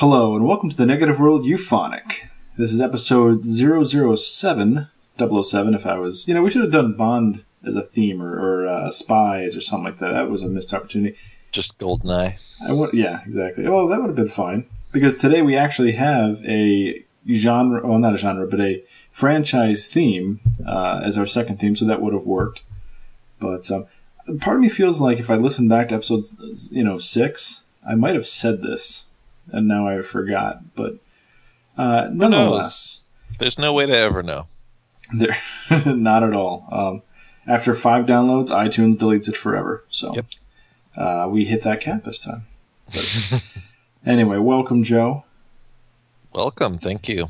Hello, and welcome to the Negative World Euphonic. This is episode 007, 007, if I was. You know, we should have done Bond as a theme or, or uh, Spies or something like that. That was a missed opportunity. Just Goldeneye. I want, yeah, exactly. Well, that would have been fine. Because today we actually have a genre, well, not a genre, but a franchise theme uh, as our second theme, so that would have worked. But um, part of me feels like if I listen back to episode, you know, six, I might have said this, and now I forgot. But uh, nonetheless, There's no way to ever know. there, not at all. Um, after five downloads, iTunes deletes it forever. So Yep. uh, we hit that cap this time. But anyway, welcome, Joe. Welcome, thank you.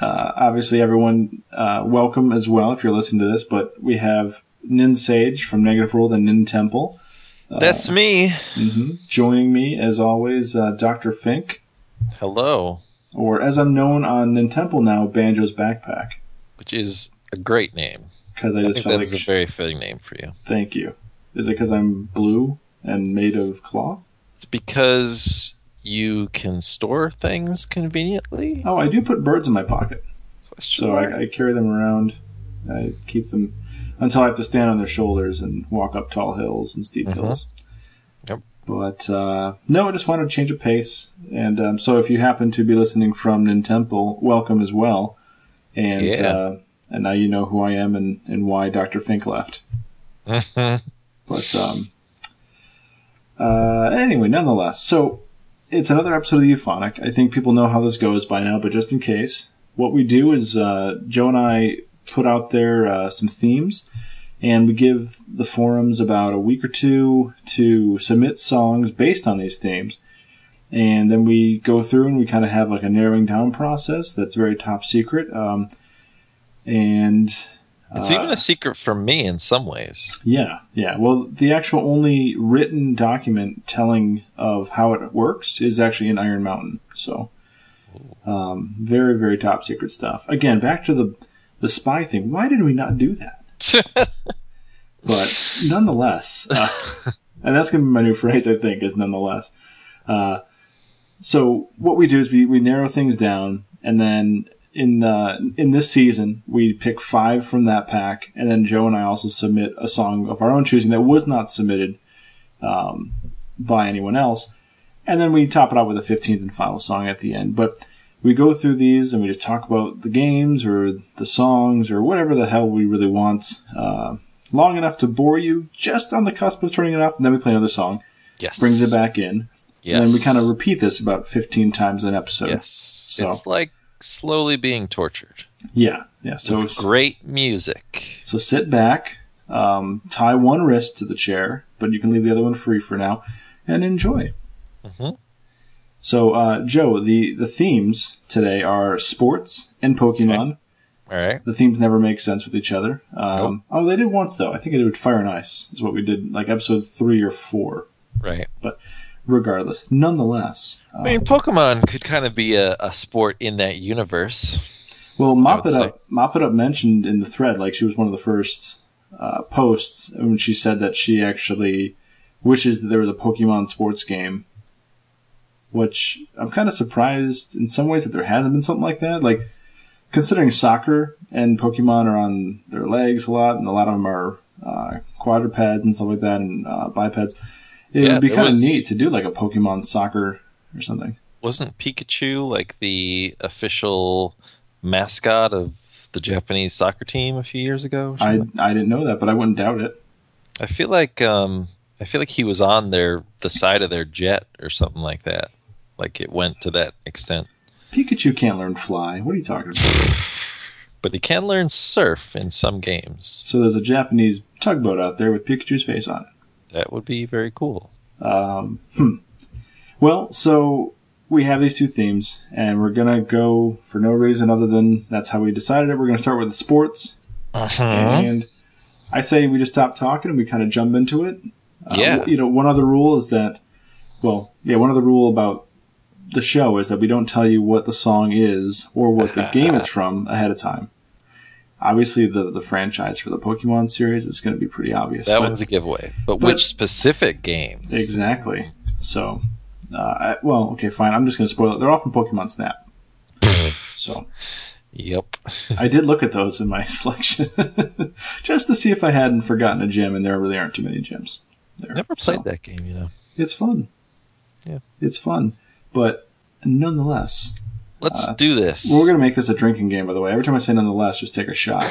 Uh, obviously, everyone, uh, welcome as well if you're listening to this. But we have Nin Sage from Negative World and Nin Temple. That's me. hmm Joining me, as always, uh, Dr. Fink, Hello, or as I'm known on Nin Temple now, Banjo's Backpack. which is a great name. Because I just think felt that's like, a very fitting name for you. thank you. Is it because I'm blue and made of cloth? It's because you can store things conveniently. Oh, I do put birds in my pocket. So. I, I carry them around. I keep them until I have to stand on their shoulders and walk up tall hills and steep Mhm. hills. Yep. But uh, no, I just wanted to change of pace. And um, so if you happen to be listening from Nintemple, welcome as well. And Yeah. uh, and now you know who I am and, and why Dr. Fink left. Mhm. But um, uh, anyway, nonetheless, so it's another episode of the Euphonic. I think people know how this goes by now, but just in case, what we do is uh, Joe and I put out there uh, some themes, and we give the forums about a week or two to submit songs based on these themes. And then we go through and we kind of have like a narrowing down process that's very top secret. Um, and It's uh, even a secret from me in some ways. yeah, yeah. Well, the actual only written document telling of how it works is actually in Iron Mountain. So, um, very, very top secret stuff. Again, back to the the spy thing. Why did we not do that? But nonetheless, uh, and that's going to be my new phrase, I think, is nonetheless. Uh, so what we do is we, we narrow things down, and then in uh, in this season we pick five from that pack, and then Joe and I also submit a song of our own choosing that was not submitted um, by anyone else, and then we top it off with a fifteenth and final song at the end. But we go through these and we just talk about the games or the songs or whatever the hell we really want. Uh, long enough to bore you, just on the cusp of turning it off, and then we play another song, Yes. brings it back in, Yes. and then we kind of repeat this about 15 times an episode. Yes. So- It's like slowly being tortured. Yeah, yeah. So, great music. so sit back, um, tie one wrist to the chair, but you can leave the other one free for now, and enjoy. hmm So, uh, Joe, the, the themes today are sports and Pokemon. All right. The themes never make sense with each other. Um, Nope. Oh, they did once, though. I think I did Fire and Ice, is what we did, like episode three or four. Right. But regardless. Nonetheless, I mean, um, Pokemon could kind of be a, a sport in that universe. well, Mop it up. Mop it up mentioned in the thread, like she was one of the first uh, posts when she said that she actually wishes that there was a Pokemon sports game. Which I'm kind of surprised in some ways that there hasn't been something like that. Like considering soccer and Pokemon are on their legs a lot, and a lot of them are uh, quadrupeds and stuff like that, and uh, bipeds. It Yeah, would be kind of neat to do like a Pokemon soccer or something. Wasn't Pikachu like the official mascot of the Japanese soccer team a few years ago? I? I didn't know that, but I wouldn't doubt it. I feel like um, I feel like he was on their the side of their jet or something like that. Like it went to that extent. Pikachu can't learn fly. What are you talking about? But he can learn surf in some games. So there's a Japanese tugboat out there with Pikachu's face on it. That would be very cool. Um, hmm. Well, so we have these two themes, and we're gonna go for no reason other than that's how we decided it. We're gonna start with the sports, Uh-huh. and I say we just stop talking and we kind of jump into it. Uh, Yeah. You know, one other rule is that, well, yeah, one other rule about the show is that we don't tell you what the song is or what the game is from ahead of time. Obviously, the the franchise for the Pokemon series is going to be pretty obvious. That but- one's a giveaway. But, but- which specific game? exactly. So, Uh, I, well, okay, fine. I'm just going to spoil it. They're all from Pokemon Snap. so Yep. I did look at those in my selection just to see if I hadn't forgotten a gym, and there really aren't too many gyms. There. Never So, played that game, you know. It's fun. Yeah. It's fun. But nonetheless, Let's Uh, do this. we're going to make this a drinking game, by the way. Every time I say nonetheless, just take a shot.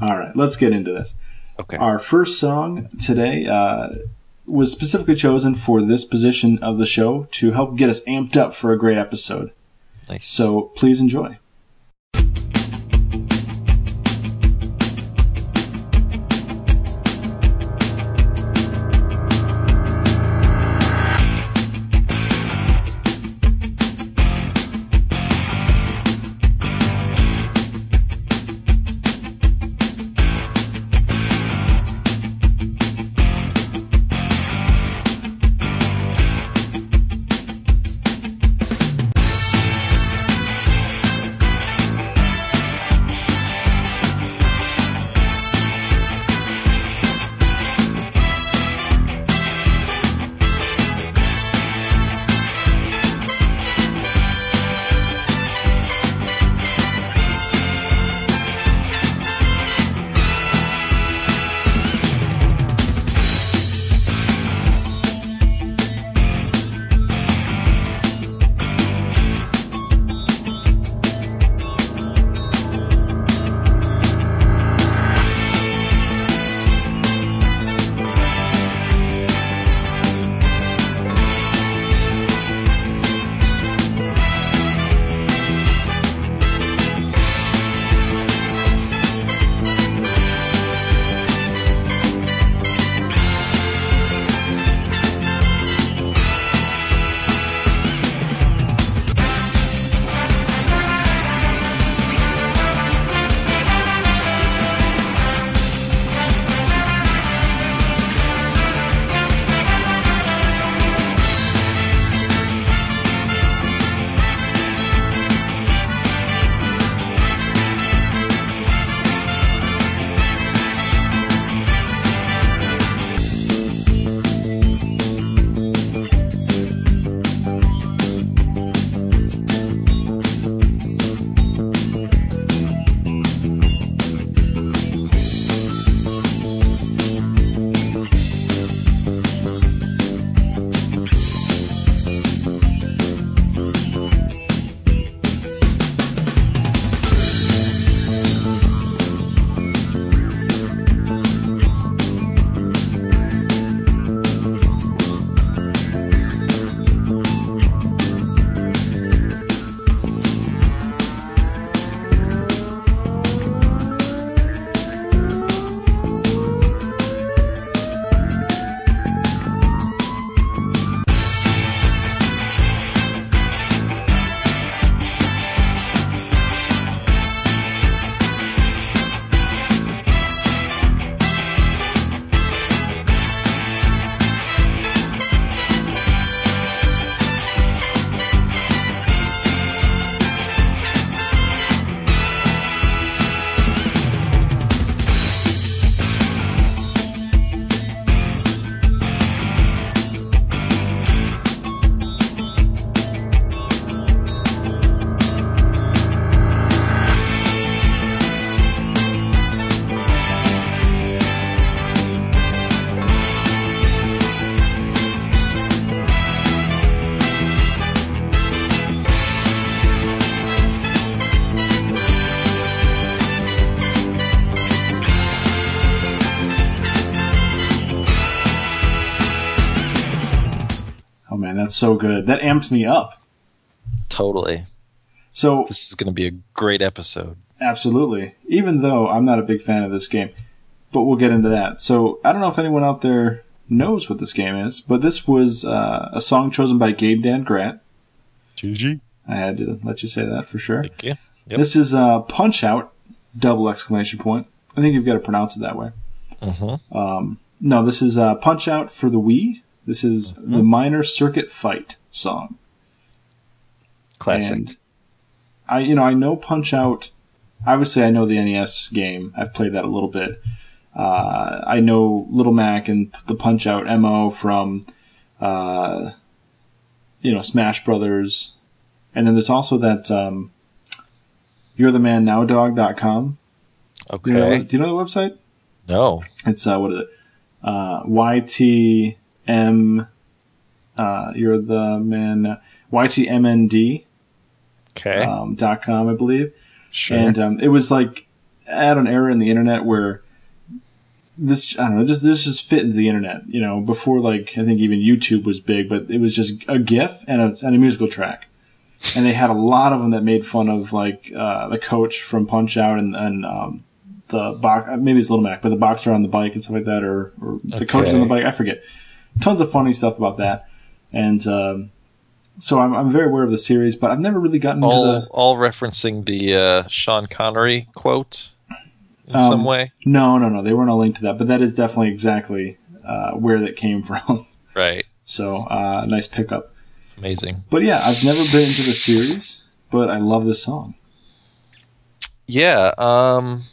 All right, let's get into this. okay. Our first song today uh, was specifically chosen for this position of the show to help get us amped up for a great episode. nice. So please enjoy. That's so good. That amped me up. Totally. So This is going to be a great episode. Absolutely. Even though I'm not a big fan of this game, but we'll get into that. So I don't know if anyone out there knows what this game is, but this was uh, a song chosen by Game Dad Grant. GG. I had to let you say that for sure. Thank you. Yep. This is uh, Punch Out! Double exclamation point. I think you've got to pronounce it that way. Mm-hmm. Um, no, this is uh, Punch Out for the Wii. This is the Minor Circuit Fight song. Classic. And I, you know, I know Punch Out. Obviously, I know the NES game. I've played that a little bit. Uh, I know Little Mac and the Punch Out MO from uh, you know, Smash Brothers, and then there's also that um, you're the man now dog.com. Okay. You know, do you know the website? no. It's uh, what is it? Uh, YTM. Uh, you're the man. YTMND Okay. um, dot com, I believe. sure. And um, it was like at an era in the internet where this I don't know, just this just fit into the internet. You know, before like I think even YouTube was big, but it was just a GIF and a, and a musical track. And they had a lot of them that made fun of like uh, the coach from Punch Out and, and um, the box. Maybe it's Little Mac, but the boxer on the bike and stuff like that, or, or the coach on the bike. I forget. Tons of funny stuff about that, and um, so I'm, I'm very aware of the series, but I've never really gotten into all the. all referencing the uh, Sean Connery quote in Um, some way. No, no, no. They weren't all linked to that, but that is definitely exactly uh, where that came from. Right. so, uh, nice pickup. Amazing. But yeah, I've never been into the series, but I love this song. Yeah, um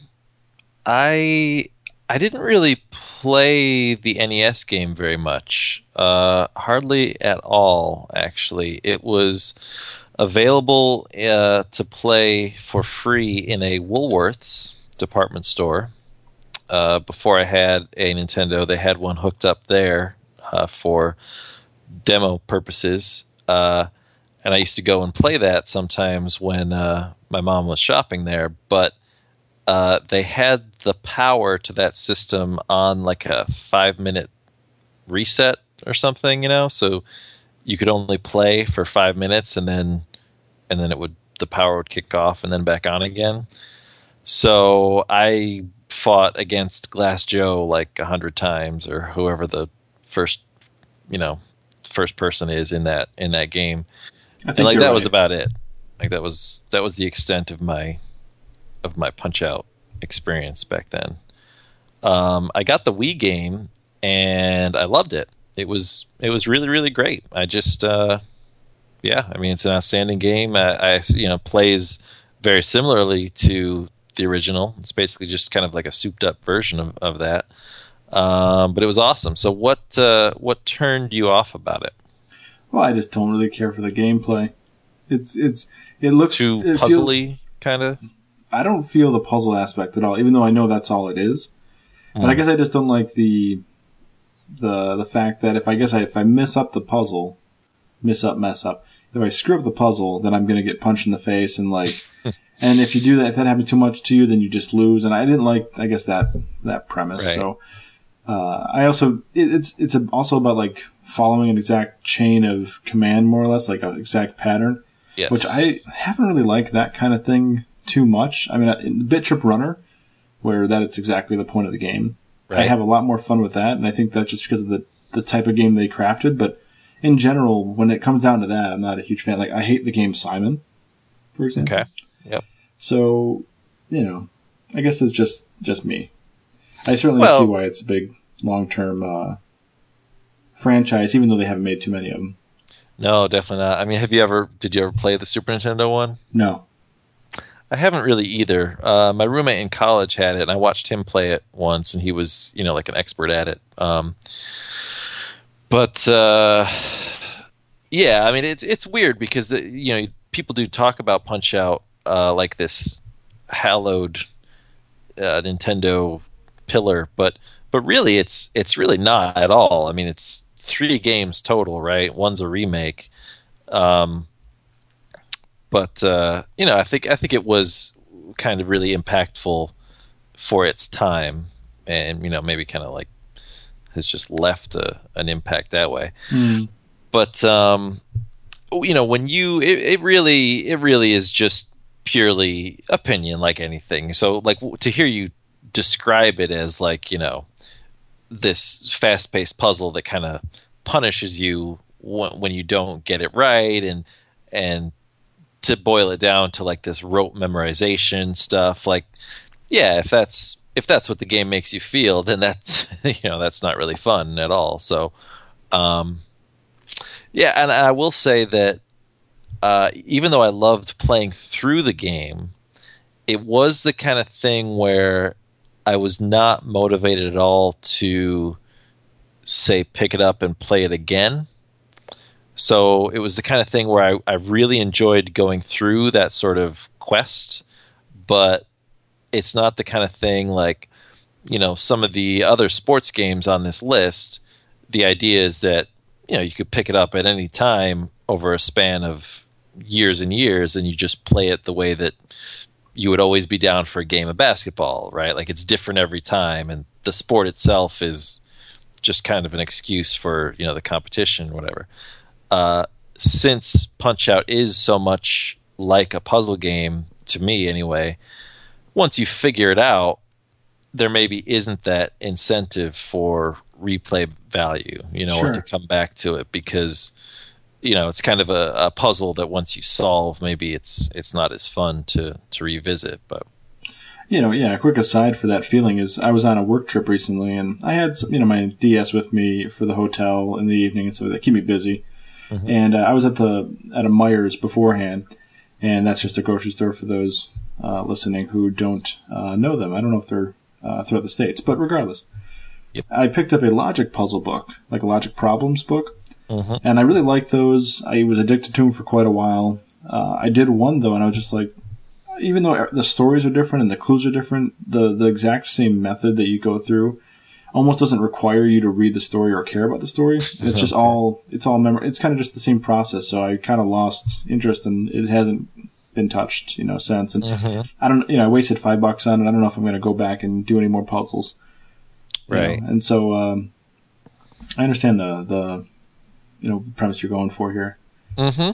I I didn't really play the NES game very much. Uh hardly at all actually. It was available uh, to play for free in a Woolworths department store. Uh, before I had a Nintendo, they had one hooked up there uh, for demo purposes. Uh, and I used to go and play that sometimes when uh, my mom was shopping there. But uh, they had the power to that system on like a five minute reset or something, you know. So you could only play for five minutes, and then and then it would the power would kick off and then back on again. So I fought against Glass Joe like a hundred times, or whoever the first, you know, first person is in that in that game I think and like that was about it like that was that was the extent of my of my punch out experience back then. Um, i got the wii game and i loved it. It was it was really really great. I just uh, yeah i mean it's an outstanding game. I, I you know plays very similarly to the original. It's basically just kind of like a souped up version of, of that. Um, but it was awesome. So what uh, what turned you off about it? Well, I just don't really care for the gameplay. It's it's it looks too it puzzly kind of I don't feel the puzzle aspect at all, even though I know that's all it is. But I Mm. guess I just don't like the the the fact that if I guess I, if I miss up the puzzle, miss up, mess up. If I screw up the puzzle, then I'm gonna get punched in the face and like. and if you do that, if that happens too much to you, then you just lose. And I didn't like, I guess that that premise. Right. So uh, I also it, it's it's also about like following an exact chain of command, more or less, like an exact pattern yes. which I haven't really liked that kind of thing too much. I mean, in Bit Trip Runner, where that it's exactly the point of the game, I have a lot more fun with that, and I think that's just because of the the type of game they crafted. But in general, when it comes down to that, I'm not a huge fan. Like, I hate the game Simon, for example. Okay. Yep. So, you know, I guess it's just just me. I certainly Well- see why it's a big long term uh, franchise, even though they haven't made too many of them. No, definitely not. I mean, have you ever? Did you ever play the Super Nintendo one? No. I haven't really either. Uh, my roommate in college had it, and I watched him play it once, and he was, you know, like an expert at it. Um, but uh, yeah, I mean, it's it's weird because uh, you know people do talk about Punch Out uh, like this hallowed uh, Nintendo pillar, but but really, it's it's really not at all. I mean, it's three games total, right? One's a remake. Um, but uh, you know, I think I think it was kind of really impactful for its time, and you know, maybe kind of like has just left a, an impact that way. Hmm. But um, you know, when you it, it really it really is just purely opinion, like anything. So, like to hear you describe it as like you know this fast-paced puzzle that kind of punishes you when, when you don't get it right, and and to boil it down to like this rote memorization stuff like yeah if that's if that's what the game makes you feel then that's you know that's not really fun at all. So um yeah and i will say that uh even though i loved playing through the game it was the kind of thing where i was not motivated at all to say pick it up and play it again So it was the kind of thing where I, I really enjoyed going through that sort of quest, but it's not the kind of thing like, you know, some of the other sports games on this list. The idea is that, you know, you could pick it up at any time over a span of years and years and you just play it the way that you would always be down for a game of basketball, right? Like it's different every time and the sport itself is just kind of an excuse for, you know, the competition, whatever uh, since Punch Out is so much like a puzzle game to me anyway, once you figure it out, there maybe isn't that incentive for replay value, you know, sure. or to come back to it because you know it's kind of a, a, puzzle that once you solve, maybe it's it's not as fun to to revisit. But you know, yeah. A quick aside for that feeling is I was on a work trip recently and I had some, you know my DS with me for the hotel in the evening and so that keep me busy. Mm-hmm. And uh, I was at the at a Meijers beforehand, and that's just a grocery store for those uh, listening who don't uh, know them. I don't know if they're uh, throughout the states, but regardless, yep. I picked up a logic puzzle book, like a logic problems book, mm-hmm. and I really liked those. I was addicted to them for quite a while. Uh, I did one though, and I was just like, even though the stories are different and the clues are different, the the exact same method that you go through almost doesn't require you to read the story or care about the story. It's just all it's all memory. It's kind of just the same process. So I kind of lost interest and it hasn't been touched, you know, since. And mm-hmm. I don't, you know, I wasted five bucks on it. I don't know if I'm going to go back and do any more puzzles. Right. Know? And so um, I understand the the you know premise you're going for here. Mm-hmm.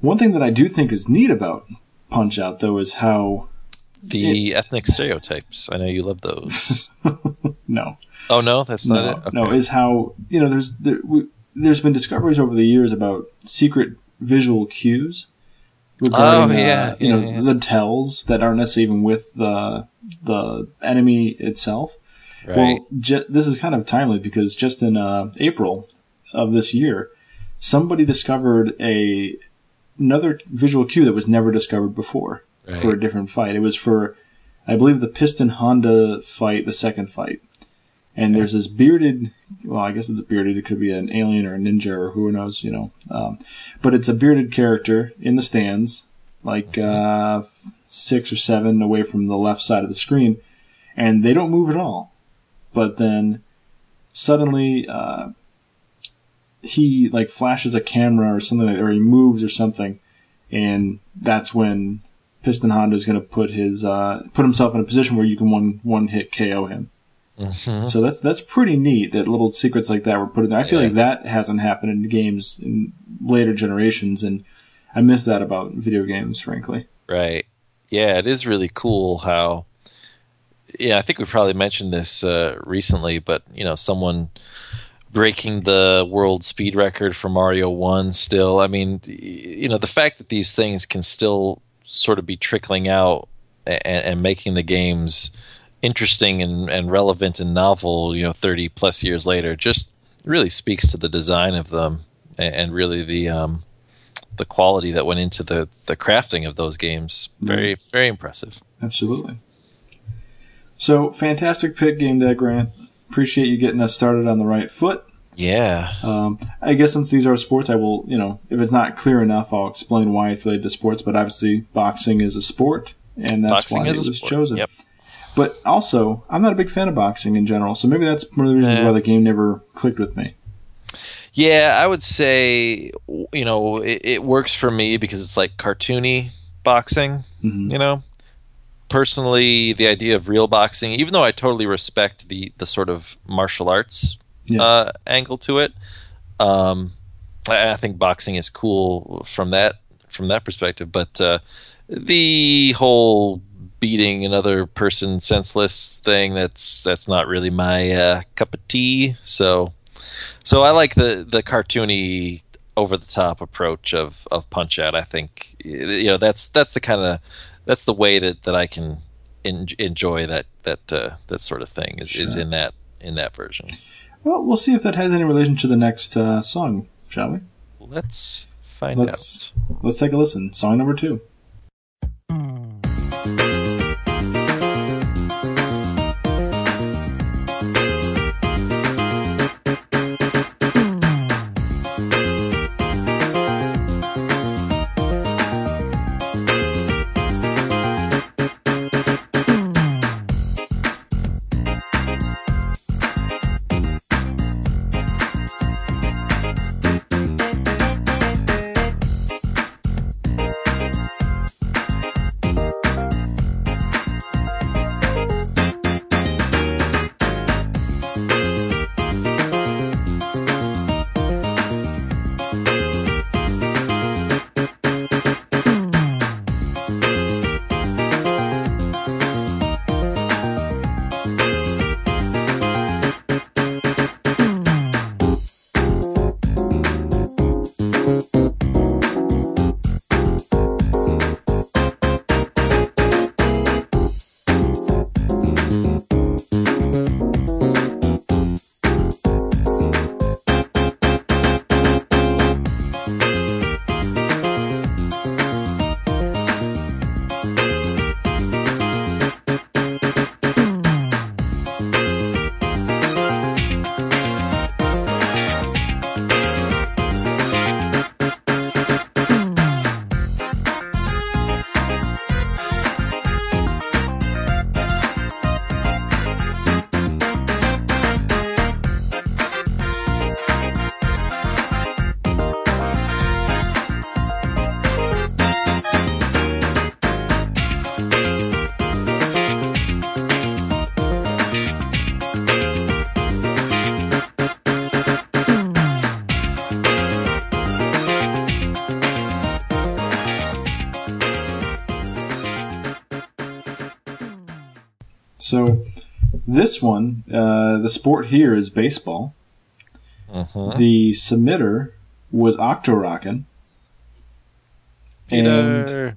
One thing that I do think is neat about Punch Out though is how the it, ethnic stereotypes. I know you love those. no. Oh no, that's not no, it. Okay. No, is how you know there's there, we, there's been discoveries over the years about secret visual cues regarding oh, yeah, uh, you yeah, know yeah. the tells that aren't necessarily even with the the enemy itself. Right. Well, ju- this is kind of timely because just in uh, April of this year, somebody discovered a another visual cue that was never discovered before right. for a different fight. It was for, I believe, the Piston Honda fight, the second fight. And there's this bearded, well, I guess it's a bearded. It could be an alien or a ninja or who knows, you know. Um, but it's a bearded character in the stands, like uh, six or seven away from the left side of the screen, and they don't move at all. But then suddenly uh, he like flashes a camera or something, or he moves or something, and that's when Piston Honda is going to put his uh, put himself in a position where you can one one hit KO him. Mm-hmm. So that's that's pretty neat that little secrets like that were put in there. I feel yeah. like that hasn't happened in games in later generations, and I miss that about video games, frankly. Right. Yeah, it is really cool how. Yeah, I think we probably mentioned this uh, recently, but you know, someone breaking the world speed record for Mario One. Still, I mean, you know, the fact that these things can still sort of be trickling out and, and making the games interesting and, and relevant and novel, you know, 30 plus years later, just really speaks to the design of them and, and really the um, the quality that went into the, the crafting of those games. Very, mm-hmm. very impressive. Absolutely. So, fantastic pick, Game Dad Grant. Appreciate you getting us started on the right foot. Yeah. Um, I guess since these are sports, I will, you know, if it's not clear enough, I'll explain why it's related to sports. But obviously, boxing is a sport, and that's boxing why it was sport. chosen. Yep. But also, I'm not a big fan of boxing in general, so maybe that's one of the reasons why the game never clicked with me. Yeah, I would say, you know, it, it works for me because it's like cartoony boxing, mm-hmm. you know. Personally, the idea of real boxing, even though I totally respect the the sort of martial arts yeah. uh, angle to it. Um, I, I, think boxing is cool from that from that perspective, but uh, the whole beating another person senseless thing that's that's not really my uh, cup of tea. So so I like the the cartoony over the top approach of of Punch Out. I think you know that's that's the kind of that's the way that that I can enjoy that that uh, that sort of thing is, sure. is in that in that version. Well, we'll see if that has any relation to the next uh, song, shall we? Let's find let's, out. Let's take a listen. Song number two. This one, uh, the sport here is baseball. Mhm. The submitter was Octorockin. And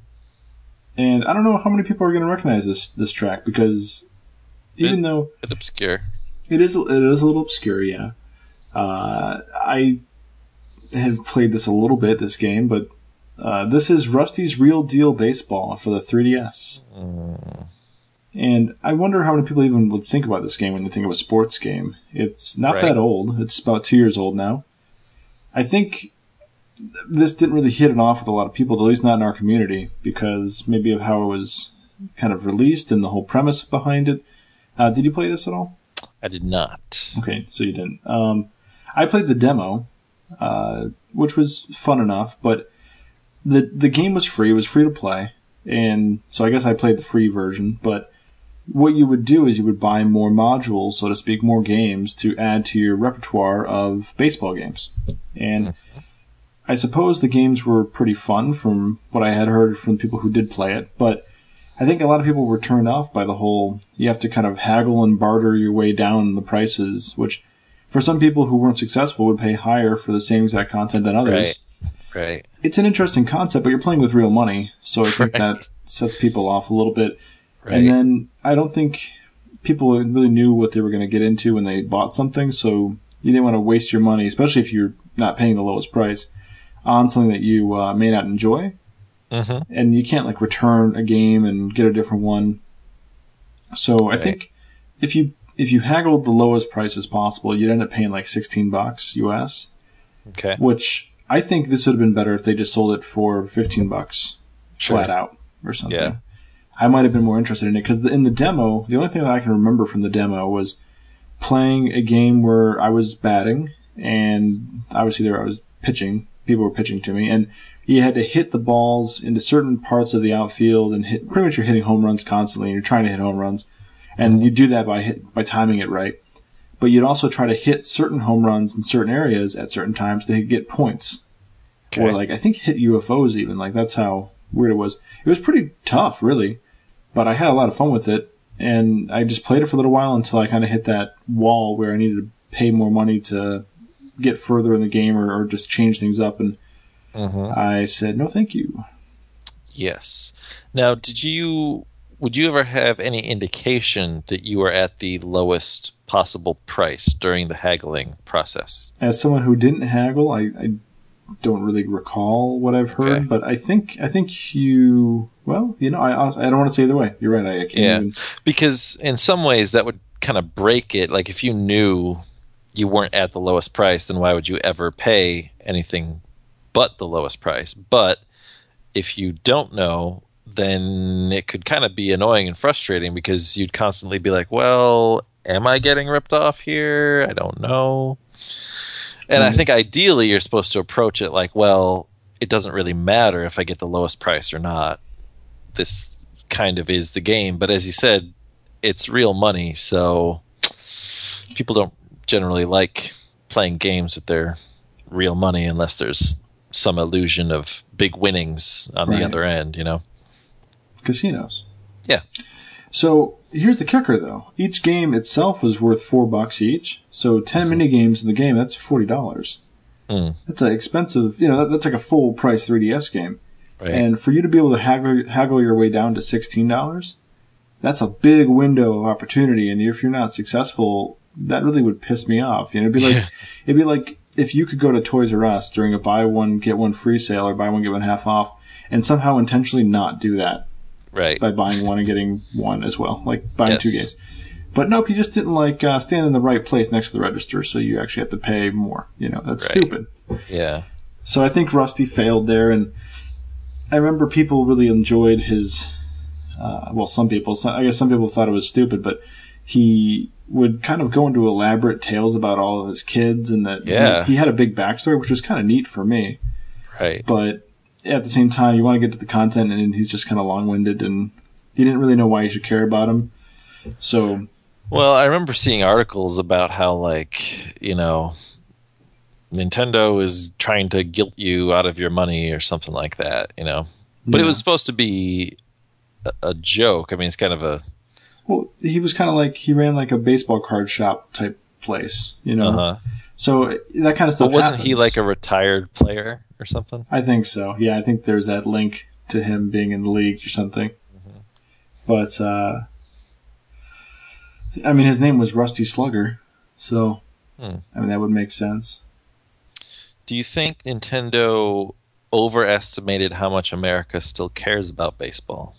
and I don't know how many people are going to recognize this this track because even Bit- though bit obscure. it is it is a little obscure, yeah. Uh, I have played this a little bit this game, but uh, this is Rusty's Real Deal Baseball for the 3DS. Mm, And I wonder how many people even would think about this game when they think of a sports game. It's not Right. that old. It's about two years old now. I think this didn't really hit it off with a lot of people, at least not in our community, because maybe of how it was kind of released and the whole premise behind it. Uh, did you play this at all? I did not. Okay, so you didn't. Um, I played the demo, uh, which was fun enough, but the the game was free. It was free to play, and so I guess I played the free version. But what you would do is you would buy more modules, so to speak, more games to add to your repertoire of baseball games. And mm-hmm. I suppose the games were pretty fun from what I had heard from people who did play it, but I think a lot of people were turned off by the whole you have to kind of haggle and barter your way down the prices, which for some people who weren't successful would pay higher for the same exact content than others. Right. Right. It's an interesting concept, but you're playing with real money, so I think Right. that sets people off a little bit. Right. And then I don't think people really knew what they were going to get into when they bought something, so you didn't want to waste your money, especially if you're not paying the lowest price, on something that you uh, may not enjoy. hmm And you can't like return a game and get a different one. So I think if you if you haggled the lowest price as possible, you'd end up paying like sixteen bucks US, Okay. which I think this would have been better if they just sold it for fifteen bucks Sure. flat out or something. Yeah. I might have been more interested in it because in the demo, the only thing that I can remember from the demo was playing a game where I was batting, and obviously there I was pitching. People were pitching to me, and you had to hit the balls into certain parts of the outfield, and hit. Pretty much, you're hitting home runs constantly, and you're trying to hit home runs, and you do that by hit, by timing it right. But you'd also try to hit certain home runs in certain areas at certain times to get points Okay. or like I think hit UFOs even. Like that's how weird it was. It was pretty tough, really, but I had a lot of fun with it, and I just played it for a little while until I kind of hit that wall where I needed to pay more money to get further in the game or, or just change things up, and Mhm. I said no, thank you. Yes. Now, did you would you ever have any indication that you were at the lowest possible price during the haggling process? As someone who didn't haggle, I, I don't really recall what I've heard, Okay. but I think I think you. Well, you know, I I don't want to say either way. You're right. I, I can't Yeah. even. Because in some ways that would kind of break it. Like if you knew you weren't at the lowest price, then why would you ever pay anything but the lowest price? But if you don't know, then it could kind of be annoying and frustrating because you'd constantly be like, well, am I getting ripped off here? I don't know. And I Mhm. think ideally you're supposed to approach it like, well, it doesn't really matter if I get the lowest price or not. This kind of is the game. But as you said, it's real money, so people don't generally like playing games with their real money unless there's some illusion of big winnings on Right. the other end, you know? casinos. Yeah. So here's the kicker, though. Each game itself is worth four bucks each. So 10 mini games in the game, that's forty dollars. Mm. That's an expensive. You know, that, that's like a full price 3DS game. Right. And for you to be able to haggle, haggle your way down to sixteen dollars, that's a big window of opportunity. And if you're not successful, that really would piss me off. You know, it'd be like Yeah. it'd be like if you could go to Toys R Us during a buy one get one free sale or buy one get one half off, and somehow intentionally not do that right. by buying one and getting one as well, like buying two games. But nope, you just didn't like uh, stand in the right place next to the register, so you actually have to pay more. You know, that's Right. stupid. yeah. So I think Rusty failed there, and I remember people really enjoyed his. Uh, well, some people, I guess some people thought it was stupid, but he would kind of go into elaborate tales about all of his kids, and that Yeah. he, he had a big backstory, which was kind of neat for me. Right. But at the same time, you want to get to the content, and he's just kind of long-winded, and you didn't really know why you should care about him. So Well, I remember seeing articles about how, like, you know, Nintendo is trying to guilt you out of your money or something like that, you know. But it was supposed to be a, a joke. I mean, it's kind of a Well, he was kind of like he ran like a baseball card shop type place, you know. Uh huh. So that kind of stuff. But wasn't he like a retired player or something? I think so. Yeah, I think there's that link to him being in the leagues or something. But uh, I mean, his name was Rusty Slugger, so Hmm. I mean that would make sense. Do you think Nintendo overestimated how much America still cares about baseball?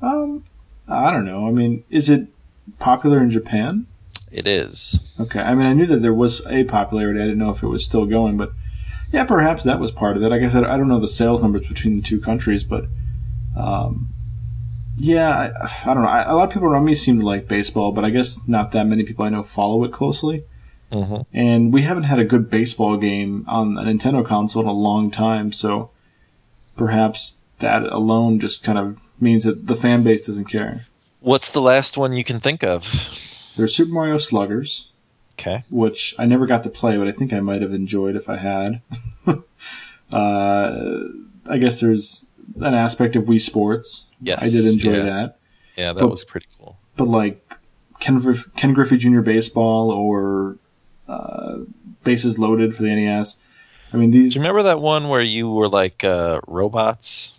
Um, I don't know. I mean, is it popular in Japan? It is. Okay. I mean, I knew that there was a popularity. I didn't know if it was still going, but yeah, perhaps that was part of it. Like I said, I don't know the sales numbers between the two countries, but um, yeah, I, I don't know. I, a lot of people around me seem to like baseball, but I guess not that many people I know follow it closely. hmm And we haven't had a good baseball game on a Nintendo console in a long time, so perhaps that alone just kind of means that the fan base doesn't care. What's the last one you can think of? There's Super Mario Sluggers. Okay. which I never got to play, but I think I might have enjoyed if I had. uh, I guess there's an aspect of Wii Sports. Yes. I did enjoy yeah. that. Yeah, that But- was pretty cool. But like Ken, Ken Griffey Jr. Baseball or uh, Bases Loaded for the NES. I mean, these. Do you remember that one where you were like uh, robots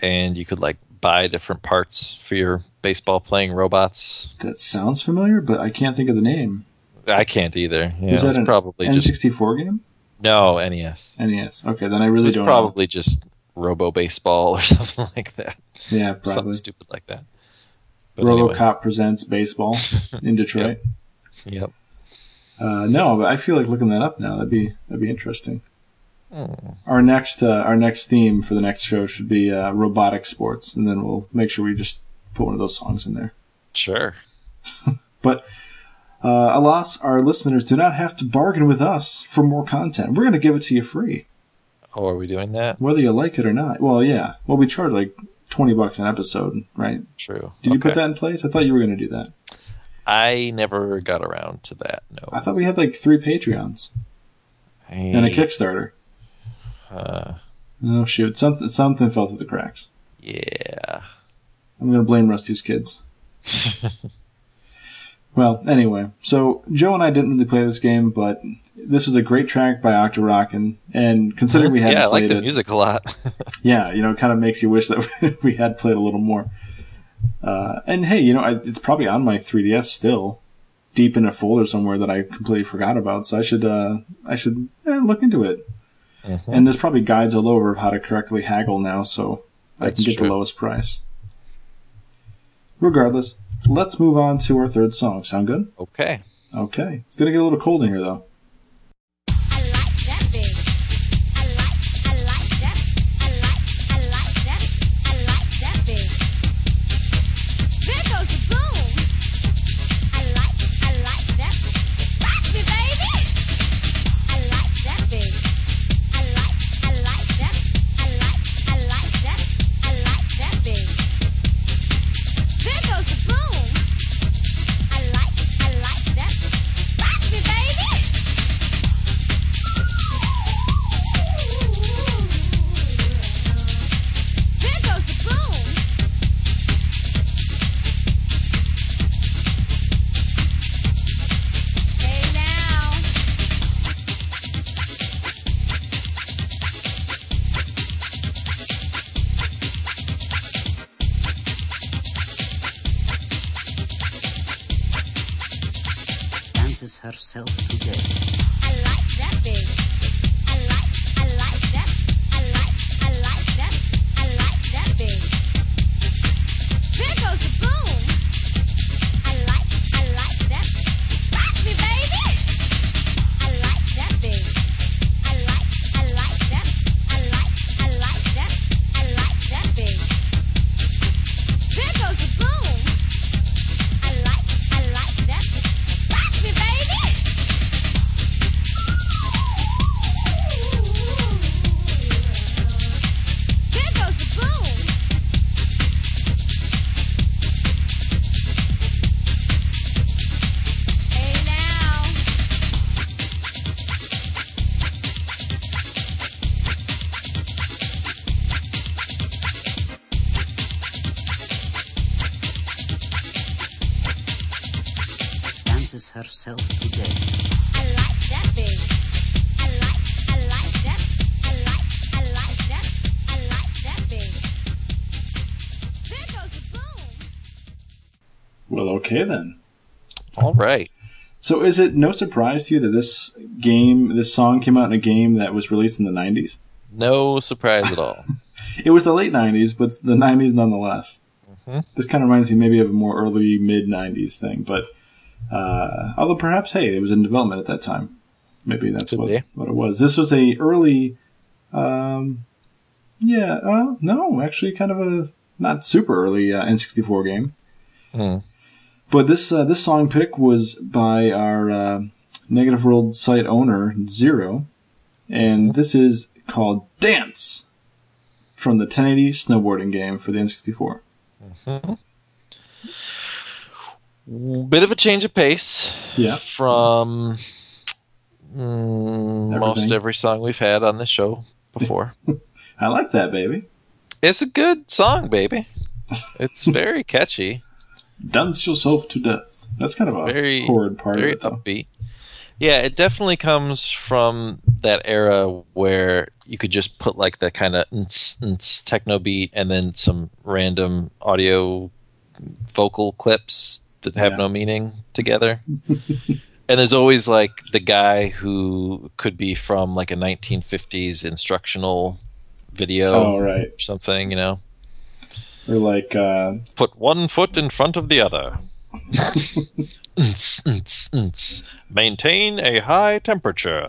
and you could like buy different parts for your baseball playing robots? That sounds familiar, but I can't think of the name. I can't either. Yeah, it that an probably N64 game? no NES. NES. Okay, then I really don't It's probably just Robo Baseball or something like that. know. Yeah, Something stupid like that. But anyway, RoboCop presents baseball in Detroit. yep. Uh, no, but I feel like looking that up now. That'd be that'd be interesting. Our next uh, our next theme for the next show should be uh, robotic sports, and then we'll make sure we just put one of those songs in there. Sure. But uh, alas, our listeners do not have to bargain with us for more content. We're going to give it to you free, Oh, are we doing that? whether you like it or not. Well, yeah. Well, we charge like twenty bucks an episode, right? True. Did you put that in place? I thought you were going to do that. I never got around to that. No. I thought we had like three Patreons and a Kickstarter. Uh, Oh shoot, something something fell through the cracks. yeah. I'm to blame Rusty's kids. well, anyway, so Joe and I didn't really play this game, but this was a great track by Octorockin, and and considering we hadn't yeah, I like the it, music a lot. yeah, you know, it kind of makes you wish that we had played a little more. Uh, and hey, you know, I, it's probably on my 3DS still, deep in a folder somewhere that I completely forgot about. So I should, uh, I should eh, look into it. Mhm. And there's probably guides all over of how to correctly haggle now, so I can get true. the lowest price. Regardless, let's move on to our third song. Sound good? Okay. Okay. It's gonna get a little cold in here though. So, is it no surprise to you that this game, this song, came out in a game that was released in the '90s? No surprise at all. It was the late '90s, but the '90s nonetheless. Mhm. This kind of reminds me maybe of a more early mid '90s thing, but uh, although perhaps, hey, it was in development at that time. Maybe that's what, what it was. This was a early, um, yeah, uh, no, actually, kind of a not super early uh, N64 game. Hmm. But this uh, this song pick was by our uh, Negative World site owner Zero, and this is called "Dance" from the 1080 snowboarding game for the N64. Bit of a change of pace Yeah, from mm, most every song we've had on this show before. I like that, baby. it's a good song, baby. It's very catchy, Dance yourself to death. That's kind of a Very- chord part very of it, though. upbeat. Yeah, it definitely comes from that era where you could just put like the kind of techno beat and then some random audio vocal clips that have Yeah. no meaning together. and there's always like the guy who could be from like a 1950s instructional video Oh, right. or something, you know. Or like, uh, Put one foot in front of the other. Maintain a high temperature.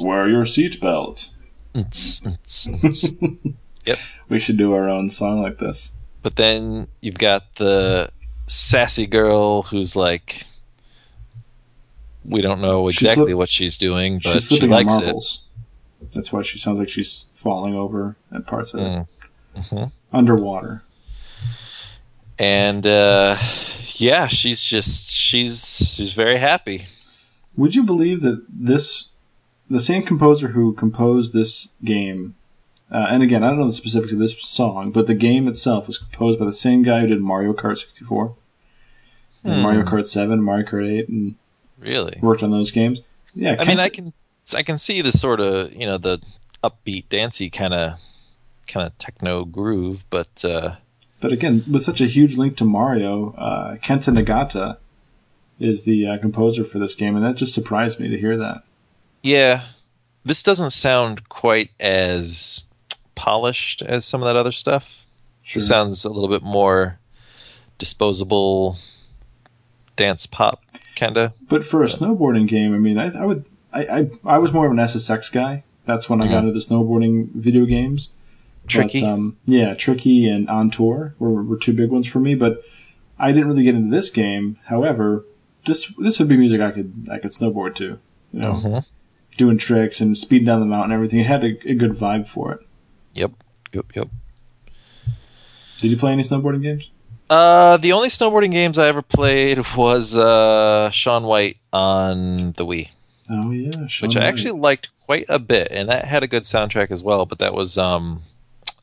Wear your seatbelt. Yep. We should do our own song like this. But then you've got the sassy girl who's like, we don't know She's exactly slip- what she's doing, but she's she likes it. marbles. That's why she sounds like she's falling over at parts of it. Mm. Underwater. And uh, yeah, she's just she's she's very happy. Would you believe that this, the same composer who composed this game, uh, and again, I don't know the specifics of this song, but the game itself was composed by the same guy who did Mario Kart 64, and Hmm. Mario Kart 7, Mario Kart 8, and Really. worked on those games. Yeah, I mean, I can I can see the sort of you know the upbeat, dancey kind of kind of techno groove, but uh, But again, with such a huge link to Mario, uh, Kenta Nagata is the uh, composer for this game, and that just surprised me to hear that. yeah, this doesn't sound quite as polished as some of that other stuff. This sounds a little bit more disposable, dance pop kind of. But for a snowboarding game, I mean, I, I would, I, I, I was more of an SSX guy. That's when I got Mhm. into the snowboarding video games. Tricky. But, um, yeah, Tricky and On Tour were, were two big ones for me. But I didn't really get into this game. However, this this would be music I could I could snowboard to. You know, Mhm. doing tricks and speeding down the mountain, and everything. It had a, a good vibe for it. Yep. Yep. Yep. Did you play any snowboarding games? Uh, the only snowboarding games I ever played was uh, Shaun White on the Wii. Oh yeah, Shaun which I actually liked quite a bit, and that had a good soundtrack as well. But that was, um,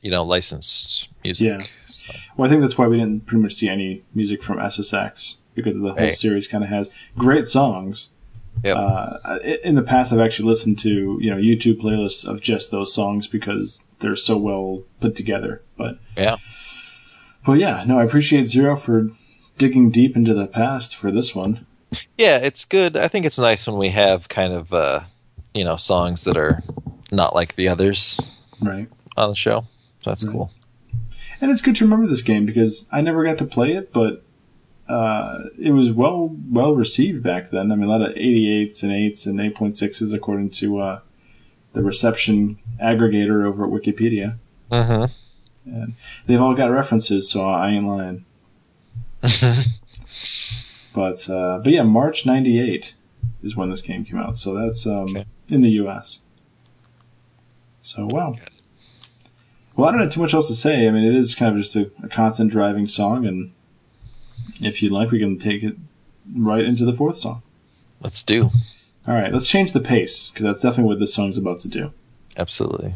you know, licensed music. Yeah. So, Well, I think that's why we didn't pretty much see any music from SSX because the whole Right. series kind of has great songs. Yep. Uh, in the past, I've actually listened to you know YouTube playlists of just those songs because they're so well put together. But yeah, well, yeah, no, I appreciate Zero for digging deep into the past for this one. yeah, it's good. I think it's nice when we have kind of, uh, you know, songs that are not like the others Right. on the show. So that's Right. cool. And it's good to remember this game because I never got to play it, but uh, it was well well received back then. I mean, a lot of 88s and 8s and 8.6s according to uh, the reception aggregator over at Wikipedia. Mm-hmm. They've all got references, so I ain't lying. But uh, but yeah, March '98 is when this game came out, so that's um, Okay. in the U.S. So wow. Well, I don't have too much else to say. I mean, it is kind of just a, a constant driving song, and if you'd like, we can take it right into the fourth song. Let's do. All right, let's change the pace because that's definitely what this song's about to do. Absolutely.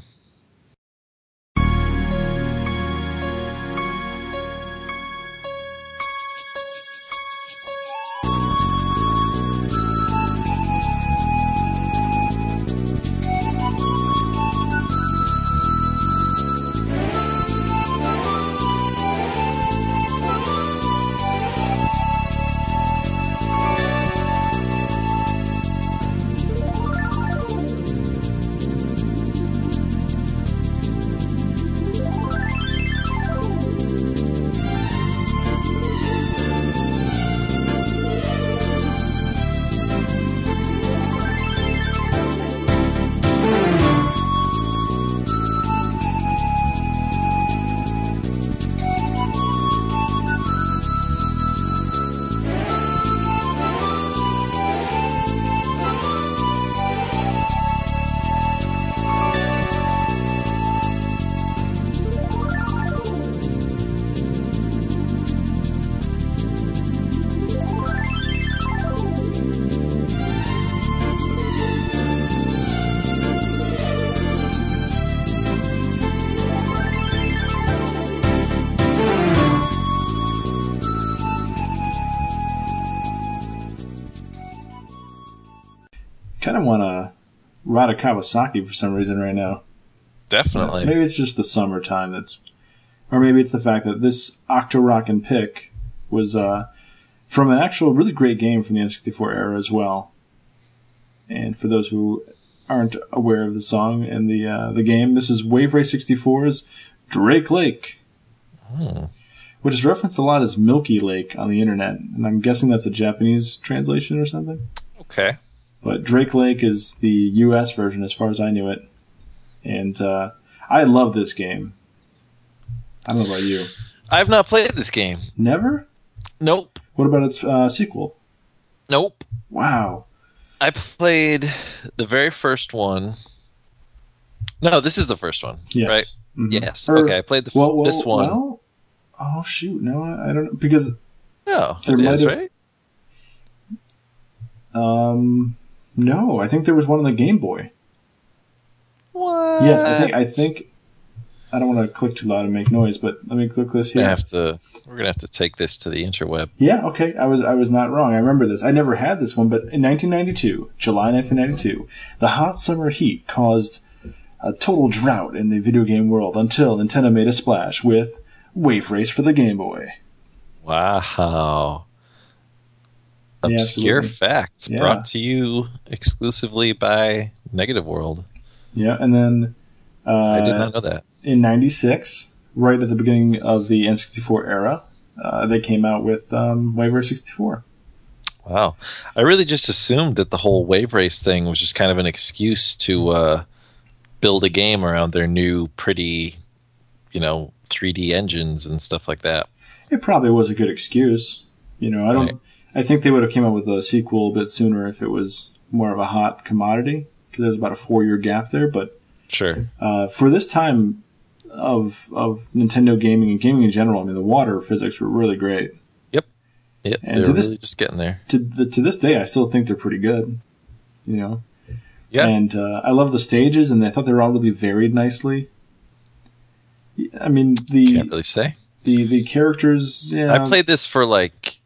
Ride a Kawasaki for some reason right now. Definitely. Maybe it's just the summertime that's, or maybe it's the fact that this Octorockin pick was uh, from an actual really great game from the N64 era as well. And for those who aren't aware of the song and the uh, the game, this is Wave Race 64's Drake Lake, Hmm. which is referenced a lot as Milky Lake on the internet, and I'm guessing that's a Japanese translation or something. Okay. But Drake Lake is the U.S. version, as far as I knew it, and uh, I love this game. I don't know about you. I've not played this game. Never. Nope. What about its uh, sequel? Nope. Wow. I played the very first one. No, this is the first one, Yes. right? Mhm. Yes. Or- okay, I played the Well, well, this one. Well, oh shoot, no, I I don't know because no, there it might is, have- right? um, no, I think there was one on the Game Boy. What? Yes, I think I think I don't want to click too loud and make noise, but let me click this We're here. gonna have to. We're gonna have to take this to the interweb. Yeah, okay. I was I was not wrong. I remember this. I never had this one, but in 1992, July 1992, the hot summer heat caused a total drought in the video game world until Nintendo made a splash with Wave Race for the Game Boy. Wow. Yeah, Obscure absolutely. facts Yeah. brought to you exclusively by Negative World. Yeah, and then uh, I did not know that. in 96, right at the beginning of the N64 era, uh, they came out with um, Wave Race 64. Wow. I really just assumed that the whole wave race thing was just kind of an excuse to uh, build a game around their new, pretty, you know, 3D engines and stuff like that. It probably was a good excuse. You know, I don't. Right. I think they would have came out with a sequel a bit sooner if it was more of a hot commodity because there's about a four year gap there. But Sure. uh, for this time of of Nintendo gaming and gaming in general, I mean, the water physics were really great. Yep. And They're to this- really just getting there. To the, to this day, I still think they're pretty good. You know, Yeah. and uh, I love the stages, and I thought they were all really varied nicely. I mean, the Can't really say. the the characters. Yeah, I played this for like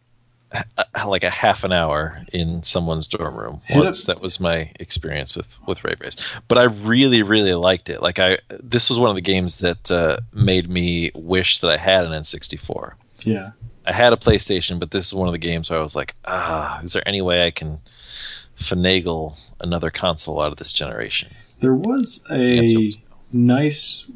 like a half an hour in someone's dorm room once. That was my experience with with Wave Race. But I really really liked it. Like I this was one of the games that uh, made me wish that I had an N64. Yeah, I had a PlayStation, but this is one of the games where I was like, ah, is there any way I can finagle another console out of this generation? there was a nice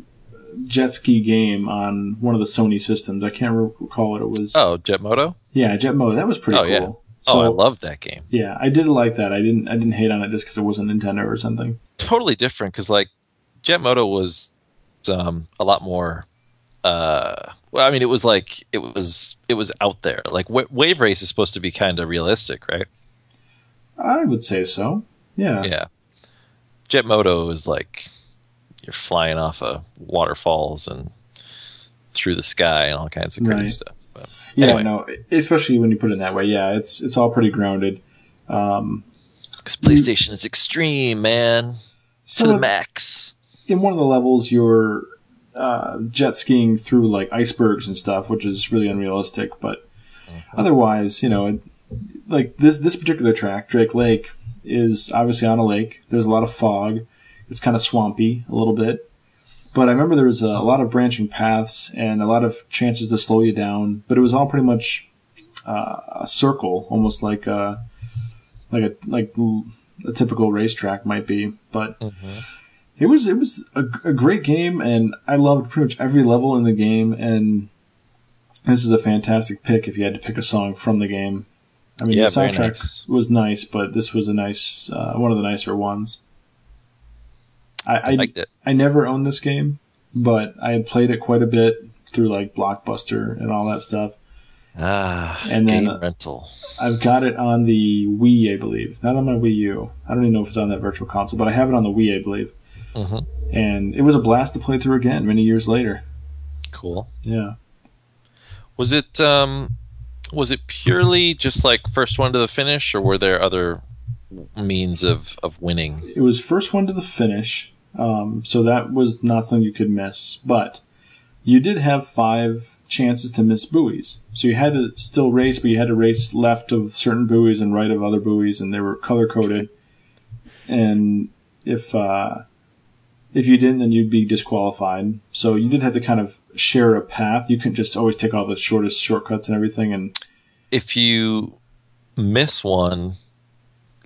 jet ski game on one of the Sony systems. I can't recall what it was. Oh, Jetmoto? yeah, Jetmoto. That was pretty Oh, yeah. cool. oh, So I loved that game. yeah, I did like that. I didn't. I didn't hate on it just because it wasn't Nintendo or something. totally different because like Jetmoto was um, a lot more. Uh, well, I mean, it was like it was it was out there. Like w- Wave Race is supposed to be kind of realistic, right? I would say so. Yeah. Yeah. Jetmoto is like you're flying off of waterfalls and through the sky and all kinds of crazy Right. stuff. But Yeah, Anyway. no, especially when you put it in that way. Yeah, it's it's all pretty grounded. Um, because PlayStation is extreme, man, to so the max. in one of the levels, you're uh, jet skiing through like icebergs and stuff, which is really unrealistic. But Mm-hmm. otherwise, you know, it, like this this particular track, Drake Lake, is obviously on a lake. There's a lot of fog. It's kind of swampy a little bit. But I remember there was a, a lot of branching paths and a lot of chances to slow you down. But it was all pretty much uh, a circle, almost like a like a like a typical racetrack might be. But it was it was a, a great game, and I loved pretty much every level in the game. And this is a fantastic pick if you had to pick a song from the game. I mean, Yeah, the soundtrack nice. was nice, but this was a nice uh, one of the nicer ones. I, I I liked it. I never owned this game, but I had played it quite a bit through like Blockbuster and all that stuff. Ah, And then, game uh, rental. I've got it on the Wii, I believe, not on my Wii U. I don't even know if it's on that virtual console, but I have it on the Wii, I believe. hmm And it was a blast to play through again many years later. Cool. Yeah. Was it um was it purely just like first one to the finish or were there other means of of winning? It was first one to the finish, um, so that was not something you could miss. But you did have five chances to miss buoys, so you had to still race, but you had to race left of certain buoys and right of other buoys, and they were color coded. and if uh, if you didn't, then you'd be disqualified. So you did have to kind of share a path. You couldn't just always take all the shortest shortcuts and everything. And If you miss one,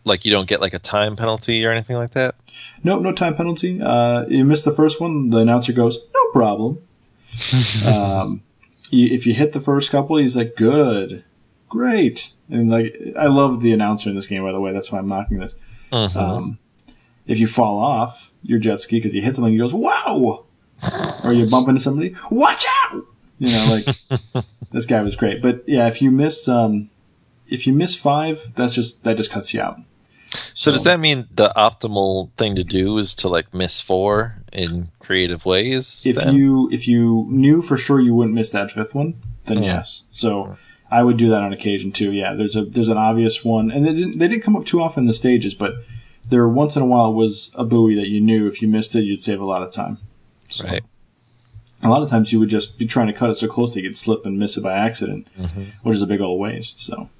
like you don't get like a time penalty or anything like that. no, no time penalty. Uh, you miss the first one, the announcer goes, "No problem." um, you, if you hit the first couple, he's like, "Good, great," and like I love the announcer in this game. By the way, that's why I'm knocking this. Mhm. Um, if you fall off your jet ski because you hit something, he goes, "Wow!" or you bump into somebody, "Watch out!" You know, like this guy was great. But yeah, if you miss, um, if you miss five, that's just that just cuts you out. So does that mean the optimal thing to do is to like miss four in creative ways? if then? you if you knew for sure you wouldn't miss that fifth one, then Yeah. yes. So I would do that on occasion too. Yeah, there's a there's an obvious one, and they didn't they didn't come up too often in the stages, but there once in a while was a buoy that you knew if you missed it, you'd save a lot of time. So right. A lot of times you would just be trying to cut it so close that you could slip and miss it by accident, mm-hmm. which is a big old waste. So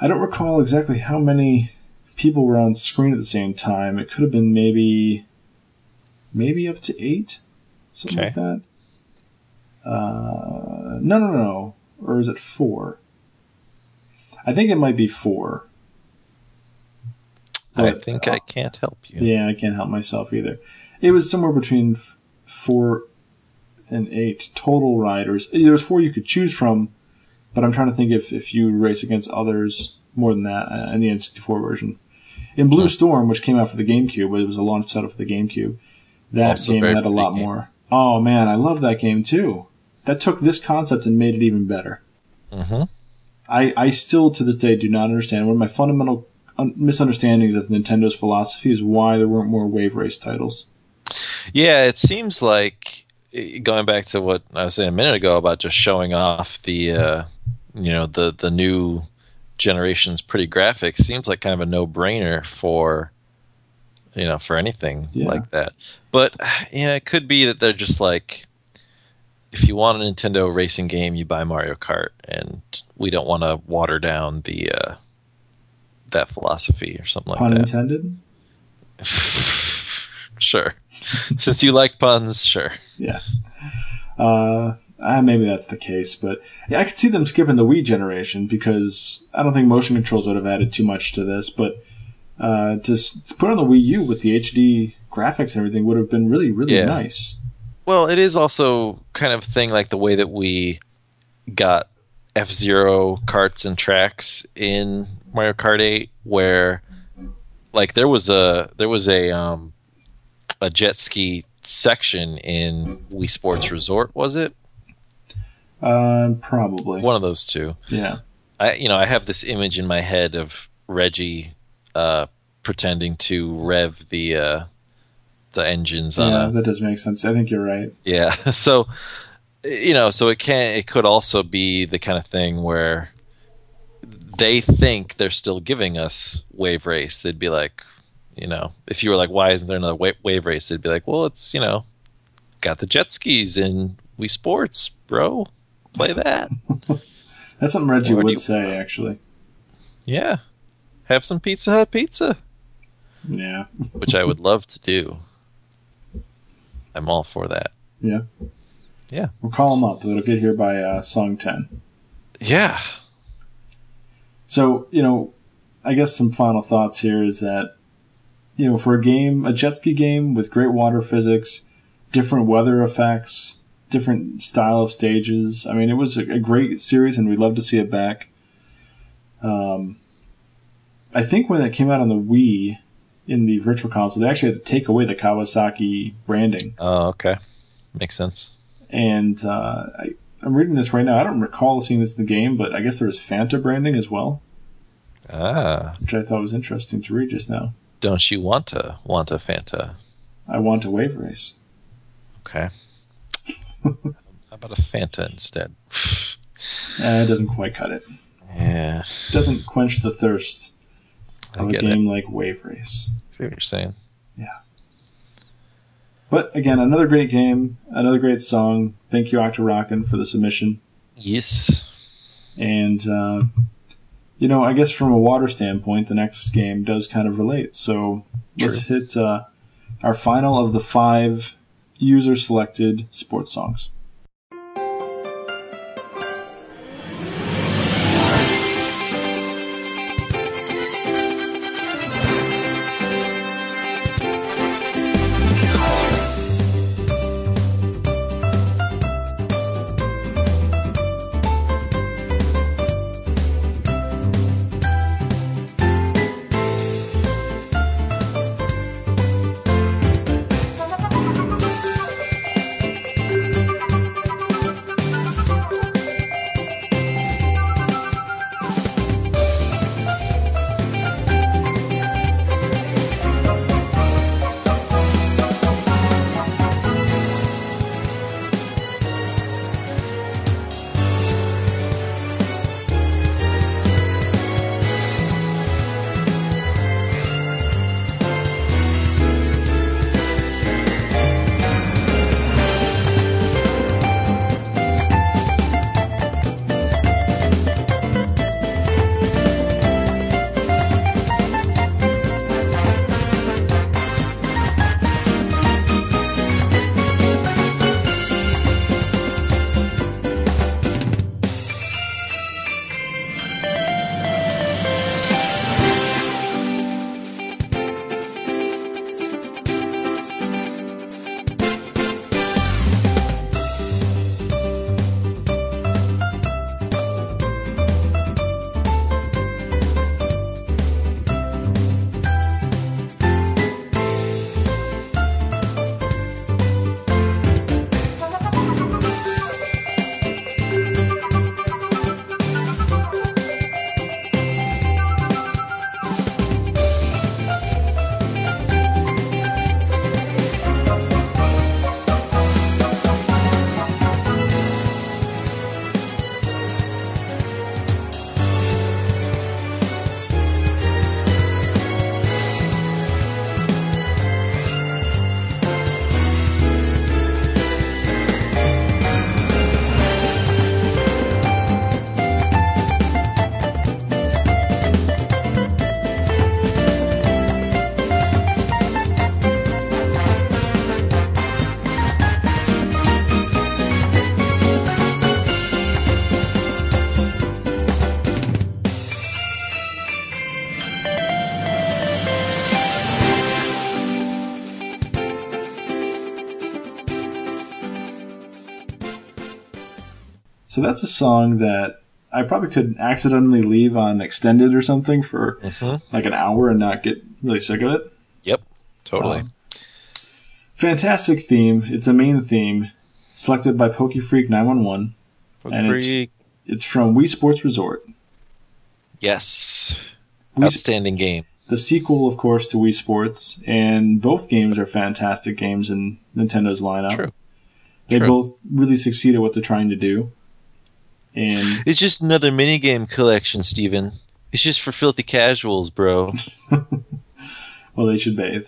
I don't recall exactly how many people were on screen at the same time. It could have been maybe maybe up to eight, something like that. Uh, no, no, no, or is it four? I think it might be four. I think uh, I can't help you. yeah, I can't help myself either. It was somewhere between f- four and eight total riders. There was four you could choose from, but I'm trying to think if, if you race against others more than that uh, in the N64 version. In Blue Storm, which came out for the GameCube, it was a launch title for the GameCube. That Also game had a lot game. more. Oh man, I love that game too. That took this concept and made it even better. hmm I, I still to this day do not understand. One of my fundamental un- misunderstandings of Nintendo's philosophy is why there weren't more Wave Race titles. Yeah, it seems like eh, going back to what I was saying a minute ago about just showing off the uh, you know the the new generation's pretty graphics seems like kind of a no brainer for you know for anything Yeah. like that. But you know, it could be that they're just like if you want a Nintendo racing game, you buy Mario Kart, and we don't want to water down the uh, that philosophy or something like Pun that. intended. sure, since you like puns, sure. Yeah. Uh, uh, maybe that's the case, but yeah, I could see them skipping the Wii generation because I don't think motion controls would have added too much to this. But uh, to, put on the Wii U with the HD graphics and everything would have been really, really Yeah. nice. Well, it is also kind of a thing like the way that we got F Zero carts and tracks in Mario Kart 8, where like there was a there was a um a jet ski section in Wii Sports Resort, was it? Uh, probably. One of those two. Yeah. I you know I have this image in my head of Reggie uh, pretending to rev the uh, the engines on Yeah, a that does make sense. I think you're right. Yeah. So you know, so it can it could also be the kind of thing where they think they're still giving us wave race. They'd be like, you know, if you were like, why isn't there another wa- wave race? They'd be like, well, it's you know, got the jet skis in Wii Sports, bro. Play that. That's something Reggie would say, actually. yeah. Have some Pizza Hut pizza, Yeah. which I would love to do. I'm all for that. Yeah. Yeah. We'll call him up. It'll get here by uh, song 10. Yeah. So, you know, I guess some final thoughts here is that, you know, for a game, a jet ski game with great water physics, different weather effects, different style of stages. I mean, it was a, a great series, and we'd love to see it back. Um, I think when it came out on the Wii in the Virtual Console, they actually had to take away the Kawasaki branding. Oh, okay. Makes sense. And uh, I, I'm reading this right now. I don't recall seeing this in the game, but I guess there was Fanta branding as well, Ah. which I thought was interesting to read just now. Don't you want to want a Fanta? I want a wave race. Okay. How about a Fanta instead? Uh, it doesn't quite cut it. Yeah, It doesn't quench the thirst I of a game like Wave Race. See what you're saying? Yeah. But again, another great game, another great song. Thank you, Octorockin, for the submission. Yes. And uh, you know, I guess from a water standpoint, the next game does kind of relate. So let's hit uh, our final of the five user selected sports songs. So that's a song that I probably could accidentally leave on extended or something for like an hour and not get really sick of it. Yep, totally. Um, Fantastic theme. It's the main theme, selected by Pokefreak 911. and it's- Freak. It's from Wii Sports Resort. Yes, Wii, outstanding game. the sequel, of course, to Wii Sports, and both games are fantastic games in Nintendo's lineup. True. They True. both really succeed at what they're trying to do. And It's just another minigame collection, Steven. It's just for filthy casuals, bro. well, they should bathe.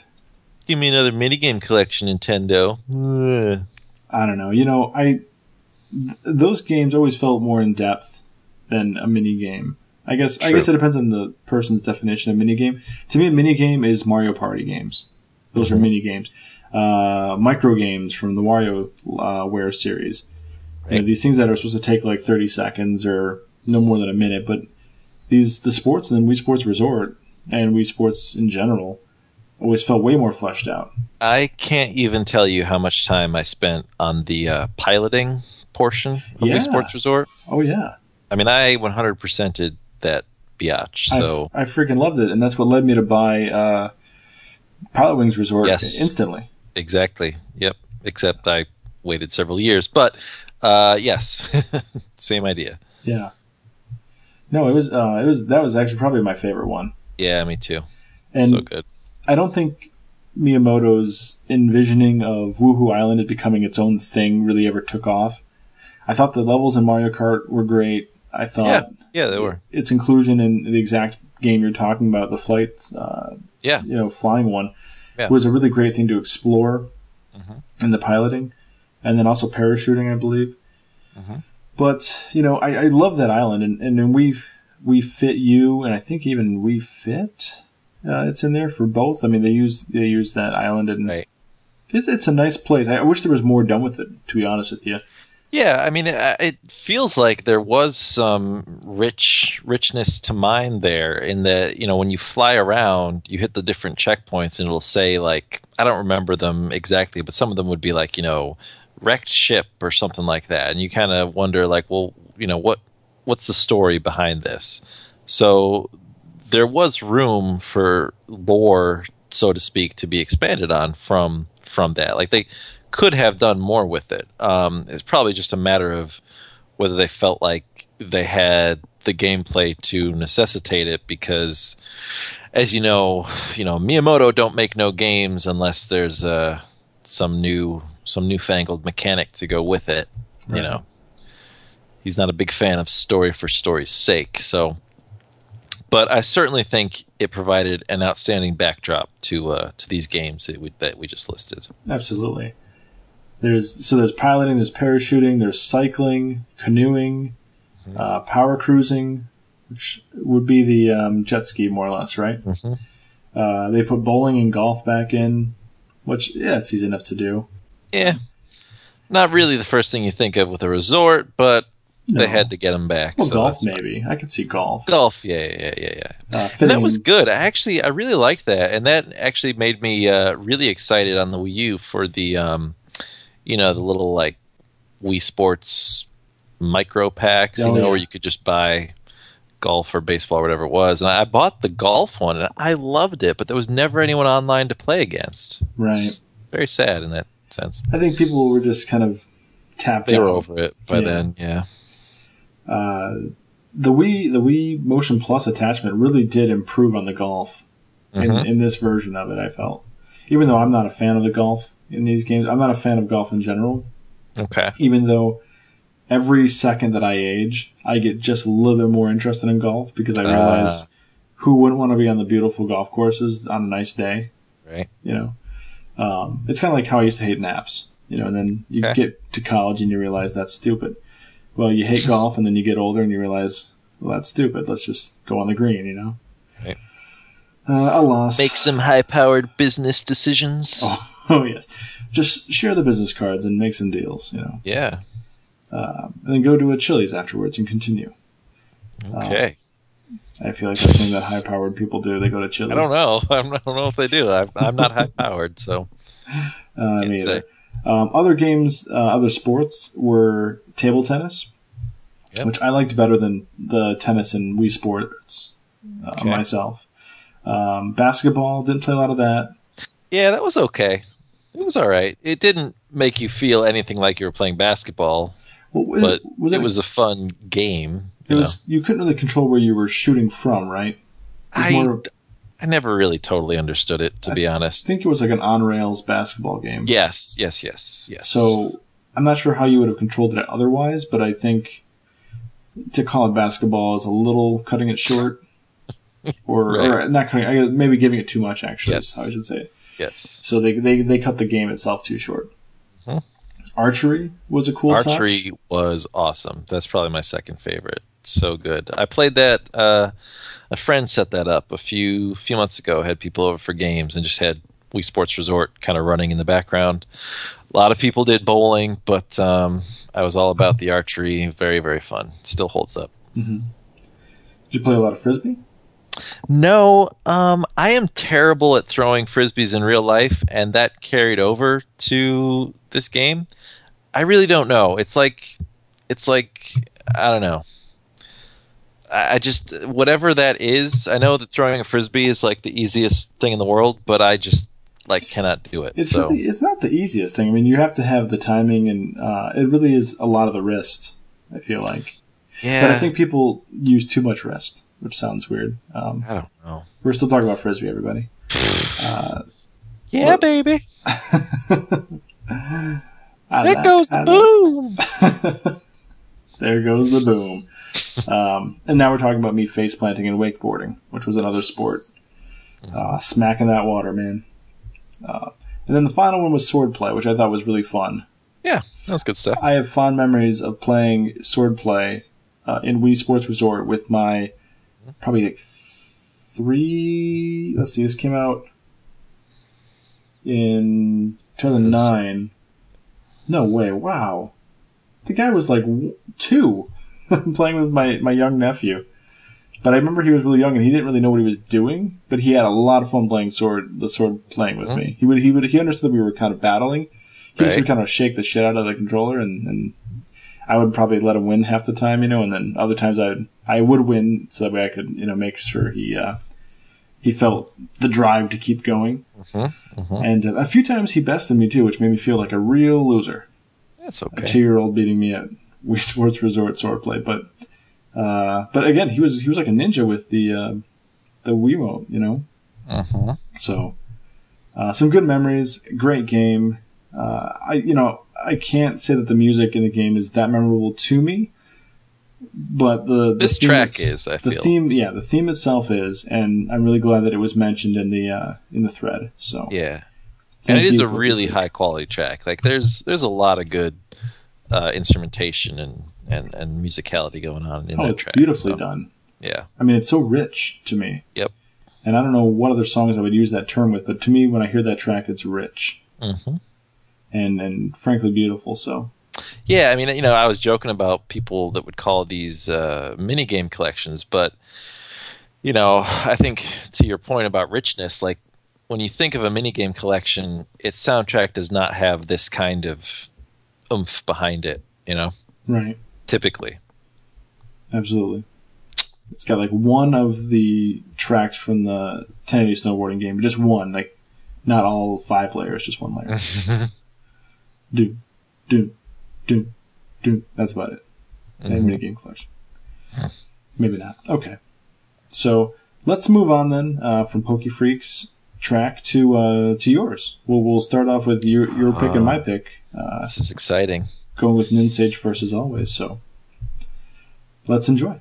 Give me another minigame collection, Nintendo. Ugh. I don't know. You know, I th- those games always felt more in depth than a mini game. I guess I guess it depends on the person's definition of mini game. To me, a mini game is Mario Party games. Those Mhm. are mini games. Uh, micro games from the Wario uh, Ware series. You know, these things that are supposed to take like thirty seconds or no more than a minute, but these the sports and Wii Sports Resort and Wii Sports in general always felt way more fleshed out. I can't even tell you how much time I spent on the uh, piloting portion of Yeah. the Sports Resort. Oh yeah. I mean, I 100%ed that biatch. So I, I freaking loved it, and that's what led me to buy uh, Pilotwings Resort Yes. instantly. exactly, yep. Except I waited several years, but uh, yes, same idea. Yeah. No, it was uh, it was that was actually probably my favorite one, Yeah, me too. and so good. I don't think Miyamoto's envisioning of Wuhu Island as becoming its own thing really ever took off. I thought the levels in Mario Kart were great. I thought Yeah, yeah, they were. its inclusion in the exact game you're talking about, the flight, uh, Yeah, you know, flying one, Yeah. was a really great thing to explore Mhm. in the piloting, and then also parachuting, I believe. Mhm. But you know, I, I love that island, and and then we've Wii Fit U, and I think even Wii Fit. Uh, it's in there for both. I mean, they use they use that island, and Right. it's, it's a nice place. I wish there was more done with it. To be honest with you, Yeah, I mean, it, it feels like there was some rich richness to mine there. In that, you know, when you fly around, you hit the different checkpoints, and it'll say like, I don't remember them exactly, but some of them would be like, you know, wrecked ship or something like that, and you kind of wonder like, well, you know, what what's the story behind this? So there was room for lore, so to speak, to be expanded on from from that. Like they could have done more with it. Um, it's probably just a matter of whether they felt like they had the gameplay to necessitate it because as you know you know miyamoto don't make no games unless there's uh, some new some newfangled mechanic to go with it you know he's not a big fan of story for story's sake so but I certainly think it provided an outstanding backdrop to uh, to these games that we, that we just listed. absolutely. There's so there's piloting, there's parachuting, there's cycling, canoeing, uh, power cruising, which would be the um, jet ski more or less, right? Mhm. Uh, they put bowling and golf back in, which yeah, it's easy enough to do. Yeah, not really the first thing you think of with a resort, but No. they had to get them back. Well, so golf maybe. I could see golf. Golf, yeah, yeah, yeah, yeah. Uh, And that was good. I actually, I really liked that, and that actually made me uh, really excited on the Wii U for the, um, you know, the little like Wii Sports micro packs, you Oh, know, yeah. where you could just buy golf or baseball or whatever it was. And I bought the golf one, and I loved it, but there was never anyone online to play against. right. Very sad in that sense. I think people were just kind of tapped They out. were over it by Yeah. then. Yeah. Uh, the Wii the Wii Motion Plus attachment really did improve on the golf in, Mhm. in this version of it. I felt, even though I'm not a fan of the golf in these games, I'm not a fan of golf in general. Okay. Even though every second that I age, I get just a little bit more interested in golf because I realize Ah. who wouldn't want to be on the beautiful golf courses on a nice day. Right. You know, um, it's kind of like how I used to hate naps. You know, and then you Okay. get to college and you realize that's stupid. Well, you hate golf, and then you get older and you realize, well, that's stupid. Let's just go on the green. You know. Right. Uh, alas. Make some high-powered business decisions. Oh, oh yes. Just share the business cards and make some deals. You know, Yeah. and then go to a Chili's afterwards and continue. Okay. I feel like that's something that high-powered people do. They go to Chili's. I don't know. I'm- don't know if they do. I'm, I'm not high powered, so Uh, me either. Um, other games, uh, other sports were table tennis, Yep. which I liked better than the tennis and Wii Sports uh, Okay. myself. Um, basketball didn't play a lot of that. yeah, that was okay. It was all right. It didn't make you feel anything like you were playing basketball, Well, but was it was a fun game. It You was you couldn't really control where you were shooting from, right? I more I never really totally understood it, to be honest. I think it was like an on rails basketball game. yes, yes, yes, yes. So I'm not sure how you would have controlled it otherwise, but I think to call it basketball is a little cutting it short, or, or not cutting. I Maybe giving it too much. Actually, Yes. is how I should say it. yes, So they they they cut the game itself too short. Mhm. Archery was a cool archery touch. was awesome. That's probably my second favorite. So good. I played that. Uh, a friend set that up a few few months ago. Had people over for games and just had Wii Sports Resort kind of running in the background. A lot of people did bowling, but um, I was all about the archery. Very very fun. Still holds up. Did you play a lot of frisbee? No, um, I am terrible at throwing frisbees in real life, and that carried over to this game. I really don't know. It's like, it's like I don't know. I I just whatever that is. I know that throwing a frisbee is like the easiest thing in the world, but I just like cannot do it. It's so really it's not the easiest thing. I mean, you have to have the timing, and uh, it really is a lot of the wrist. I feel like, yeah, but I think people use too much wrist, which sounds weird. Um, I don't know. we're still talking about frisbee, everybody. Uh, Yeah, What- baby. I There goes the boom. there goes the boom. Um, and now we're talking about me face planting and wakeboarding, which was another sport. Uh, smacking that water, man. Uh, and then the final one was swordplay, which I thought was really fun. Yeah, that's good stuff. I have fond memories of playing swordplay uh, in Wii Sports Resort with my probably like three. Let's see, this came out in 2009. No way! Wow, the guy was like two, playing with my my young nephew. But I remember he was really young and he didn't really know what he was doing. But he had a lot of fun playing sword, the sword playing with me. He would he would he understood that we were kind of battling. He used to kind of shake the shit out of the controller, and, and I would probably let him win half the time, you know, and then other times I would I would win so that way I could you know make sure he uh, he felt the drive to keep going. And uh, a few times he bested me too, which made me feel like a real loser That's a okay. two year old beating me at Wii Sports Resort swordplay. But uh, but again, he was he was like a ninja with the uh, the Wiimote, you know. Mhm. So uh, some good memories, great game. Uh, I you know I can't say that the music in the game is that memorable to me, but the, the This theme track is, I the feel. theme yeah the theme itself is, and I'm really glad that it was mentioned in the uh, in the thread. So Yeah. And it is a really high quality track. Like there's there's a lot of good uh, instrumentation and, and, and musicality going on in Oh, that it's track. beautifully so, done. Yeah. I mean, it's so rich to me. Yep. And I don't know what other songs I would use that term with, but to me, when I hear that track, it's rich hmm and and frankly beautiful. So Yeah, I mean, you know, I was joking about people that would call these uh, mini game collections, but you know, I think to your point about richness, like when you think of a minigame collection, its soundtrack does not have this kind of oomph behind it. You know, right, typically. absolutely. It's got like one of the tracks from the 1080 snowboarding game, just one, like not all five layers, just one layer. do, do, do, do. That's about it. Mm-hmm. And mini game collection. Maybe not. Okay. So let's move on then uh, from Pokey Freaks track to uh, to yours. We'll we'll start off with your your pick and my pick. Uh, This is exciting. going with Ninsage first as always. So let's enjoy.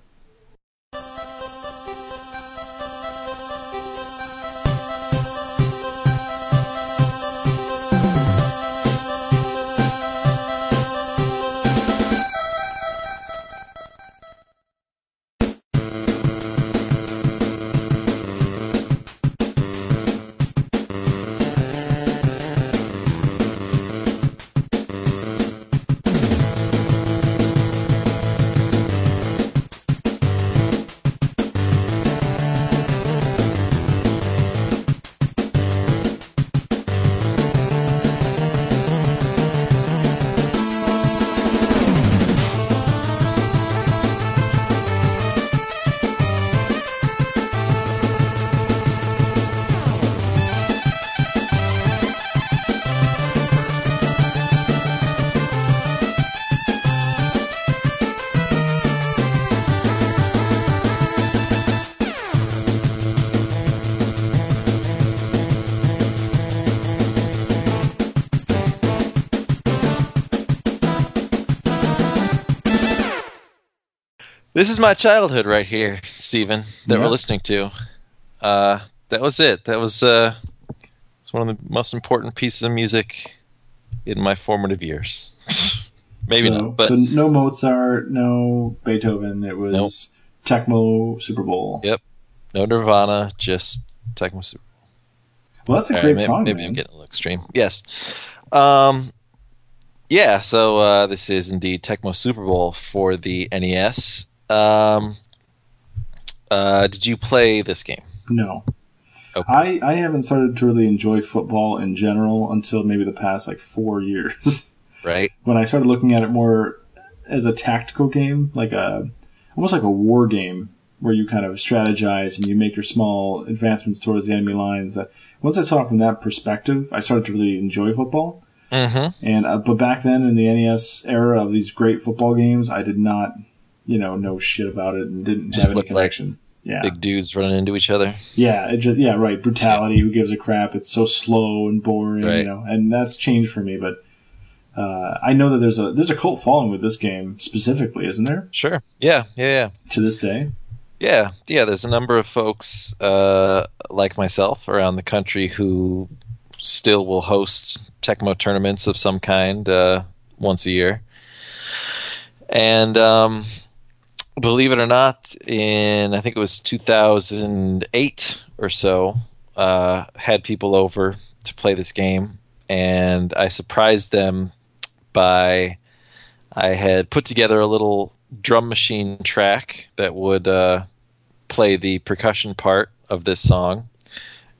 This is my childhood right here, Stephen, that Yeah. we're listening to. Uh, that was it. That was uh, it's one of the most important pieces of music in my formative years. Maybe so, not, but so no Mozart, no Beethoven. It was Nope. Tecmo Super Bowl. Yep. no Nirvana, just Tecmo Super. Bowl. Well, that's a All great right, song, maybe man. I'm getting a little extreme. Yes. Um, yeah, so uh, this is indeed Tecmo Super Bowl for the NES. Um, uh, did you play this game? No. Okay. I, I haven't started to really enjoy football in general until maybe the past like four years. Right. when I started looking at it more as a tactical game, like a almost like a war game where you kind of strategize and you make your small advancements towards the enemy lines. That once I saw it from that perspective, I started to really enjoy football. Mm-hmm. And uh, but back then in the NES era of these great football games, I did not, you know, know shit about it and didn't Just have any looked like yeah, Big dudes running into each other. yeah, it just yeah, right. Brutality. Who gives a crap? It's so slow and boring, Right. you know. And that's changed for me. But uh, I know that there's a there's a cult following with this game specifically, isn't there? Sure. Yeah. Yeah. Yeah. To this day. Yeah, yeah. There's a number of folks uh, like myself around the country who still will host Tecmo tournaments of some kind uh, once a year, and um, believe it or not, in I think it was 2008 or so, uh, had people over to play this game, and I surprised them by I had put together a little drum machine track that would uh, play the percussion part of this song.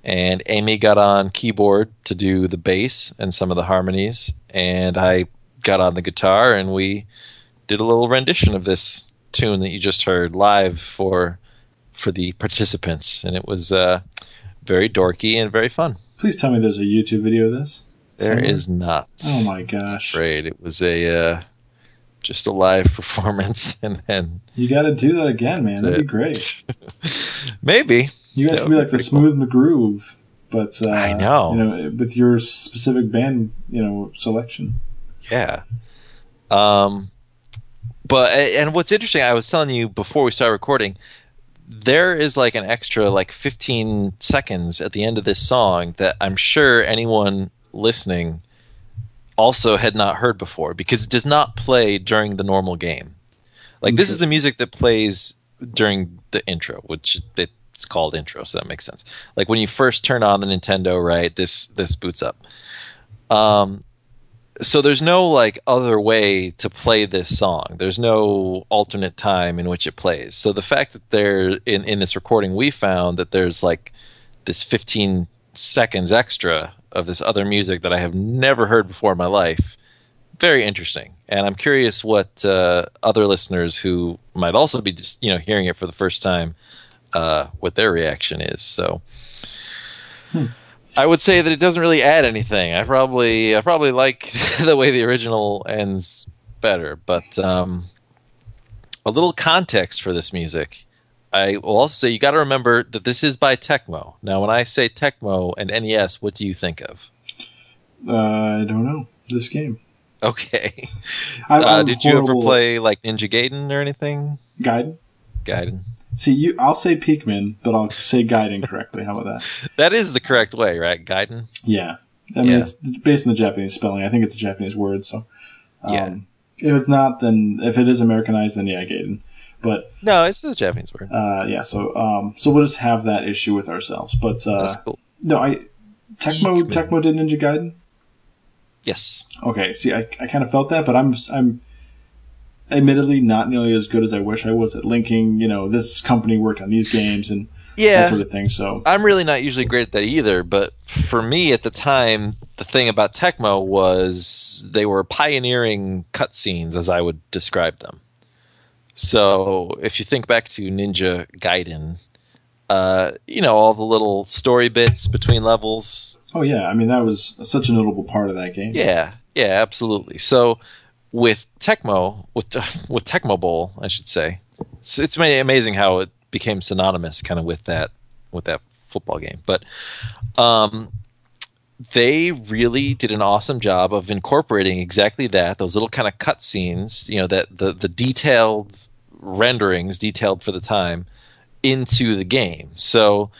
And Amy got on keyboard to do the bass and some of the harmonies, and I got on the guitar, and we did a little rendition of this tune that you just heard live for for the participants, and it was uh, very dorky and very fun. Please tell me there's a YouTube video of this. There is not. Oh my gosh! afraid it was a uh, just a live performance, and then You got to do that again, man. That'd be great. maybe You guys can be like be the Smooth McGroove, but uh, I know. you know, with your specific band, you know, selection. Yeah. Um, but and what's interesting, I was telling you before we started recording, there is like an extra like 15 seconds at the end of this song that I'm sure anyone listening also had not heard before because it does not play during the normal game. Like this is the music that plays during the intro, which it's called intro, so that makes sense. Like when you first turn on the Nintendo, right? This this boots up. Um, so there's no like other way to play this song. There's no alternate time in which it plays. So the fact that there in in this recording we found that there's like this 15 seconds extra of this other music that I have never heard before in my life. Very interesting, and I'm curious what uh, other listeners who might also be just you know hearing it for the first time, uh, what their reaction is. So, I would say that it doesn't really add anything. I probably I probably like the way the original ends better, but um, a little context for this music. I will also say you got to remember that this is by Tecmo. Now, when I say Tecmo and NES, what do you think of? Uh, I don't know this game. Okay. I, Uh, did you ever play like Ninja Gaiden or anything? Gaiden? Gaiden. See, you. I'll say Peakman, but I'll say Gaiden correctly. How about that? That is the correct way, right? Gaiden. Yeah. I mean, Yeah. it's based on the Japanese spelling. I think it's a Japanese word. So, um, Yeah. If it's not, then if it is Americanized, then yeah, Gaiden. But No, it's a Japanese word. uh, yeah, so um, so we'll just have that issue with ourselves. But uh, That's cool. no, I Tecmo. Tecmo did Ninja Gaiden. Yes. Okay, see, I, I kind of felt that, but I'm I'm admittedly not nearly as good as I wish I was at linking. You know, this company worked on these games and Yeah. that sort of thing. So I'm really not usually great at that either, but for me at the time, the thing about Tecmo was they were pioneering cutscenes, as I would describe them. So if you think back to Ninja Gaiden, uh, you know all the little story bits between levels. oh yeah, I mean that was such a notable part of that game. Yeah, yeah, absolutely. So with Tecmo, with with Tecmo Bowl, I should say, it's, it's amazing how it became synonymous, kind of with that with that football game. But um, they really did an awesome job of incorporating exactly that those little kind of cut scenes, you know, that the the detailed renderings, detailed for the time, into the game. So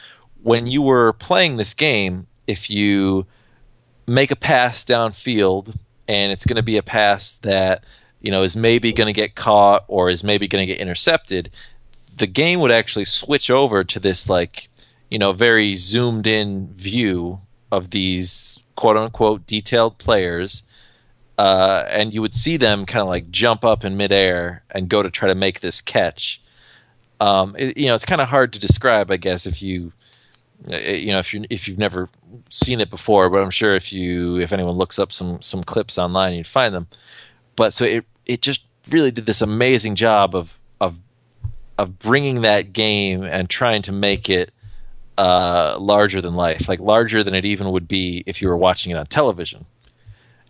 when you were playing this game, if you make a pass downfield and it's going to be a pass that you know is maybe going to get caught or is maybe going to get intercepted the game would actually switch over to this like you know very zoomed in view of these quote unquote detailed players uh, and you would see them kind of like jump up in midair and go to try to make this catch. Um, it, you know it's kind of hard to describe i guess if you you know if you if you've never seen it before but i'm sure if you if anyone looks up some some clips online you'd find them. But so it it just really did this amazing job of of of bringing that game and trying to make it uh, larger than life like larger than it even would be if you were watching it on television.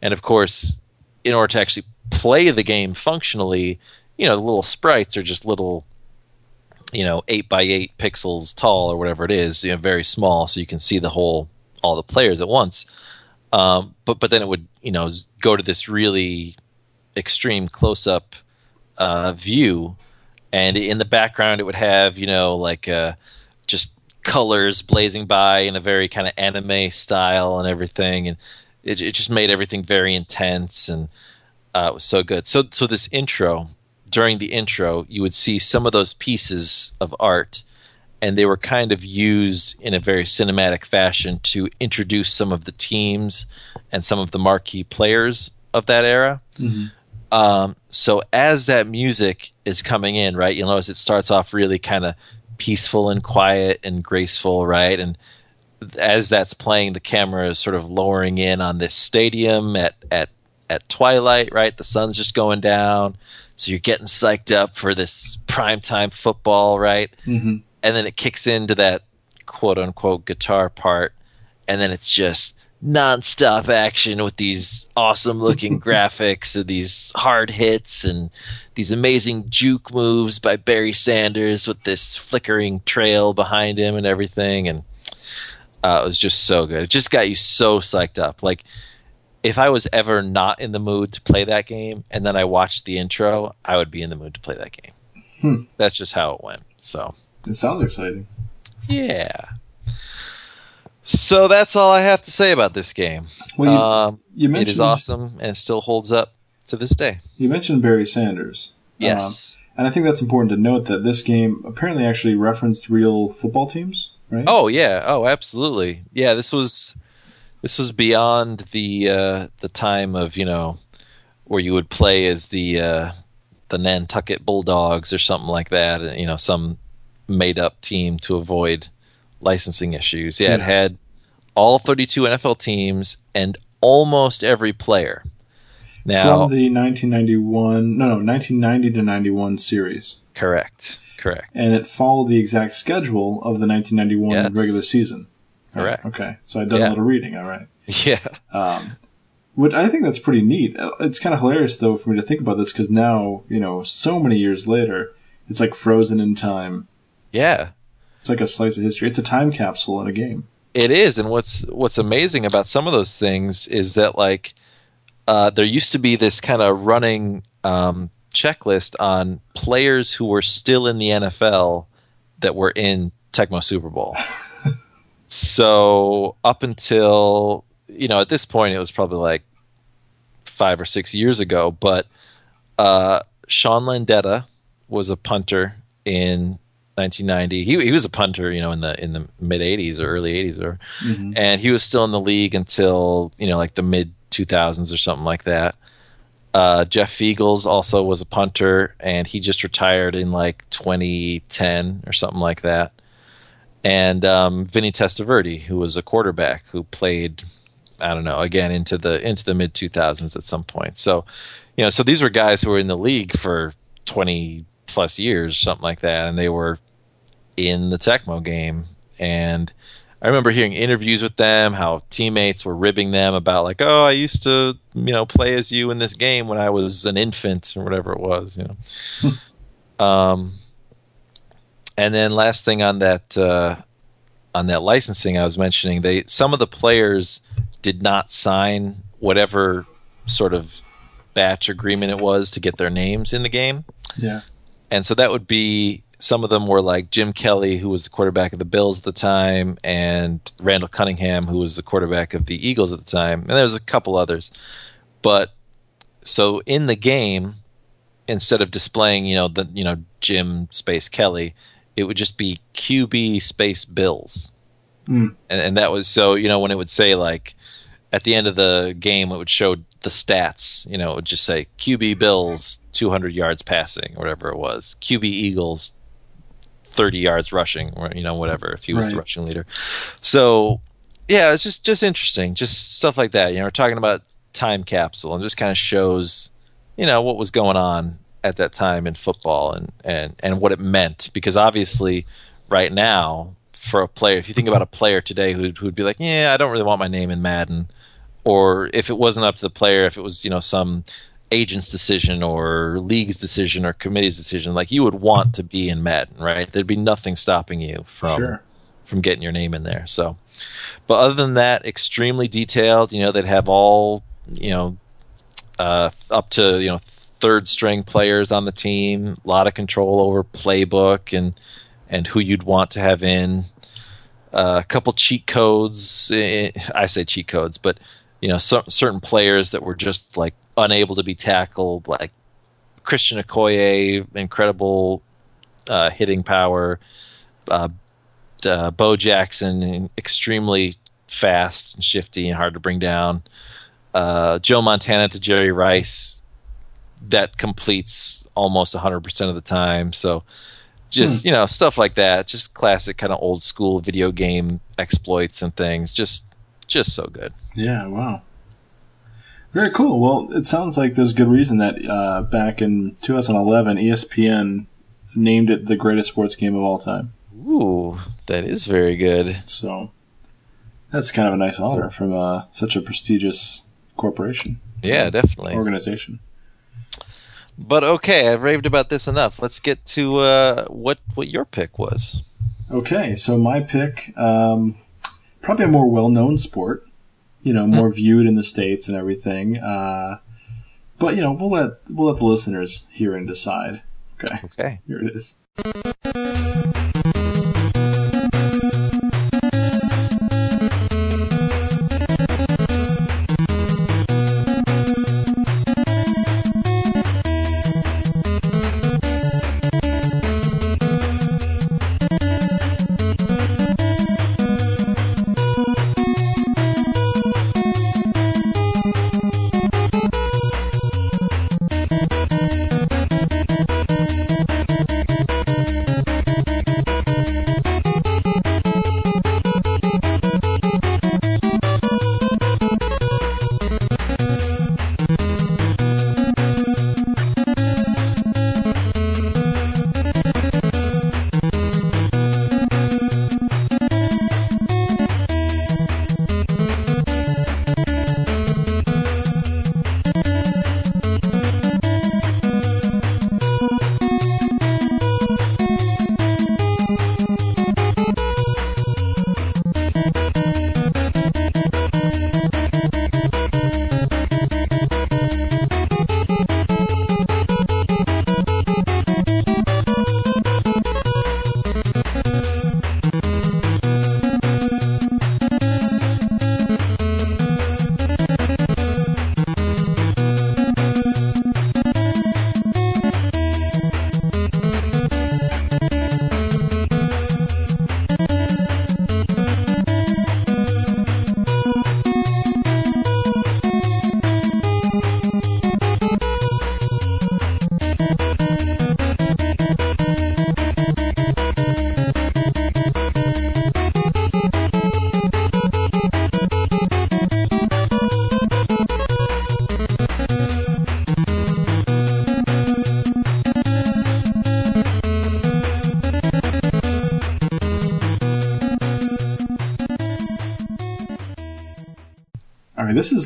And of course in order to actually play the game functionally you know the little sprites are just little you know eight by eight pixels tall or whatever it is, you know, very small, so you can see the whole all the players at once. Um, but but then it would you know go to this really extreme close up uh, view, and in the background it would have you know like uh, just colors blazing by in a very kind of anime style and everything, and it, it just made everything very intense and uh, it was so good. So so this intro during the intro, you would see some of those pieces of art, and they were kind of used in a very cinematic fashion to introduce some of the teams and some of the marquee players of that era. Um, so as that music is coming in, right, you'll notice it starts off really kind of peaceful and quiet and graceful, right? And as that's playing, the camera is sort of lowering in on this stadium at at at twilight, right? The sun's just going down, so you're getting psyched up for this primetime football, right? hmm and then it kicks into that quote unquote guitar part, and then it's just nonstop action with these awesome looking graphics and these hard hits and these amazing juke moves by Barry Sanders with this flickering trail behind him and everything, and uh, it was just so good. It just got you so psyched up. Like if I was ever not in the mood to play that game, and then I watched the intro, I would be in the mood to play that game. Hmm. That's just how it went. So. It sounds exciting. Yeah. So that's all I have to say about this game. Well, you, um, you mentioned is awesome and still holds up to this day. you mentioned Barry Sanders. Yes. Um, and I think that's important to note that this game apparently actually referenced real football teams, right? oh yeah. Oh, absolutely. Yeah. This was this was beyond the uh, the time of you know where you would play as the uh, the Nantucket Bulldogs or something like that. You know, some made up team to avoid licensing issues. Yeah, it had all 32 NFL teams and almost every player. Now, From the 1991, no, no, 1990 to 91 series. correct, correct, And it followed the exact schedule of the 1991 Yes. regular season. Right, Correct. Okay. So I've done Yeah. a little reading. All right. yeah, Um, which I think that's pretty neat. It's kind of hilarious though for me to think about this because now you know so many years later, it's like frozen in time. yeah. It's like a slice of history. It's a time capsule in a game. It is, and what's what's amazing about some of those things is that like uh, there used to be this kind of running um, checklist on players who were still in the NFL that were in Tecmo Super Bowl. so up until you know at this point it was probably like five or six years ago, but uh, Sean Landeta was a punter in 1990. He he was a punter, you know, in the in the mid 80s or early 80s, or Mhm. and he was still in the league until you know like the mid 2000s or something like that. Uh, Jeff Feagles also was a punter, and he just retired in like 2010 or something like that. And um, Vinny Testaverde, who was a quarterback who played, I don't know, again into the into the mid 2000s at some point. So, you know, so these were guys who were in the league for 20 plus years, something like that, and they were in the Tecmo game. And I remember hearing interviews with them, how teammates were ribbing them about like, oh, I used to, you know, play as you in this game when I was an infant or whatever it was, you know. um, and then last thing on that uh, on that licensing I was mentioning, they some of the players did not sign whatever sort of batch agreement it was to get their names in the game. Yeah. And so that would be some of them were like Jim Kelly, who was the quarterback of the Bills at the time, and Randall Cunningham, who was the quarterback of the Eagles at the time, and there was a couple others. But so in the game, instead of displaying, you know, the you know Jim space Kelly, it would just be QB space Bills, Mm. and, and that was so you know when it would say like at the end of the game, it would show the stats. You know, it would just say QB Bills 200 yards passing, or whatever it was. QB Eagles 30 yards rushing, or you know, whatever. If he was the rushing leader, so yeah, it's just just interesting, just stuff like that. You know, we're talking about time capsule, and just kind of shows, you know, what was going on at that time in football and and and what it meant. Because obviously, right now, for a player, if you think about a player today who who'd be like, yeah, I don't really want my name in Madden, or if it wasn't up to the player, if it was you know some agent's decision or league's decision or committee's decision, like you would want to be in Madden, right? There'd be nothing stopping you from Sure. from getting your name in there. So, but other than that, extremely detailed. You know, they'd have all you know uh, up to you know third string players on the team. A lot of control over playbook and and who you'd want to have in. Uh, a couple cheat codes. eh, I say cheat codes, but you know, cer- certain players that were just like unable to be tackled, like Christian Okoye, incredible uh, hitting power. Uh, uh, Bo Jackson, extremely fast and shifty and hard to bring down. Uh, Joe Montana to Jerry Rice, that completes almost 100% of the time. So just, you know, stuff like that. Just classic kind of old school video game exploits and things. Just, just so good. Yeah, wow. Very cool. Well, it sounds like there's good reason that uh, back in 2011, ESPN named it the greatest sports game of all time. Ooh, that is very good. So that's kind of a nice honor from uh, such a prestigious corporation Yeah, definitely. organization. But okay, I've raved about this enough. Let's get to uh, what what your pick was. Okay, so my pick, um, probably a more well-known sport, you know, more viewed in the states and everything. Uh, but you know, we'll let we'll let the listeners hear and decide. Okay, Okay. here it is.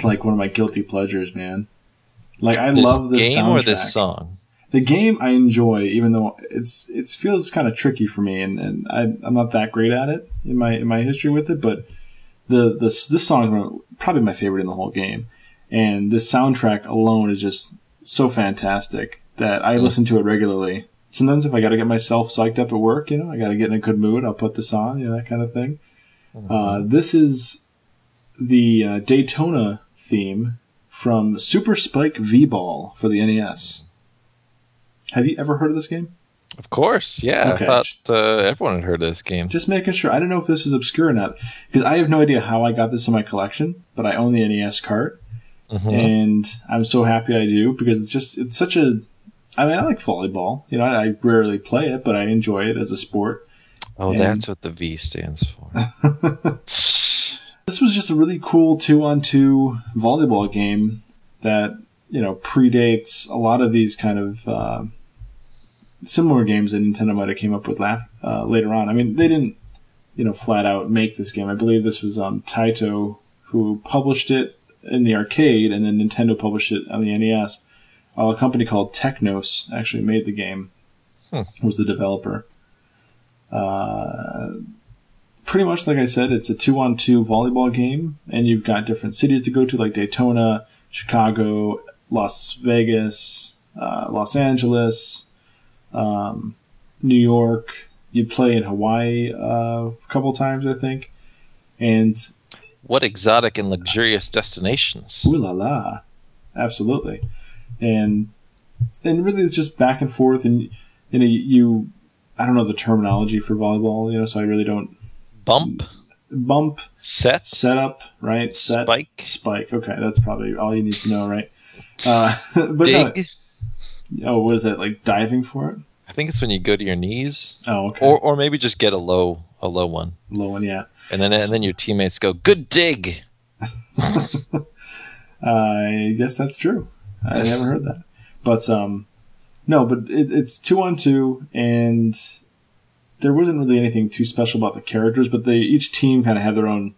Is like one of my guilty pleasures, man. Like I This love this game soundtrack. or this song? The game I enjoy, even though it's it feels kind of tricky for me, and, and I, I'm not that great at it in my in my history with it. But the this this song is probably my favorite in the whole game, and this soundtrack alone is just so fantastic that I listen to it regularly. Sometimes if I got to get myself psyched up at work, you know, I got to get in a good mood, I'll put this on, you know, that kind of thing. Uh, this is the uh, Daytona theme from Super Spike V Ball for the NES. Have you ever heard of this game? Of course, yeah. Okay. I thought uh, everyone had heard of this game. Just making sure. I don't know if this is obscure or not because I have no idea how I got this in my collection, but I own the NES cart, Mhm. and I'm so happy I do because it's just it's such a. I mean, I like volleyball. You know, I, I rarely play it, but I enjoy it as a sport. Oh, and- that's what the V stands for. This was just a really cool two-on-two volleyball game that you know predates a lot of these kind of uh, similar games that Nintendo might have came up with la- uh, later on. I mean, they didn't you know flat out make this game. I believe this was um, Taito who published it in the arcade, and then Nintendo published it on the NES. Uh, a company called Technos actually made the game. Hmm. Was the developer. Uh, pretty much like I said, it's a two-on-two volleyball game, and you've got different cities to go to, like Daytona, Chicago, Las Vegas, uh, Los Angeles, um, New York. You play in Hawaii uh, a couple times, I think, and what exotic and luxurious destinations? ooh la la, absolutely. And and really it's just back and forth, and you know, you I don't know the terminology for volleyball, you know, so I really don't Bump, bump, set, setup, right? Set, spike, spike. Okay, that's probably all you need to know, right? Uh, but no, dig. oh, was it like diving for it? I think it's when you go to your knees, Oh, okay. or or maybe just get a low a low one, low one, yeah. and then and then your teammates go good dig. I guess that's true. I never heard that, but um, no, but it, it's two on two, and there wasn't really anything too special about the characters, but they each team kind of had their own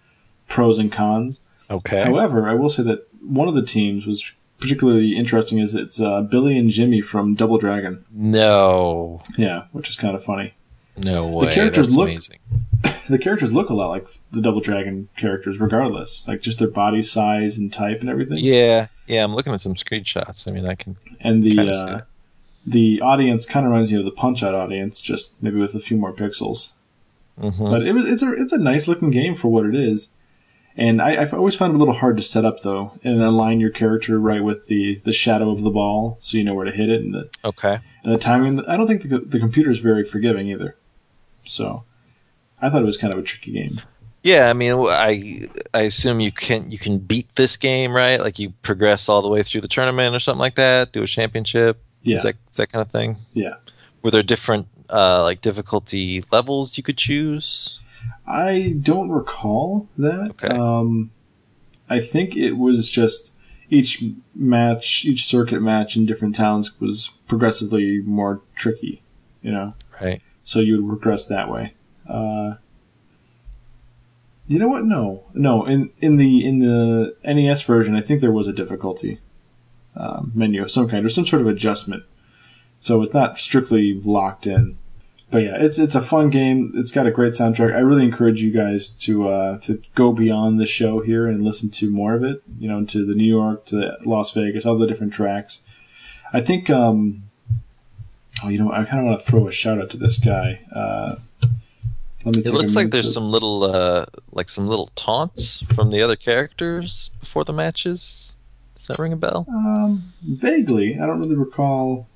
pros and cons. Okay. However, I will say that one of the teams was particularly interesting. Is it's uh, Billy and Jimmy from Double Dragon? No, Yeah, which is kind of funny. no way. The characters That's look- amazing. The characters look a lot like the Double Dragon characters, regardless, like just their body size and type and everything. Yeah, yeah. I'm looking at some screenshots. I mean, I can. and the uh. The audience kind of reminds you of the Punch Out audience, just maybe with a few more pixels. mhm. But it was it's a it's a nice looking game for what it is. And I, I've always found it a little hard to set up though, and align your character right with the, the shadow of the ball, so you know where to hit it, and the Okay. and the timing. I don't think the the computer is very forgiving either. So, I thought it was kind of a tricky game. Yeah, I mean, I I assume you can you can beat this game, right? Like you progress all the way through the tournament or something like that, do a championship. Yeah, Is that is that kind of thing? yeah. Were there different uh, like difficulty levels you could choose? I don't recall that. Okay. Um, I think it was just each match, each circuit match in different towns was progressively more tricky, you know. Right. So you would progress that way. Uh, you know what? No, no. In in the in the NES version, I think there was a difficulty um, menu of some kind or some sort of adjustment. So it's not strictly locked in. But yeah, it's it's a fun game. It's got a great soundtrack. I really encourage you guys to uh, to go beyond the show here and listen to more of it. You know, to the New York, to Las Vegas, all the different tracks. I think. Um, oh, you know, I kind of want to throw a shout out to this guy. Uh, let me. It looks like there's to- some little uh, like some little taunts from the other characters before the matches. Does that ring a bell? Um, vaguely, I don't really recall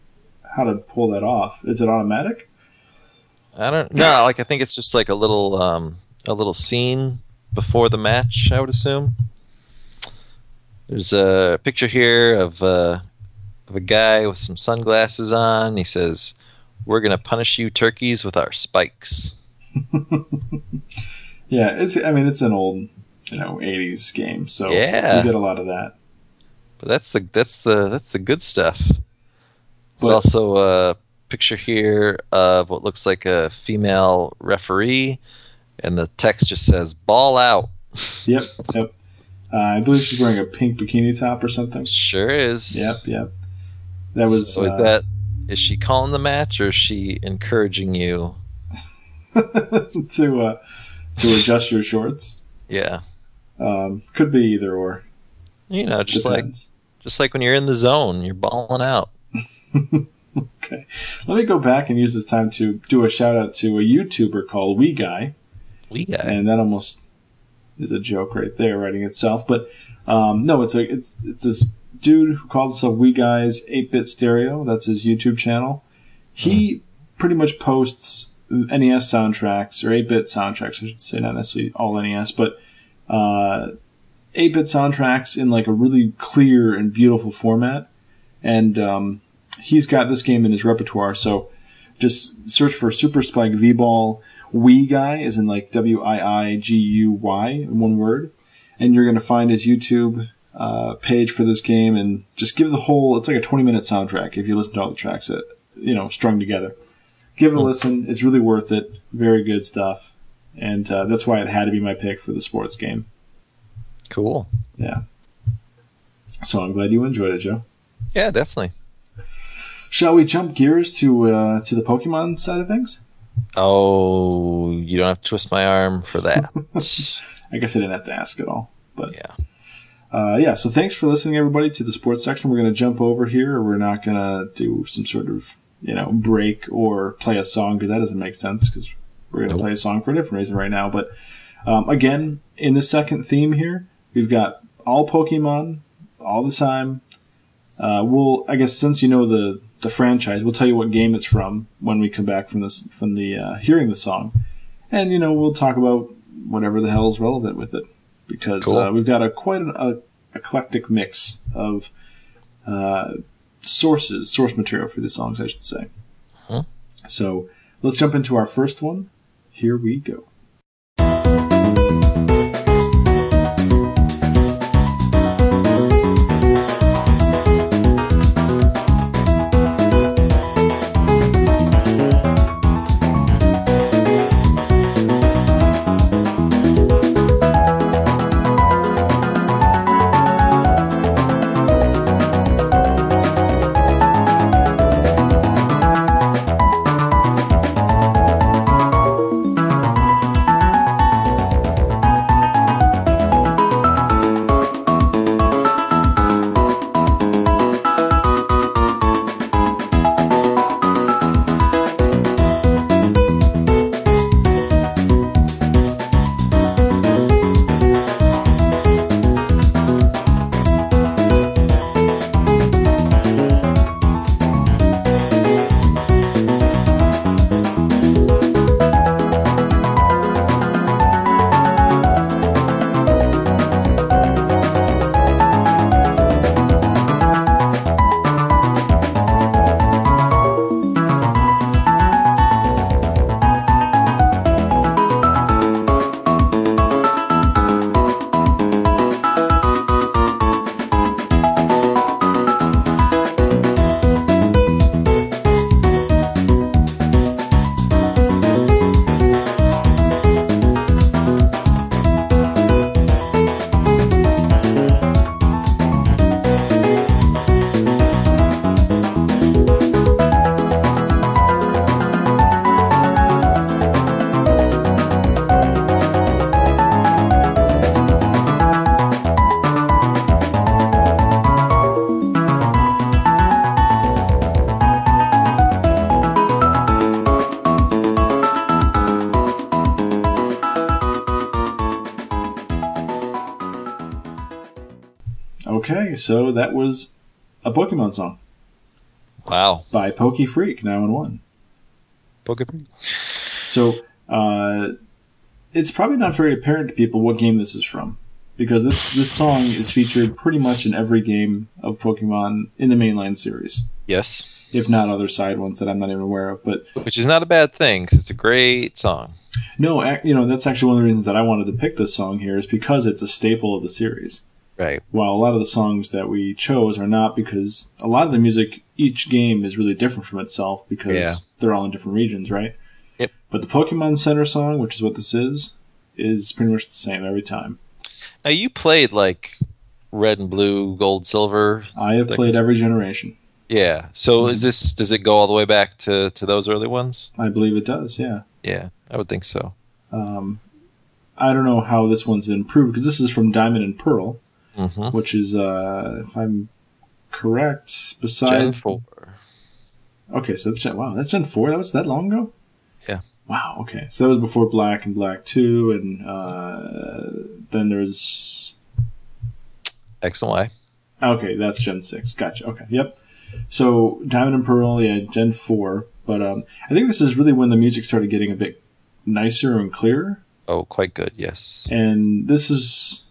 how to pull that off. Is it automatic? I don't no, like I think it's just like a little um a little scene before the match, I would assume. There's a picture here of uh of a guy with some sunglasses on. He says, "We're going to punish you turkeys with our spikes." Yeah, it's. I mean, it's an old, you know, '80s game, so Yeah. you get a lot of that. But that's the that's the that's the good stuff. There's also a picture here of what looks like a female referee, and the text just says "ball out." Yep, yep. Uh, I believe she's wearing a pink bikini top or something. Sure is. Yep, yep. That was. So is uh, that is she calling the match or is she encouraging you? to uh, to adjust your shorts? Yeah, Um, could be either or. You know, just like just like when you're in the zone, you're balling out. Okay. Let me go back and use this time to do a shout out to a YouTuber called Wii Guy. We got and that almost is a joke right there, writing itself. But um, no, it's a it's it's this dude who calls himself Wii Guy's Eight Bit Stereo. That's his YouTube channel. He pretty much posts NES soundtracks or eight bit soundtracks, I should say, not necessarily all NES, but uh, eight bit soundtracks in like a really clear and beautiful format. And um, he's got this game in his repertoire, so just search for Super Spike V Ball Wii Guy, is in like W I I G U Y in one word, and you're going to find his YouTube uh, page for this game, and just give the whole. It's like a 20 minute soundtrack if you listen to all the tracks that you know strung together. Give it a listen; it's really worth it. Very good stuff, and uh, that's why it had to be my pick for the sports game. Cool. Yeah. So I'm glad you enjoyed it, Joe. Yeah, definitely. Shall we jump gears to uh, to the Pokemon side of things? Oh, you don't have to twist my arm for that. I guess I didn't have to ask at all, but yeah. uh, yeah. So thanks for listening, everybody, to the sports section. We're going to jump over here. We're not going to do some sort of you know break or play a song because that doesn't make sense because we're going to Nope. play a song for a different reason right now. But um, again, in the second theme here, we've got all Pokemon all the time. Uh, we'll, I guess, since you know the the franchise, we'll tell you what game it's from when we come back from this from the uh, hearing the song, and you know we'll talk about whatever the hell is relevant with it because Cool. uh, we've got a quite an a, eclectic mix of uh, sources, source material for the songs, I should say. Huh. So let's jump into our first one. Here we go. Okay, so that was a Pokemon song Wow. by Pokey Freak 911. Pokemon. So uh, it's probably not very apparent to people what game this is from because this this song is featured pretty much in every game of Pokemon in the mainline series, Yes. if not other side ones that I'm not even aware of. But Which is not a bad thing because it's a great song. no, you know that's actually one of the reasons that I wanted to pick this song here is because it's a staple of the series. Right. While a lot of the songs that we chose are not because a lot of the music each game is really different from itself because Yeah. they're all in different regions, right? Yep. But the Pokemon Center song, which is what this is, is pretty much the same every time. Now you played like red and blue, gold, silver. I have played every generation. Yeah. So is this does it go all the way back to to those early ones? I believe it does, yeah. Yeah, I would think so. Um, I don't know how this one's improved because this is from Diamond and Pearl, Mm-hmm. which is, uh, if I'm correct, besides. Gen besides. four. Okay, so that's Gen, wow, that's Gen 4? That was that long ago? Yeah. Wow, okay. So that was before Black and Black 2, and uh, then there's. X and Y. Okay, that's Gen 6. Gotcha. Okay, yep. So Diamond and Pearl, yeah, Gen 4. But um, I think this is really when the music started getting a bit nicer and clearer. Oh, quite good. Yes. And this is.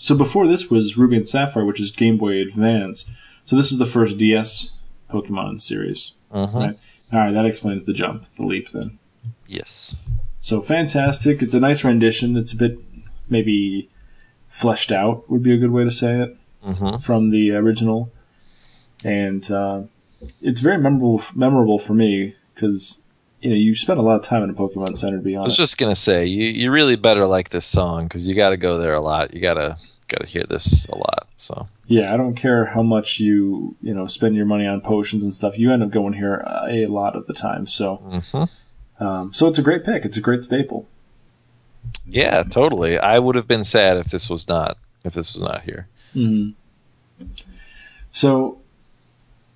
So before this was Ruby and Sapphire, which is Game Boy Advance. So this is the first DS Pokemon series. Mm-hmm. Right. All right, that explains the jump, the leap then. Yes. So fantastic. It's a nice rendition. It's a bit maybe fleshed out, would be a good way to say it, Mm-hmm. from the original. And uh, it's very memorable memorable for me because you know you spend a lot of time in a Pokemon Center. To be honest, I was just gonna say you you really better like this song because you got to go there a lot. You gotta gotta hear this a lot. So yeah, I don't care how much you you know spend your money on potions and stuff. You end up going here a lot of the time. So hmm um, so it's a great pick. It's a great staple. yeah, totally. I would have been sad if this was not if this was not here. Mm-hmm. So,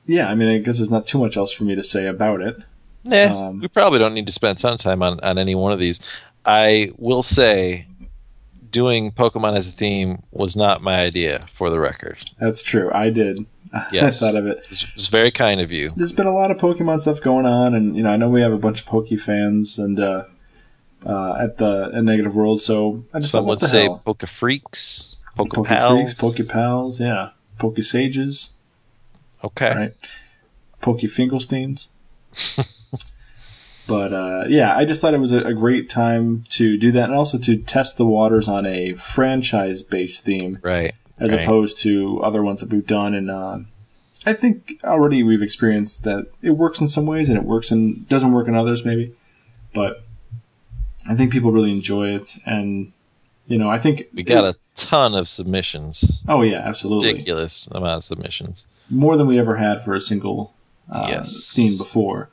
yeah, I mean, I guess there's not too much else for me to say about it. Nah, Um, we probably don't need to spend of time on, on any one of these. I will say, doing Pokemon as a theme was not my idea, for the record. That's true. I did. Yes. I thought of it. It's, very kind of you. There's been a lot of Pokemon stuff going on, and you know I know we have a bunch of Poke fans and uh, uh, at the at Negative World, so I just Some would say hell? Poke Freaks, Poke, Poke Pals. Freaks, Poke Pals, yeah, Poke Sages, Okay. right? Poke Finkelsteins. but uh, yeah, I just thought it was a, a great time to do that, and also to test the waters on a franchise-based theme Right. as Right. opposed to other ones that we've done. And uh, I think already we've experienced that it works in some ways and it works and doesn't work in others, maybe. But I think people really enjoy it, and you know, I think We got a ton of submissions. oh yeah, absolutely Ridiculous amount of submissions. more than we ever had for a single uh, Yes. theme before.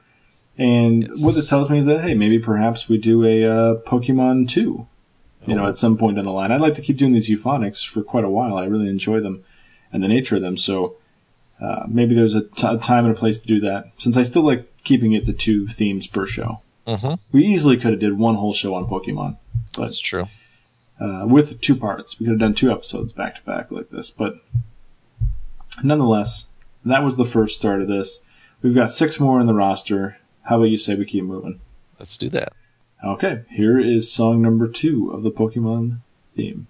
And Yes. what it tells me is that hey, maybe perhaps we do a uh, Pokemon two. You know, Oh. at some point down the line, I'd like to keep doing these euphonics for quite a while. I really enjoy them and the nature of them. So uh, maybe there's a t- a time and a place to do that. Since I still like keeping it to two themes per show, Mm-hmm. we easily could have did one whole show on Pokemon, but That's true. uh, with two parts. We could have done two episodes back to back like this, but nonetheless, that was the first start of this. We've got six more in the roster. How about you say we keep moving? Let's do that. Okay, here is song number two of the Pokemon theme.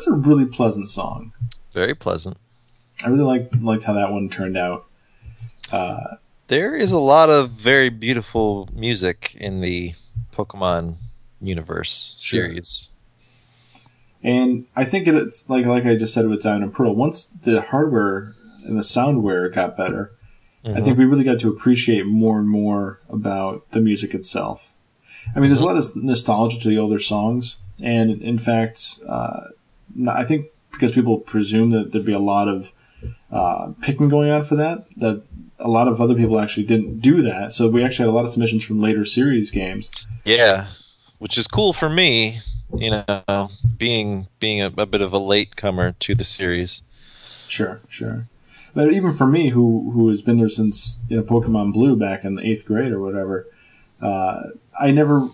That's a really pleasant song. Very pleasant. I really liked liked how that one turned out. Uh, There is a lot of very beautiful music in the Pokemon universe Sure. series. And I think it's like like I just said with Diamond and Pearl. Once the hardware and the soundware got better, I think we really got to appreciate more and more about the music itself. I mean, there's a lot of nostalgia to the older songs, and in fact, uh, I think because people presume that there'd be a lot of uh, picking going on for that, that a lot of other people actually didn't do that. So we actually had a lot of submissions from later series games. Yeah, which is cool for me, you know, being being a, a bit of a late comer to the series. Sure, sure. But even for me, who who has been there since you know Pokemon Blue back in the eighth grade or whatever, uh, I never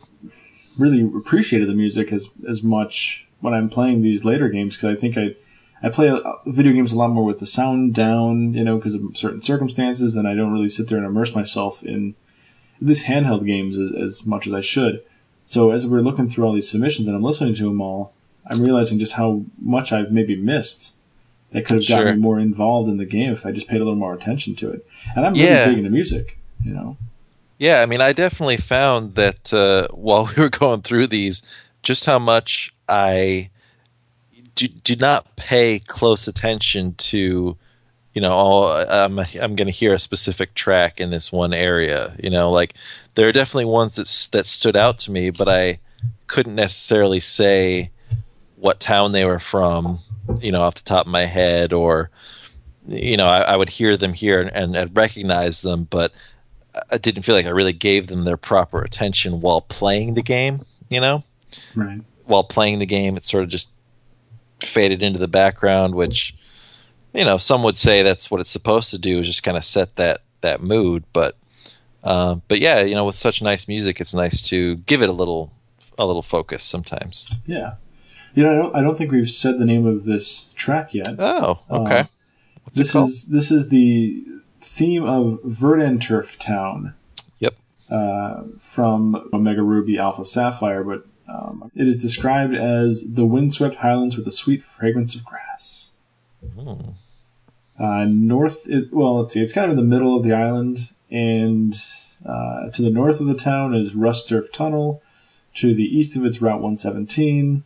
really appreciated the music as as much when I'm playing these later games because I think I I play uh, video games a lot more with the sound down, you know, because of certain circumstances, and I don't really sit there and immerse myself in these handheld games as, as much as I should. So as we're looking through all these submissions and I'm listening to them all, I'm realizing just how much I've maybe missed that could have gotten Sure. me more involved in the game if I just paid a little more attention to it. And I'm really Yeah. big into music, you know. Yeah, I mean, I definitely found that uh, while we were going through these, just how much I do, do not pay close attention to, you know, oh, I'm I'm going to hear a specific track in this one area. You know, like there are definitely ones that that stood out to me, but I couldn't necessarily say what town they were from, you know, off the top of my head, or you know, I, I would hear them here and, and, recognize them, but I didn't feel like I really gave them their proper attention while playing the game. You know, Right. While playing the game, it sort of just faded into the background, which you know some would say that's what it's supposed to do, is just kind of set that that mood. But uh, but yeah, you know, with such nice music, it's nice to give it a little a little focus sometimes. Yeah. You know, I don't, I don't think we've said the name of this track yet. Oh, okay. Uh, this is this is the theme of Verdanturf Town. Yep. Uh, from Omega Ruby Alpha Sapphire, but um, it is described as the windswept highlands with a sweet fragrance of grass. Hmm. Uh, north, it, well, let's see, it's kind of in the middle of the island, and uh, to the north of the town is Rusturf Tunnel. To the east of it's Route 117.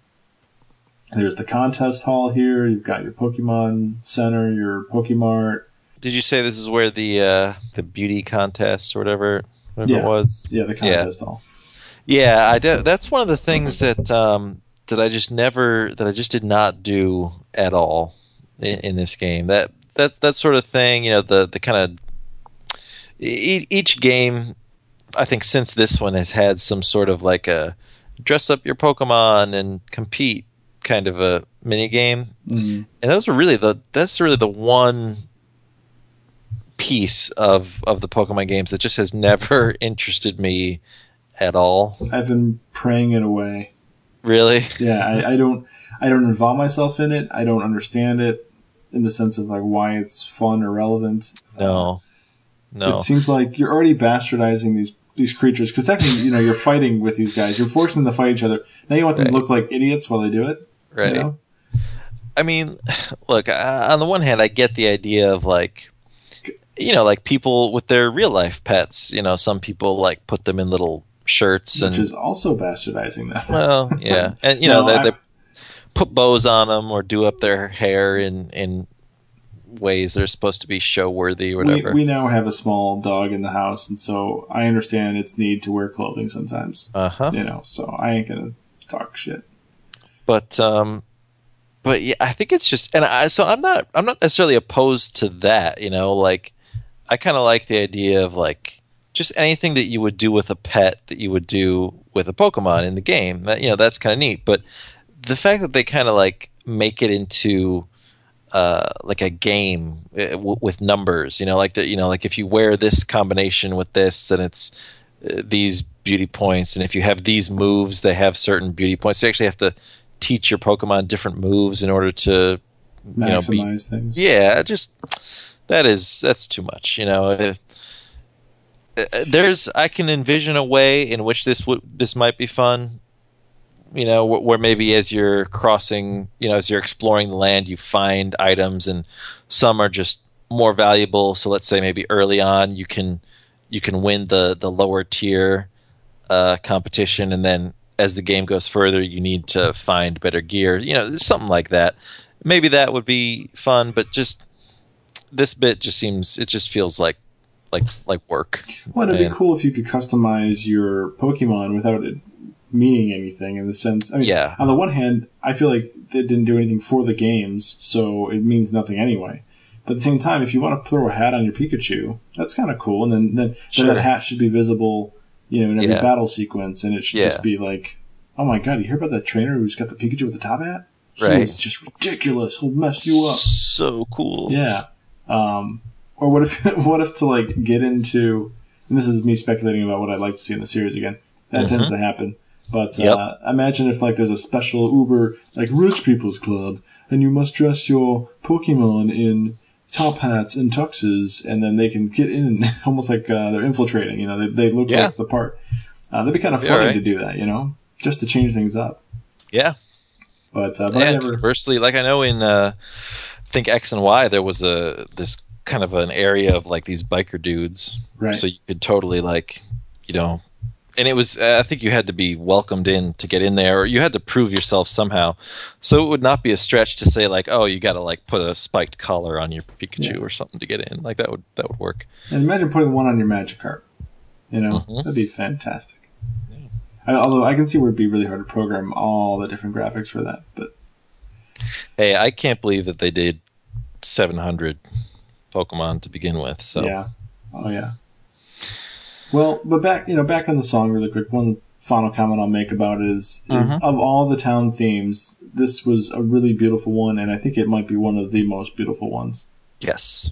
There's the contest hall here. You've got your Pokemon Center, your Pokemart. Did you say this is where the uh, the beauty contest or whatever whatever Yeah. it was? Yeah, the contest hall. Yeah, I did. That's one of the things that um, that I just never that I just did not do at all in, in this game. That that's that sort of thing. You know, the the kind of e- each game. I think since this one has had some sort of like a dress up your Pokemon and compete kind of a mini game, Mm. and those are really the that's really the one piece of of the Pokemon games that just has never interested me at all. I've been praying it away. Really? Yeah, I, I don't I don't involve myself in it. I don't understand it in the sense of like why it's fun or relevant. No. No. It seems like you're already bastardizing these these creatures because technically, you know, you're fighting with these guys. You're forcing them to fight each other. Now you want them to look like idiots while they do it. you right. know? I mean, look, uh, on the one hand, I get the idea of like, you know, like people with their real life pets. You know, some people like put them in little shirts and Which is also bastardizing them. well, yeah, and you know No, they, they put bows on them or do up their hair in in ways that are supposed to be show worthy or we, whatever. we now have a small dog in the house, and so I understand its need to wear clothing sometimes. uh huh. You know, so I ain't gonna talk shit. but um but yeah i think it's just and i so i'm not i'm not necessarily opposed to that you know like i kind of like the idea of like just anything that you would do with a pet that you would do with a pokemon in the game that you know that's kind of neat but the fact that they kind of like make it into uh, like a game uh, w- with numbers, you know, like the, you know, like if you wear this combination with this, and it's uh, these beauty points, and if you have these moves, they have certain beauty points. You actually have to teach your Pokemon different moves in order to, you know, be, Maximize things. yeah, just that is that's too much. You know, If- there's I can envision a way in which this would this might be fun. You know, where, where maybe as you're crossing, you know, as you're exploring the land, you find items, and some are just more valuable. So let's say maybe early on you can you can win the the lower tier uh, competition, and then as the game goes further, you need to find better gear. You know, something like that. Maybe that would be fun, but just this bit just seems it just feels like like like work. Well, it'd And- be cool if you could customize your Pokemon without it meaning anything in the sense. I mean, Yeah. on the one hand, I feel like they didn't do anything for the games, so it means nothing anyway. But at the same time, if you want to throw a hat on your Pikachu, that's kind of cool. And then, then, then that hat should be visible, you know, in every Yeah. battle sequence, and it should Yeah. just be like, "Oh my god, you hear about that trainer who's got the Pikachu with the top hat? Right. He's just ridiculous. He'll mess you up." So cool. Yeah. Um, or what if what if to like get into and this is me speculating about what I'd like to see in the series again. That tends to happen. But Mm-hmm. Yep. uh, imagine if like there's a special Uber like rich people's club and you must dress your Pokemon in top hats and tuxes and then they can get in almost like uh, they're infiltrating, you know, they, they look Yeah. like the part. Uh, that'd be kind of funny right. to do that, you know, just to change things up. Yeah. But, uh, but I And never, conversely, like I know in uh, I think X and Y, there was a this kind of an area of like these biker dudes, right. so you could totally like, you know, and it was I think you had to be welcomed in to get in there, or you had to prove yourself somehow. So it would not be a stretch to say like, oh, you got to like put a spiked collar on your Pikachu Yeah. or something to get in. Like that would that would work. And imagine putting one on your Magikarp. You know, Mhm. that'd be fantastic. I, although I can see where it'd be really hard to program all the different graphics for that, but Hey, I can't believe that they did 700 Pokemon to begin with. So yeah, oh yeah, Well, but back you know back on the song really quick. One final comment I'll make about it is, is of all the town themes, this was a really beautiful one, and I think it might be one of the most beautiful ones. Yes.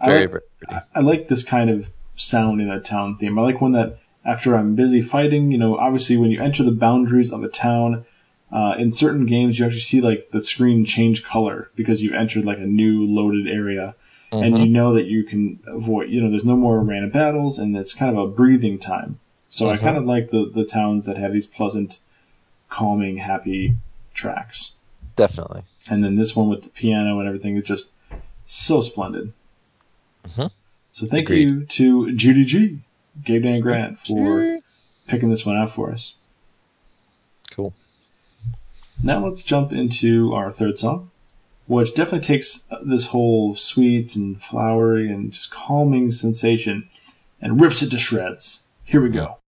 I Very, like- very pretty. I, I like this kind of sound in a town theme. I like when that after I'm busy fighting, you know, obviously when you enter the boundaries of a town, uh, in certain games you actually see like the screen change color because you've entered like a new loaded area. And you know that you can avoid, you know, there's no more random battles, and it's kind of a breathing time. So I kind of like the the towns that have these pleasant, calming, happy tracks. Definitely. And then this one with the piano and everything is just so splendid. Mhm. So thank Agreed. you to Judy G, Game Dad Grant, for picking this one out for us. Cool. Now let's jump into our third song, which definitely takes this whole sweet and flowery and just calming sensation and rips it to shreds. Here we go.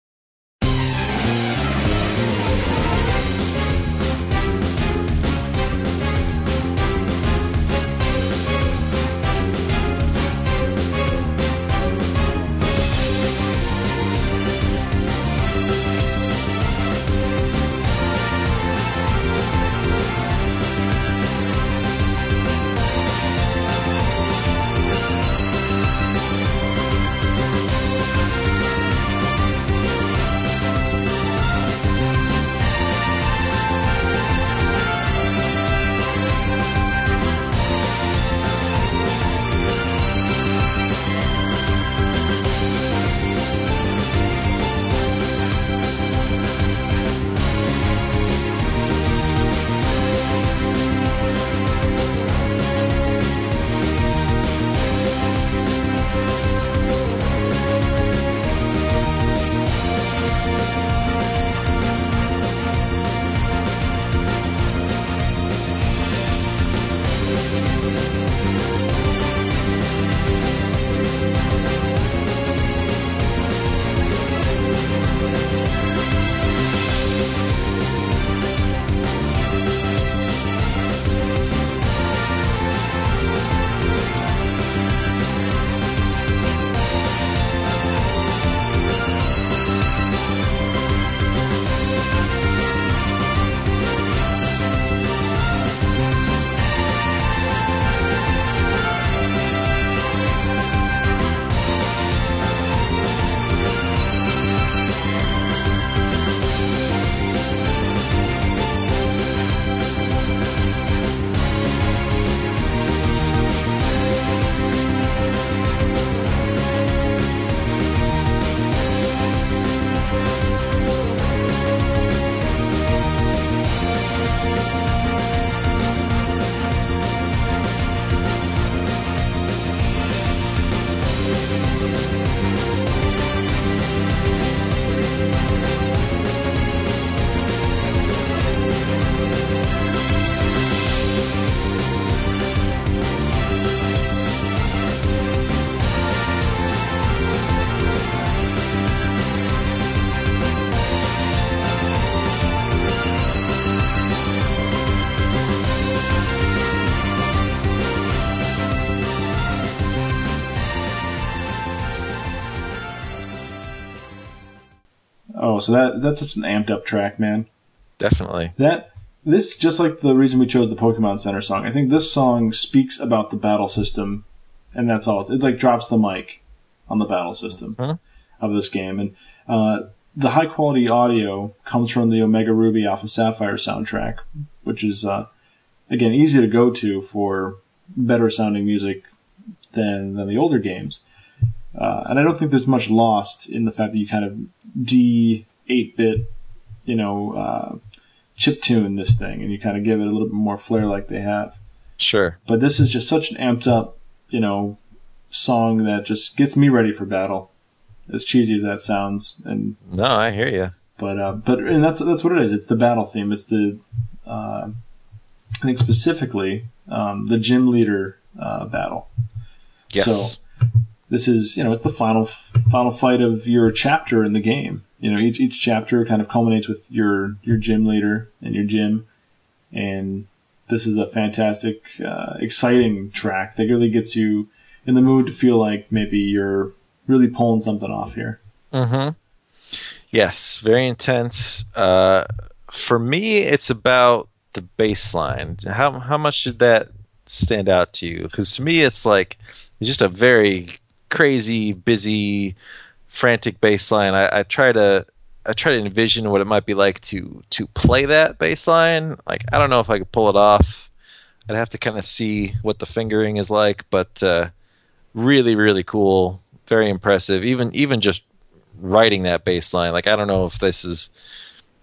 So that that's such an amped up track, man. Definitely. That this just like the reason we chose the Pokemon Center song. I think this song speaks about the battle system, and that's all. It's, it like drops the mic on the battle system Mhm. of this game, and uh, the high quality audio comes from the Omega Ruby Alpha Sapphire soundtrack, which is uh, again easy to go to for better sounding music than than the older games. Uh, and I don't think there's much lost in the fact that you kind of D eight bit, you know, uh, chip tune this thing, and you kind of give it a little bit more flair like they have. Sure. But this is just such an amped up, you know, song that just gets me ready for battle. As cheesy as that sounds, and No, I hear you. but uh, but and that's that's what it is. It's the battle theme. It's the uh, I think specifically um, the gym leader uh, battle. Yes. So this is you know it's the final final fight of your chapter in the game. You know each each chapter kind of culminates with your your gym leader and your gym, and this is a fantastic, uh, exciting track that really gets you in the mood to feel like maybe you're really pulling something off here. Mm-hmm. Yes, very intense. Uh, for me, it's about the bass line. How how much did that stand out to you? Because to me, it's like it's just a very crazy, busy, frantic bass line. I, I try to I try to envision what it might be like to to play that bass line. Like I don't know if I could pull it off. I'd have to kind of see what the fingering is like, but uh, really, really cool, very impressive. Even even just writing that bass line, like I don't know if this is,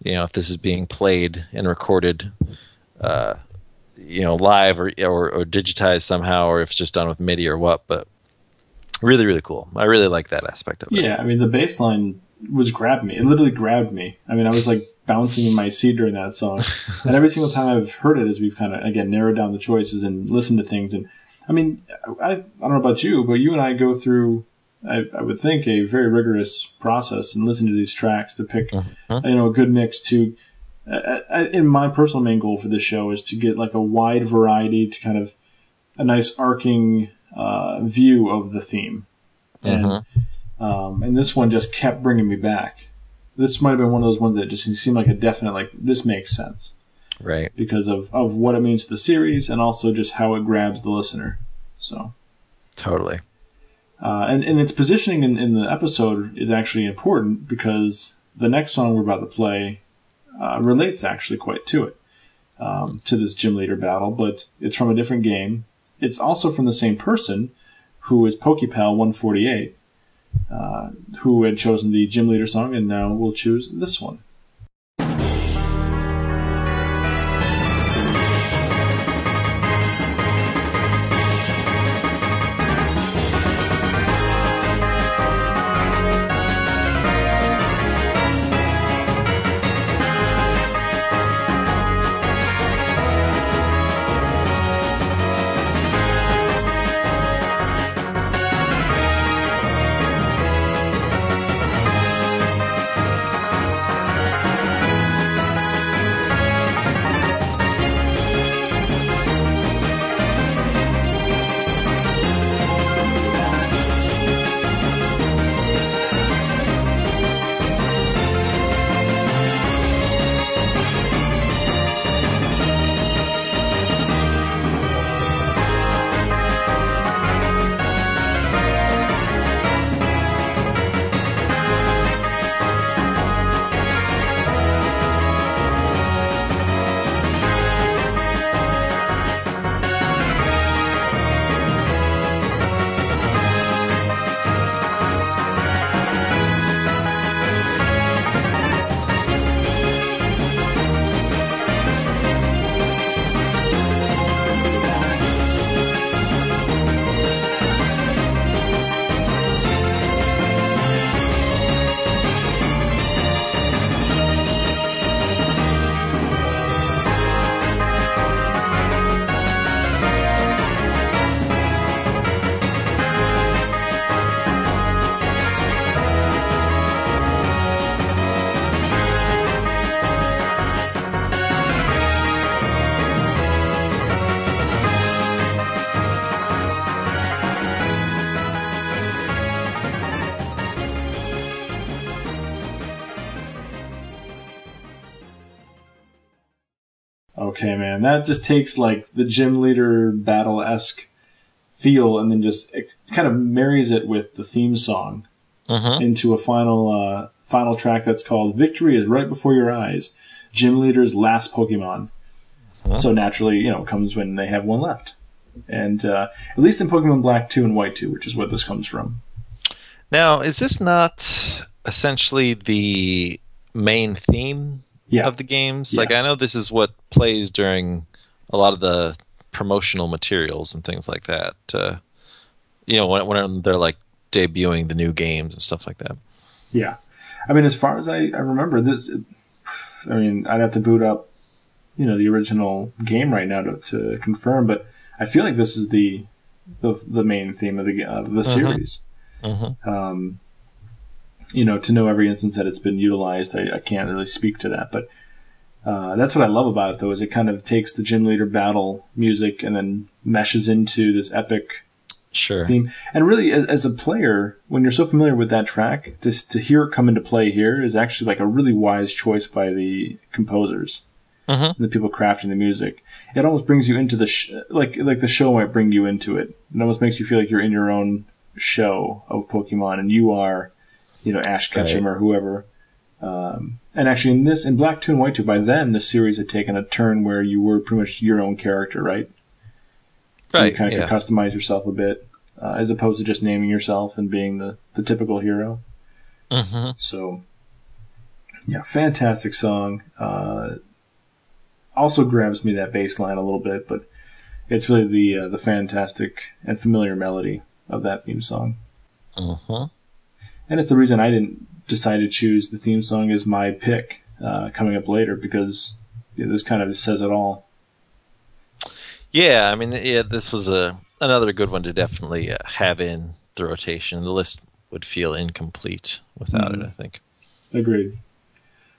you know, if this is being played and recorded, uh, you know, live or, or or digitized somehow, or if it's just done with MIDI or what. But really, really cool. I really like that aspect of it. Yeah, I mean the bass line was grabbed me. It literally grabbed me. I mean, I was like bouncing in my seat during that song, and every single time I've heard it, as we've kind of again narrowed down the choices and listened to things, and I mean, I, I don't know about you, but you and I go through. I, I would think a very rigorous process and listen to these tracks to pick, uh-huh. you know, a good mix to. In my personal main goal for this show is to get like a wide variety to kind of a nice arcing uh, view of the theme, and um, and this one just kept bringing me back. This might have been one of those ones that just seemed like a definite like this makes sense Right. because of of what it means to the series and also just how it grabs the listener. So. Totally. Uh, and, and its positioning in, in the episode is actually important because the next song we're about to play uh, relates actually quite to it, um, to this gym leader battle, but it's from a different game. It's also from the same person who is Pokepal 148, uh, who had chosen the gym leader song, and now will choose this one. That just takes like the gym leader battle esque feel, and then just it kind of marries it with the theme song Mm-hmm. into a final uh, final track that's called "Victory is Right Before Your Eyes." Gym leader's last Pokemon. So naturally, you know, comes when they have one left, and uh, at least in Pokemon Black two and White two, which is what this comes from. Now, is this not essentially the main theme Yeah. of the games? Yeah. Like, I know this is what plays during a lot of the promotional materials and things like that. Uh, you know, when, when they're like debuting the new games and stuff like that. Yeah, I mean, as far as I, I remember, this. I mean, I'd have to boot up, you know, the original game right now to, to confirm, but I feel like this is the the, the main theme of the of the series. Mhm. Um, you know, to know every instance that it's been utilized, I, I can't really speak to that, but uh, that's what I love about it, though, is it kind of takes the gym leader battle music and then meshes into this epic Sure. theme. And really, as, as a player, when you're so familiar with that track, to, to hear it come into play here is actually like a really wise choice by the composers, Mhm. the people crafting the music. It almost brings you into the sh- like like the show might bring you into it. It almost makes you feel like you're in your own show of Pokemon, and you are, you know, Ash Ketchum or whoever. Um, and actually, in this, in Black Two and White Two, by then the series had taken a turn where you were pretty much your own character, right? Right. you kind of yeah. could customize yourself a bit, uh, as opposed to just naming yourself and being the, the typical hero. hmm So, yeah, fantastic song. Uh, also grabs me that bass line a little bit, but it's really the uh, the fantastic and familiar melody of that theme song. hmm And it's the reason I didn't decide to choose the theme song as my pick uh, coming up later because yeah, this kind of says it all. Yeah, I mean, yeah, this was a another good one to definitely uh, have in the rotation. The list would feel incomplete without Mhm. it. I think. Agreed.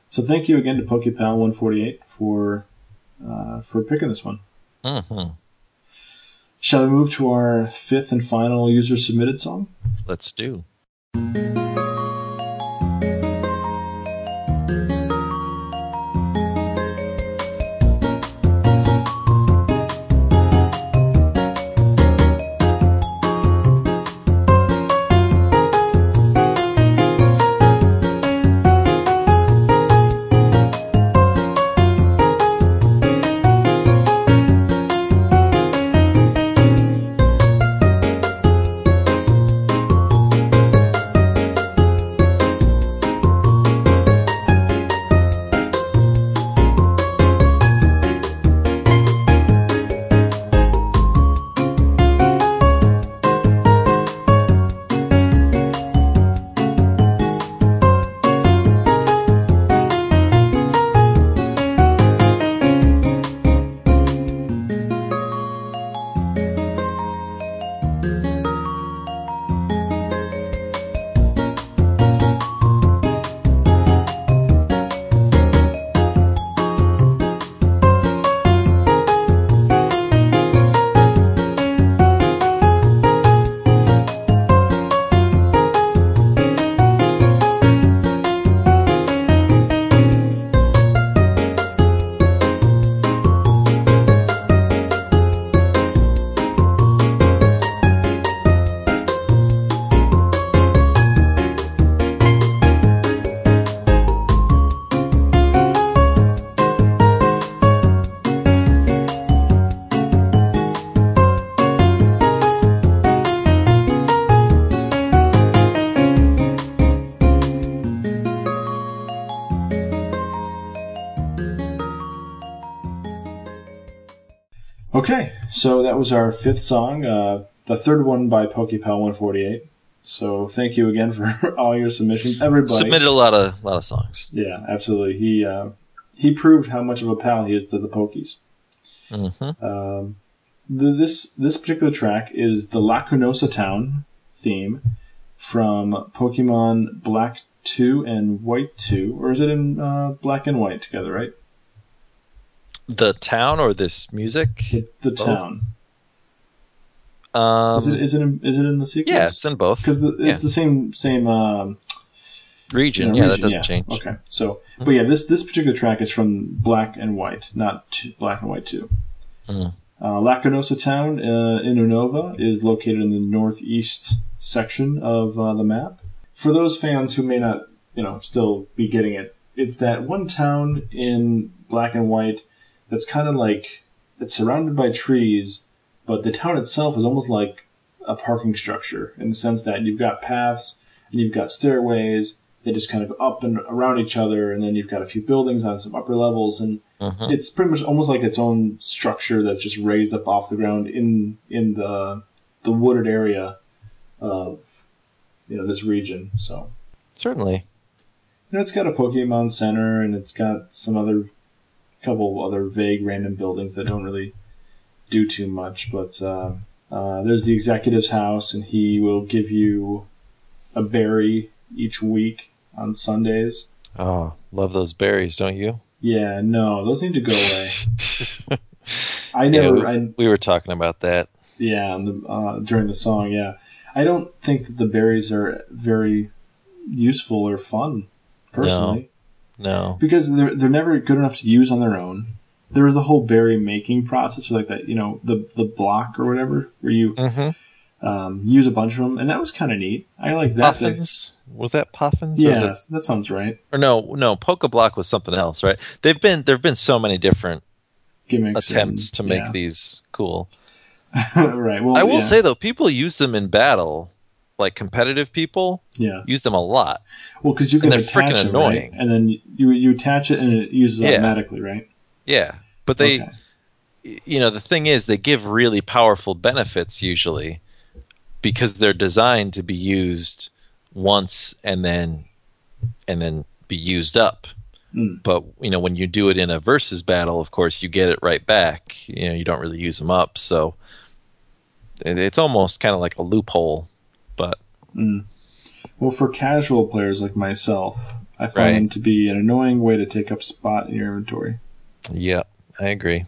So thank you again to PokePal148 for uh, for picking this one. hmm Shall we move to our fifth and final user submitted song? Let's do. うん。So that was our fifth song, uh, the third one by PokePal148. So thank you again for all your submissions, everybody. Submitted a lot of lot of songs. Yeah, absolutely. He uh, he proved how much of a pal he is to the Pokies. hmm Um, the, this this particular track is the Lacunosa Town theme from Pokemon Black Two and White Two, or is it in uh, Black and White together? Right, The town or this music? the, the town. Um, is it is it in, is it in the sequence? yeah, it's in both. because it's yeah. the same same um, Region. you know, yeah, that region, doesn't yeah. change. Okay, so but yeah, this this particular track is from Black and White, not two, Black and White Two. Mm. Uh, Lacunosa Town uh, in Unova is located in the northeast section of uh, the map. For those fans who may not, you know, still be getting it, it's that one town in Black and White that's kind of like it's surrounded by trees, but the town itself is almost like a parking structure in the sense that you've got paths and you've got stairways that just kind of go up and around each other, and then you've got a few buildings on some upper levels, and Mhm. it's pretty much almost like its own structure that's just raised up off the ground in in the the wooded area of you know this region. So Certainly. you know, it's got a Pokemon Center, and it's got some other couple other vague random buildings that don't really do too much. But uh, uh, there's the executive's house, and he will give you a berry each week on Sundays. Oh, love those berries, don't you? Yeah, no, those need to go away. I Yeah, never, we, I we were talking about that. Yeah, the, uh, during the song, yeah. I don't think that the berries are very useful or fun, personally, No. because they're they're never good enough to use on their own. There was the whole berry making process, or like that, you know, the the block or whatever, where you Mm-hmm. um, use a bunch of them, and that was kind of neat. I like that. Poffins? Was that Poffins? Yeah, it- that sounds right. Or no, no. Pokeblock was something else, right? They've been there've been so many different Gimmicks attempts and- to make yeah. these cool. right. Well, I will yeah, say though, people use them in battle, like competitive people yeah. use them a lot. Well, because you can they're attach freaking it, annoying. right? and then you you attach it and it uses Yeah. automatically, right? Yeah, but they, Okay. you know, the thing is, they give really powerful benefits usually because they're designed to be used once and then and then be used up. Mm. But you know, when you do it in a versus battle, of course, you get it right back. You know, you don't really use them up, so it's almost kind of like a loophole. But Mm. Well, for casual players like myself, I find Right. them to be an annoying way to take up spot in your inventory. yeah, I agree.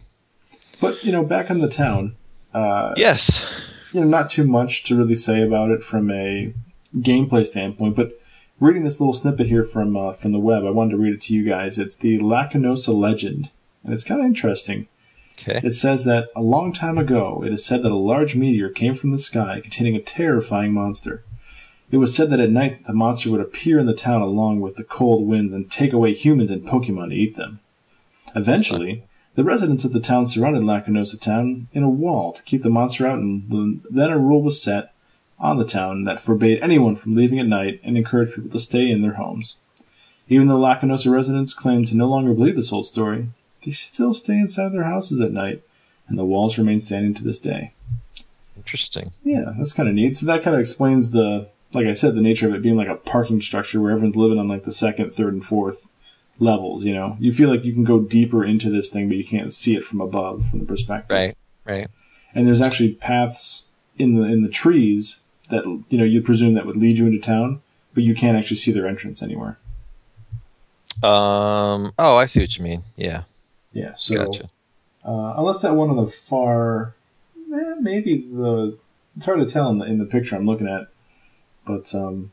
But you know, back in the town, uh, Yes, you know, not too much to really say about it from a gameplay standpoint. But reading this little snippet here from uh, from the web, I wanted to read it to you guys. It's the Lacunosa legend, and it's kind of interesting. Okay, It says that a long time ago, it is said that a large meteor came from the sky containing a terrifying monster. It was said that at night the monster would appear in the town along with the cold winds and take away humans and Pokemon to eat them. Eventually, the residents of the town surrounded Lacunosa town in a wall to keep the monster out, and then a rule was set on the town that forbade anyone from leaving at night and encouraged people to stay in their homes. Even though Lacunosa residents claim to no longer believe this old story, they still stay inside their houses at night, and the walls remain standing to this day. interesting. Yeah, that's kind of neat. So that kind of explains the, like I said, the nature of it being like a parking structure where everyone's living on like the second, third, and fourth levels. You know, you feel like you can go deeper into this thing, but you can't see it from above, from the perspective. Right, right. And there's actually paths in the in the trees that you know you presume that would lead you into town, but you can't actually see their entrance anywhere. Um. Oh, I see what you mean. Yeah, Yeah, so gotcha. Uh, unless that one on the far, eh, maybe the. It's hard to tell in the in the picture I'm looking at, but um,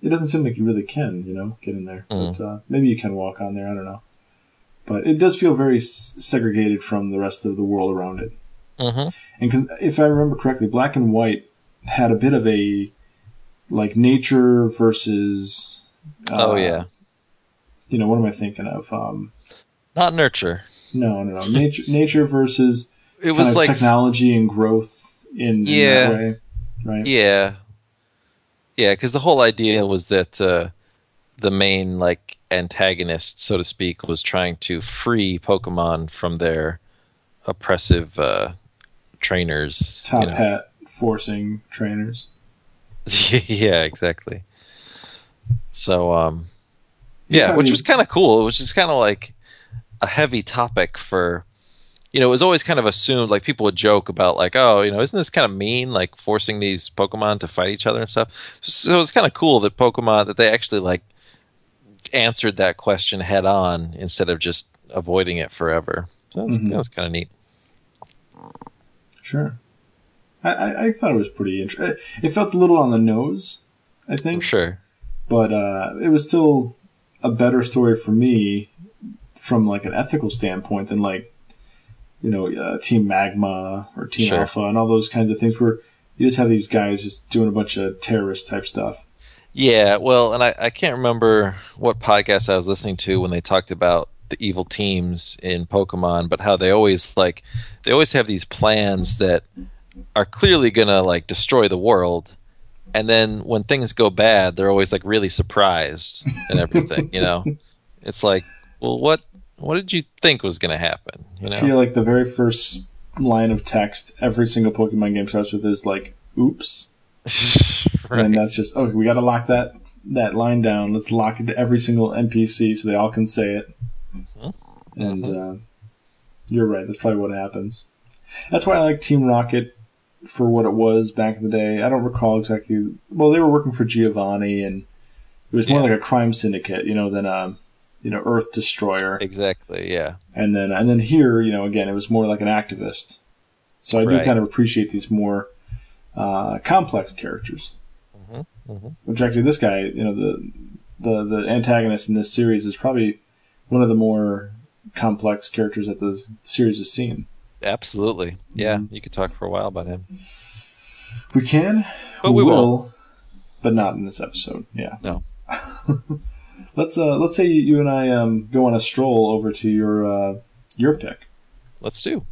it doesn't seem like you really can, you know, get in there. Mm. But uh, maybe you can walk on there. I don't know, but it does feel very s- segregated from the rest of the world around it. hmm And if I remember correctly, Black and White had a bit of a like nature versus. Uh, oh yeah, You know what am I thinking of? Um, not nurture. No, no, no. Nature, nature versus It was like technology and growth in, in Yeah. that way, right? yeah, yeah, because the whole idea was that uh, the main like antagonist, so to speak, was trying to free Pokemon from their oppressive uh, trainers. Top you know. hat forcing trainers. yeah, exactly. So, um, yeah, which was kind of cool. It was just kind of like a heavy topic for, you know, it was always kind of assumed like people would joke about like, oh, you know, isn't this kind of mean, like forcing these Pokemon to fight each other and stuff. So it was kind of cool that Pokemon that they actually like answered that question head on instead of just avoiding it forever. So that was, Mhm. was kind of neat. Sure. I, I, thought it was pretty interesting. It felt a little on the nose, I think, sure. but uh, it was still a better story for me from like an ethical standpoint than like you know uh, Team Magma or Team Sure. Aqua and all those kinds of things where you just have these guys just doing a bunch of terrorist type stuff. Yeah, well, and I, I can't remember what podcast I was listening to when they talked about the evil teams in Pokemon, but how they always like they always have these plans that are clearly gonna like destroy the world, and then when things go bad, they're always like really surprised and everything. you know, it's like, well, what what did you think was gonna happen? You know? I feel like the very first line of text every single Pokemon game starts with is like "Oops," right. and that's just okay. We got to lock that that line down. Let's lock it to every single NPC so they all can say it. Mhm. And uh, you're right. That's probably what happens. That's why I like Team Rocket for what it was back in the day. I don't recall exactly. Well, they were working for Giovanni, and it was more Yeah. like a crime syndicate, you know, than a you know Earth Destroyer. exactly. Yeah. And then and then here, you know, again, it was more like an activist. So I do Right. kind of appreciate these more uh, complex characters. mhm. Which actually, this guy, you know, the the the antagonist in this series is probably one of the more complex characters that the series has seen. Absolutely. Yeah, Mhm. you could talk for a while about him. We can, But we will, but not in this episode. Yeah. No. let's uh let's say you and I um go on a stroll over to your uh your pick. Let's do.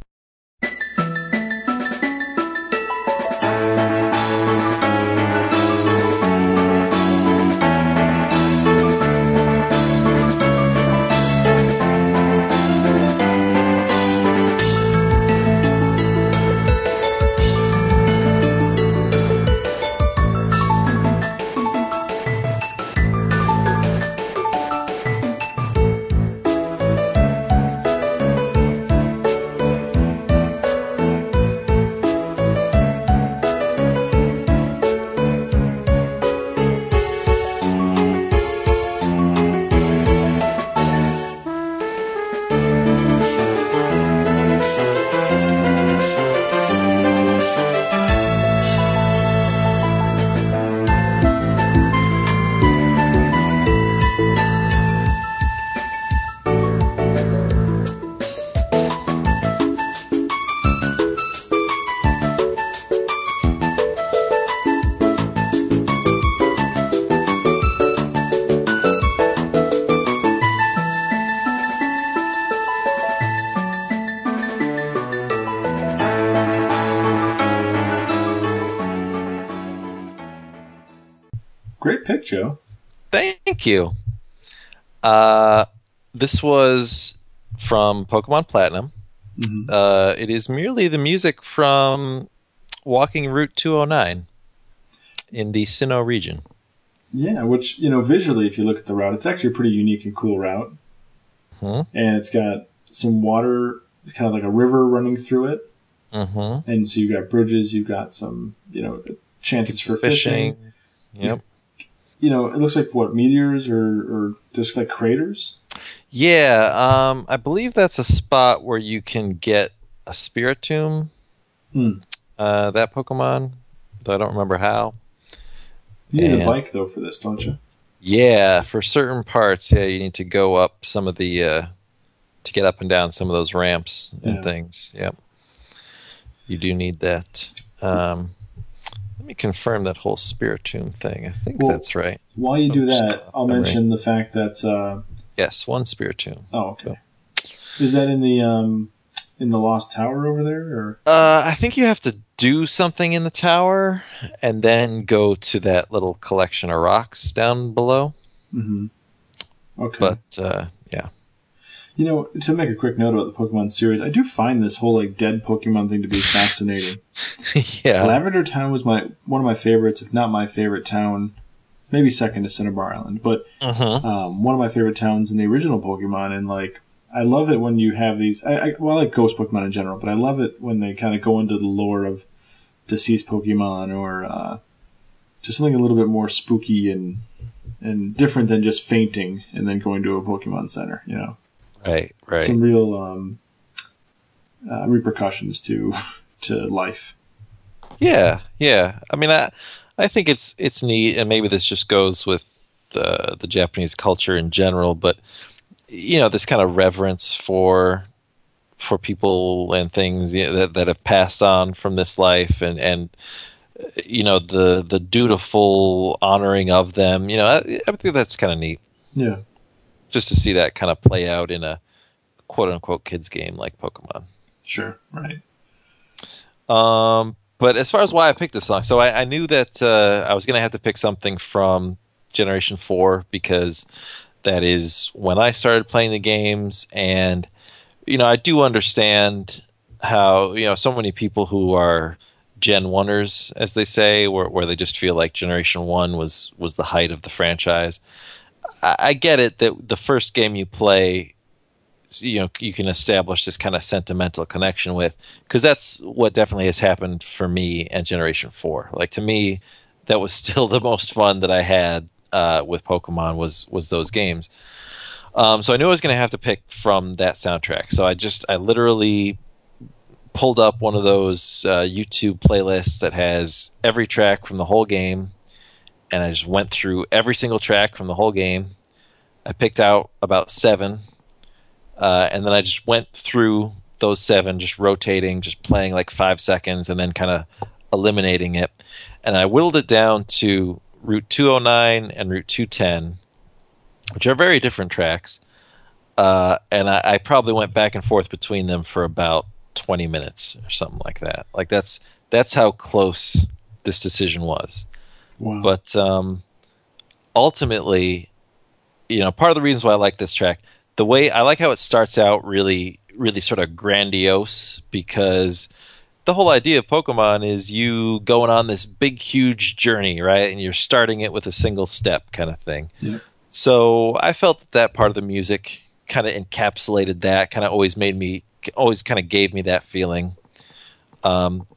You. Uh, this was from Pokemon Platinum. Mhm. Uh, it is merely the music from Walking Route 209 in the Sinnoh region. Yeah, which you know visually, if you look at the route, it's actually a pretty unique and cool route, Hmm? and it's got some water, kind of like a river running through it, Mm-hmm. and so you've got bridges, you've got some, you know, chances for fishing. Yep. You know, it looks like what meteors or or just like craters. Yeah, um, I believe that's a spot where you can get a Spiritomb. Hmm. Uh, that Pokemon, though I don't remember how. You need a bike though for this, don't you? Yeah, for certain parts, yeah, you need to go up some of the uh, to get up and down some of those ramps and Yeah. things. Yep, you do need that. Um, let me confirm that whole Spiritomb thing. I think Well- that's right. While you do that, I'll memory. mention the fact that. Uh, Yes, one Spiritomb. oh, okay. Is that in the um in the Lost Tower over there, or Uh, I think you have to do something in the tower and then go to that little collection of rocks down below. hmm okay? But uh, You know, to make a quick note about the Pokemon series, I do find this whole like dead Pokemon thing to be fascinating. yeah, Lavender Town was my one of my favorites, if not my favorite town, maybe second to Cinnabar Island, but Mhm. um, one of my favorite towns in the original Pokemon. And like, I love it when you have these. I, I well, I like Ghost Pokemon in general, but I love it when they kind of go into the lore of deceased Pokemon or uh, just something a little bit more spooky and and different than just fainting and then going to a Pokemon Center. You know right, right. some real um, uh, repercussions to to life. Yeah, yeah. I mean, I I think it's it's neat, and maybe this just goes with the the Japanese culture in general. But you know, this kind of reverence for for people and things you know, that that have passed on from this life, and and you know the the dutiful honoring of them. You know, I, I think that's kind of neat, Yeah, just to see that kind of play out in a quote unquote kids game like Pokemon. sure, right. Um, but as far as why I picked this song, so I, I knew that uh, I was going to have to pick something from Generation 4 because that is when I started playing the games. And, you know, I do understand how, you know, so many people who are Gen 1ers, as they say, where, where they just feel like Generation 1 was, was the height of the franchise. I, I get it that the first game you play you know you can establish this kind of sentimental connection with because that's what definitely has happened for me and generation 4 like to me that was still the most fun that i had uh, with pokemon was was those games. Um, so i knew i was going to have to pick from that soundtrack. So i just i literally pulled up one of those uh, YouTube playlists that has every track from the whole game, and I just went through every single track from the whole game. I picked out about seven, uh, and then I just went through those seven, just rotating, just playing like five seconds, and then kind of eliminating it. And I whittled it down to Route 209 and Route 210, which are very different tracks. Uh, and I, I probably went back and forth between them for about 20 minutes or something like that. Like that's that's how close this decision was. Wow. But um, ultimately, you know, part of the reasons why I like this track, the way I like how it starts out really, really sort of grandiose because the whole idea of Pokemon is you going on this big, huge journey, right? And you're starting it with a single step kind of thing. Yep. So I felt that that part of the music kind of encapsulated that, kind of always made me, always kind of gave me that feeling. Um,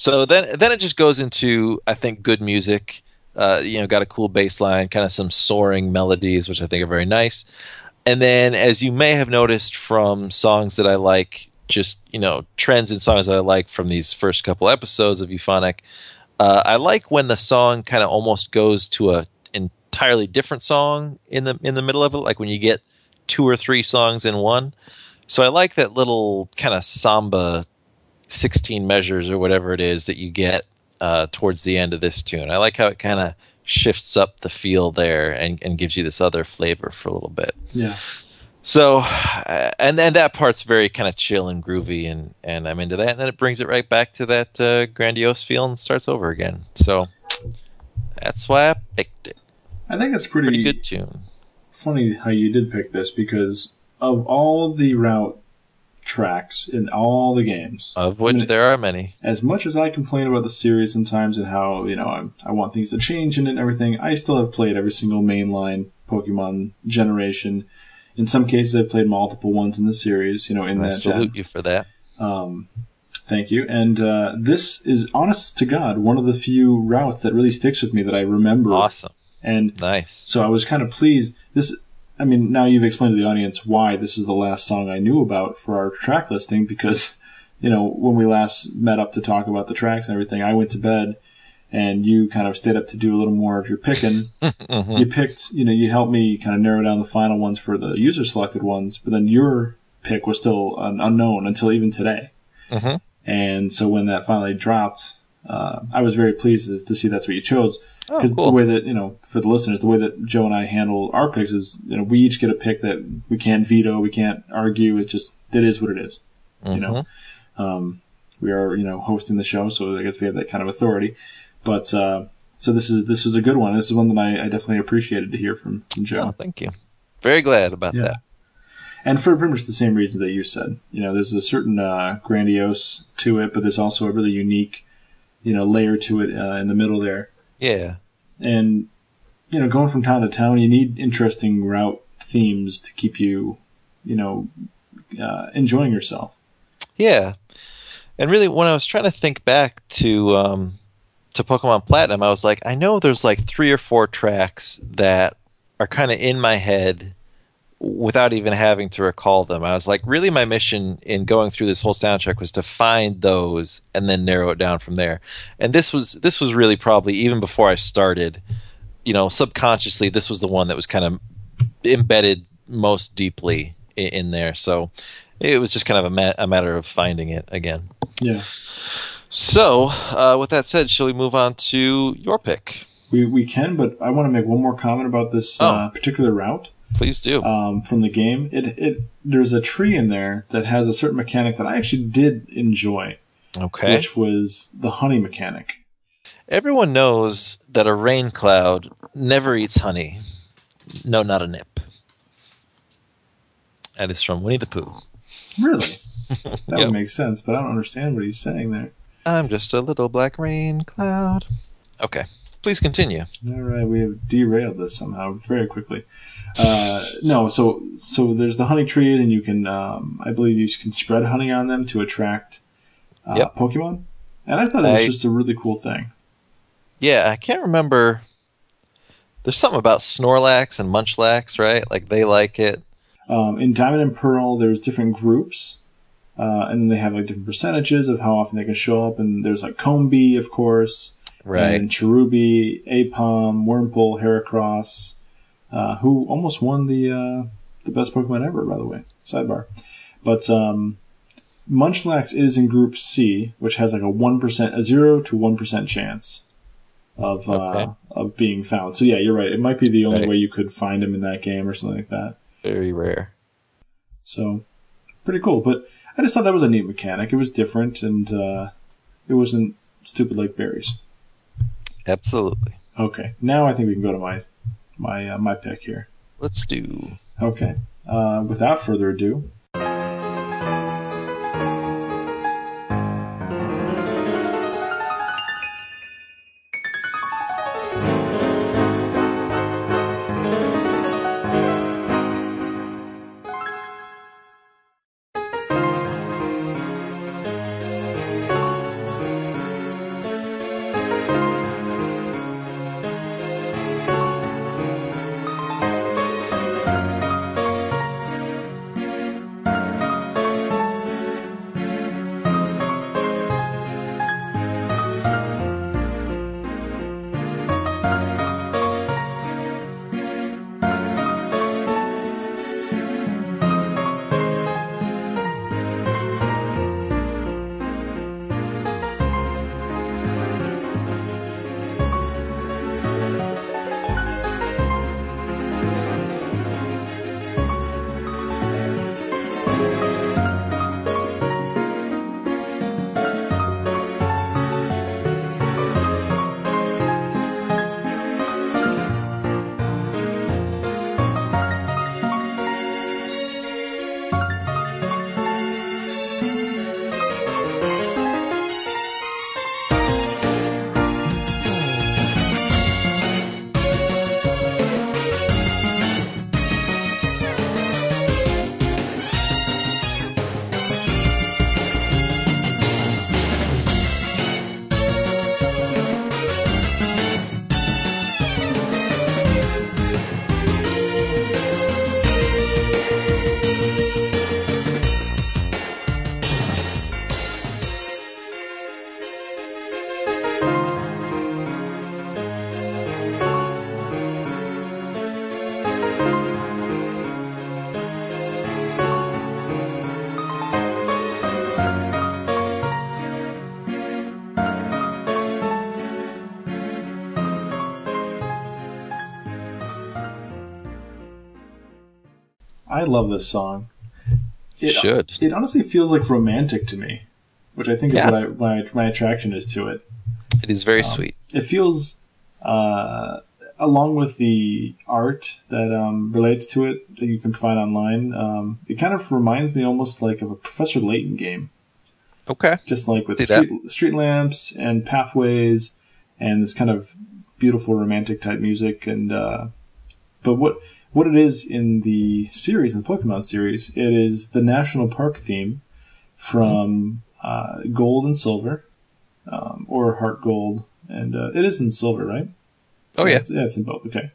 so then, then it just goes into I think good music. Uh, you know, got a cool bass line, kind of some soaring melodies, which I think are very nice. And then, as you may have noticed from songs that I like, just you know, trends in songs that I like from these first couple episodes of Euphonic, uh, I like when the song kind of almost goes to a entirely different song in the in the middle of it, like when you get two or three songs in one. So I like that little kind of samba 16 measures or whatever it is that you get uh, towards the end of this tune. I like how it kind of shifts up the feel there and, and gives you this other flavor for a little bit. yeah. So, uh, and then that part's very kind of chill and groovy, and, and I'm into that. And then it brings it right back to that uh, grandiose feel and starts over again. So that's why I picked it. I think it's pretty, Pretty good tune. funny how you did pick this because of all the route tracks in all the games, Of which I mean, there are many. as much as I complain about the series sometimes and how you know I, I want things to change and everything, I still have played every single mainline Pokemon generation. In some cases, I've played multiple ones in the series. You know, in I that gen. salute you for that. Um, thank you. And uh, this is, honest to God, one of the few routes that really sticks with me that I remember. Awesome. And Nice. so I was kind of pleased. This, I mean, now you've explained to the audience why this is the last song I knew about for our track listing because, you know, when we last met up to talk about the tracks and everything, I went to bed and you kind of stayed up to do a little more of your picking. Mhm. You picked, you know, you helped me kind of narrow down the final ones for the user selected ones, but then your pick was still un- unknown until even today. Mhm. And so when that finally dropped, uh, I was very pleased to see that's what you chose. Oh, Because cool. the way that, you know, for the listeners, the way that Joe and I handle our picks is, you know, we each get a pick that we can't veto, we can't argue. It just, that is what it is. You know, um, we are, you know, hosting the show, so I guess we have that kind of authority. But, uh, so this is, this was a good one. This is one that I, I definitely appreciated to hear from, from Joe. Oh, thank you. Very glad about Yeah. that. And for pretty much the same reason that you said. You know, there's a certain uh, grandiose to it, but there's also a really unique, you know, layer to it uh, in the middle there. Yeah. And you know, going from town to town, you need interesting route themes to keep you, you know, uh, enjoying yourself. Yeah. And really, when I was trying to think back to um, to Pokemon Platinum, I was like, I know there's like three or four tracks that are kind of in my head without even having to recall them. I was like, really, my mission in going through this whole soundtrack was to find those and then narrow it down from there. And this was this was really probably even before I started. You know, subconsciously, this was the one that was kind of embedded most deeply in, in there. So it was just kind of a, ma- a matter of finding it again. Yeah, So, uh, with that said, shall we move on to your pick? we we can, but I want to make one more comment about this uh, Oh. particular route. Please do. um, from the game. It it there's a tree in there that has a certain mechanic that I actually did enjoy, okay. which was the honey mechanic. Everyone knows that a rain cloud never eats honey. No, not a nip. That is from Winnie the Pooh. Really, that Yep. would make sense, but I don't understand what he's saying there. I'm just a little black rain cloud. Okay. Please continue. All right, we have derailed this somehow very quickly. Uh, no, so so there's the honey trees, and you can, um, I believe, you can spread honey on them to attract uh, Yep. Pokemon. And I thought that was I- just a really cool thing. Yeah, I can't remember. There's something about Snorlax and Munchlax, right? Like they like it. Um, in Diamond and Pearl, there's different groups. uh, and they have like different percentages of how often they can show up. And there's like Combee, of course, Right. and Cherubi, Aipom, Wurmple, Heracross, uh, who almost won the uh, the best Pokemon ever, by the way. Sidebar. But um, Munchlax is in Group C, which has like a one percent, a zero to one percent chance of uh, Okay. of being found. So yeah, you're right. It might be the only Right. way you could find him in that game or something like that. Very rare. So pretty cool. But I just thought that was a neat mechanic. It was different and uh, it wasn't stupid like berries. Absolutely. Okay, now I think we can go to my my uh, my pick here. Let's do. Okay, uh, without further ado, I love this song. It, Should. It honestly feels like romantic to me, which I think Yeah. is what I, my my attraction is to it. It is very Um, sweet. It feels, uh, along with the art that um, relates to it that you can find online, um, it kind of reminds me almost like of a Professor Layton game. Okay. just like with street, street lamps and pathways and this kind of beautiful romantic type music and uh, but what what it is in the series in the pokemon series it is the national park theme from uh, gold and silver um, or heart gold and uh, it is in silver right Oh yeah. it's, yeah it's in both okay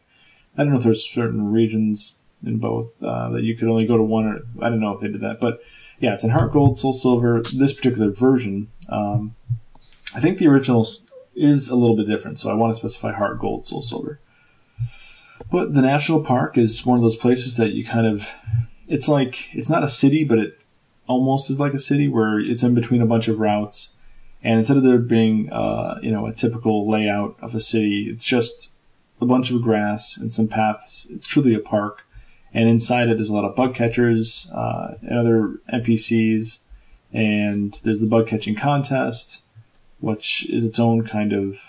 i don't know if there's certain regions in both uh, that you could only go to one or i don't know if they did that but yeah, it's in Heart Gold, Soul Silver. This particular version, um, I think the original is a little bit different, so I want to specify Heart Gold, Soul Silver. But the national park is one of those places that you kind of, it's like it's not a city, but it almost is like a city where it's in between a bunch of routes, and instead of there being, uh, you know, a typical layout of a city, it's just a bunch of grass and some paths. It's truly a park and inside it there's a lot of bug catchers uh, and other NPCs, and there's the bug catching contest, which is its own kind of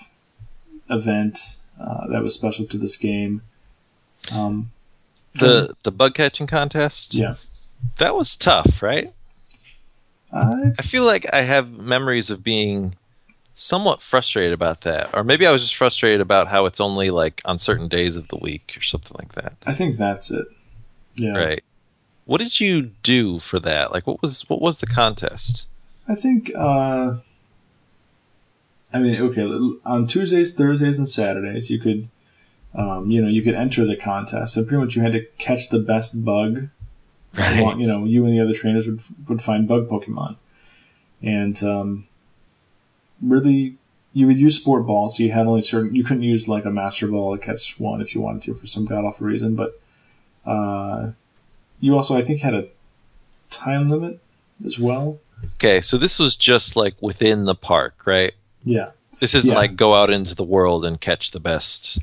event uh, that was special to this game. Um, The the bug catching contest. yeah, That was tough, right? I, I feel like I have memories of being somewhat frustrated about that, or maybe I was just frustrated about how it's only like on certain days of the week or something like that. I think that's it. Yeah, Right. What did you do for that? Like, what was what was the contest? I think. Uh, I mean, okay, on Tuesdays, Thursdays, and Saturdays, you could, um, you know, you could enter the contest, and pretty much you had to catch the best bug Right. you know, you and the other trainers would would find bug Pokemon, and um, really, you would use Sport Ball, so you had only certain. You couldn't use like a Master Ball to catch one if you wanted to for some god awful reason, but uh, you also, I think, had a time limit as well. Okay, so this was just like within the park, right? Yeah. This isn't Yeah. like go out into the world and catch the best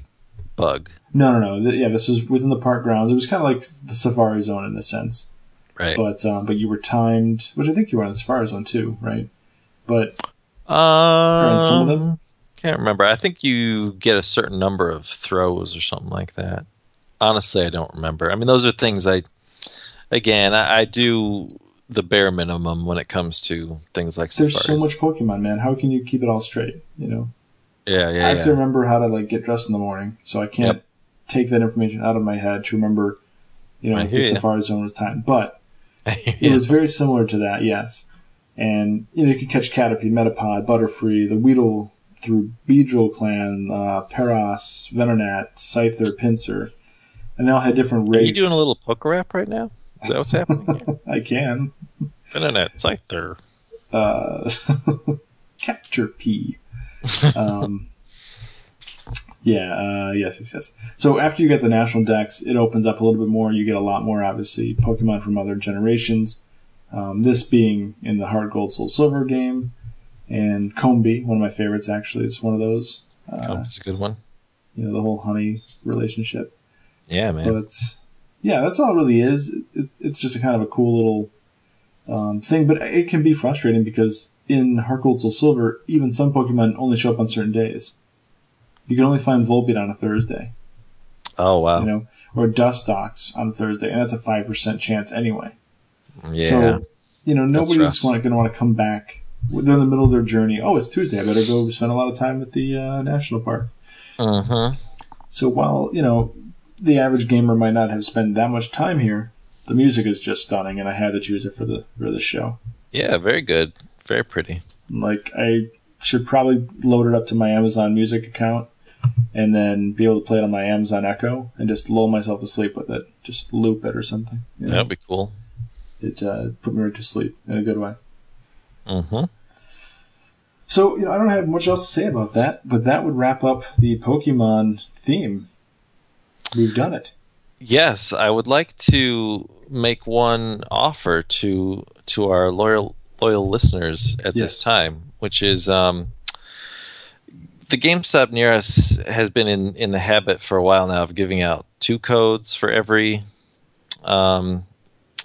bug, No, no, no. Yeah, this was within the park grounds. It was kind of like the Safari Zone in a sense, right? but um, but you were timed, which I think you were on the Safari Zone too, right? But Um, some of them? Can't remember. I think you get a certain number of throws or something like that. Honestly, I don't remember. I mean, those are things I, again, I, I do the bare minimum when it comes to things like there's so much Pokemon, man. How can you keep it all straight? You know, Yeah, yeah, I have yeah. to remember how to like get dressed in the morning, so I can't Yep. take that information out of my head to remember, you know, I if the ya. Safari Zone was timed. But it was very similar to that, yes. And you know, you could catch Caterpie, Metapod, Butterfree, the Weedle through Beedrill Clan, uh, Paras, Venonat, Scyther, Pinsir, and they all had different rates. Are you doing a little PokeRap right now? Is that what's happening? I can. Internet Scyther. Uh, Capture P. Um, yeah, uh, yes, yes, yes. So after you get the national Dex, it opens up a little bit more. You get a lot more, obviously, Pokemon from other generations. Um, this being in the Heart Gold Soul Silver game, and Combee, one of my favorites, actually, is one of those. Oh, Uh, that's a good one. you know, the whole honey relationship. Yeah, man. But yeah, that's all it really is. It, it's just a kind of a cool little um, thing, but it can be frustrating because in Heart Gold Soul Silver, even some Pokemon only show up on certain days. You can only find Volbeat on a Thursday, Oh wow. you know, or Dustox on a Thursday, and that's a five percent chance anyway. yeah. So, you know, nobody's going to want to come back. They're in the middle of their journey. Oh, it's Tuesday. I better go spend a lot of time at the uh, national park. mm-hmm. So while you know the average gamer might not have spent that much time here, the music is just stunning, and I had to choose it for the for the show. Yeah, very good. Very pretty. Like I should probably load it up to my Amazon Music account, and then be able to play it on my Amazon Echo and just lull myself to sleep with it. Just loop it or something. you know? That'd be cool. It uh, put me right to sleep in a good way. Mm-hmm. So you know I don't have much else to say about that, but that would wrap up the Pokemon theme. We've done it. Yes, I would like to make one offer to to our loyal loyal listeners at Yes. this time, which is um, the GameStop near us has been in, in the habit for a while now of giving out two codes for every, um,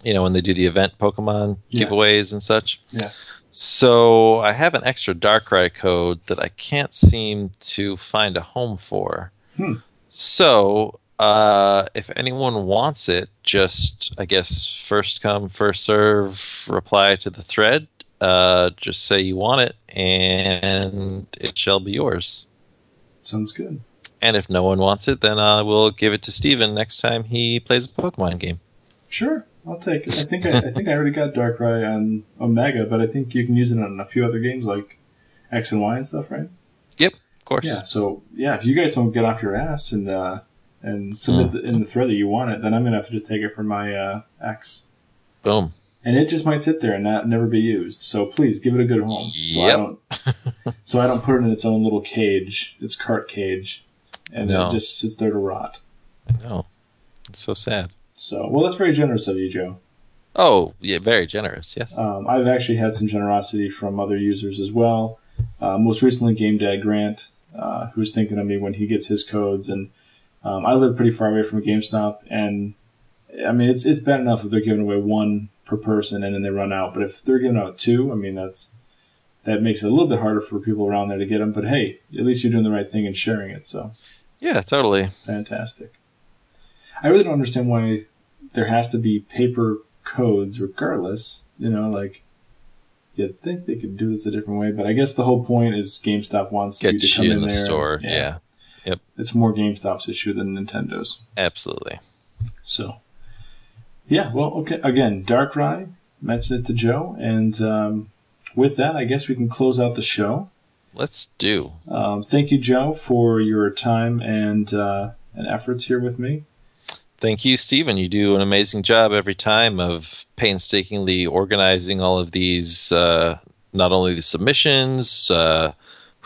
you know, when they do the event Pokemon Yeah. giveaways and such. Yeah. So I have an extra Darkrai code that I can't seem to find a home for. Hmm. So uh, if anyone wants it, just I guess first come first serve. Reply to the thread. Uh, just say you want it, and it shall be yours. Sounds good. And if no one wants it, then uh, we'll give it to Steven next time he plays a Pokemon game. Sure, I'll take it. I think I, I think I already got Darkrai on Omega, but I think you can use it on a few other games like X and Y and stuff, right? Yep, of course. Yeah. So yeah, if you guys don't get off your ass and uh, and submit the, in the thread that you want it, then I'm gonna have to just take it from my uh, X, Boom. and it just might sit there and not never be used. So please give it a good home. So I Yep. don't. so I don't put it in its own little cage, its cart cage, and No. it just sits there to rot. I know. It's so sad. So well, that's very generous of you, Joe. Oh, yeah, very generous. Yes. Um, I've actually had some generosity from other users as well. Uh, most recently, Game Dad Grant, uh, who's thinking of me when he gets his codes, and um, I live pretty far away from GameStop, and I mean it's it's bad enough if they're giving away one per person and then they run out, but if they're giving out two, I mean that's that makes it a little bit harder for people around there to get them. But hey, at least you're doing the right thing and sharing it, so yeah, totally. fantastic. I really don't understand why there has to be paper codes regardless. You know, like you'd think they could do this a different way, but I guess the whole point is GameStop wants Get you to you come in in, the there. store. Yeah. It's more GameStop's issue than Nintendo's. absolutely. So, yeah, well, okay. Again, Darkrai mentioned it to Joe, and um, with that, I guess we can close out the show. Let's do. Um, thank you, Joe, for your time and uh, and efforts here with me. Thank you, Stephen. You do an amazing job every time of painstakingly organizing all of these, uh, not only the submissions, uh,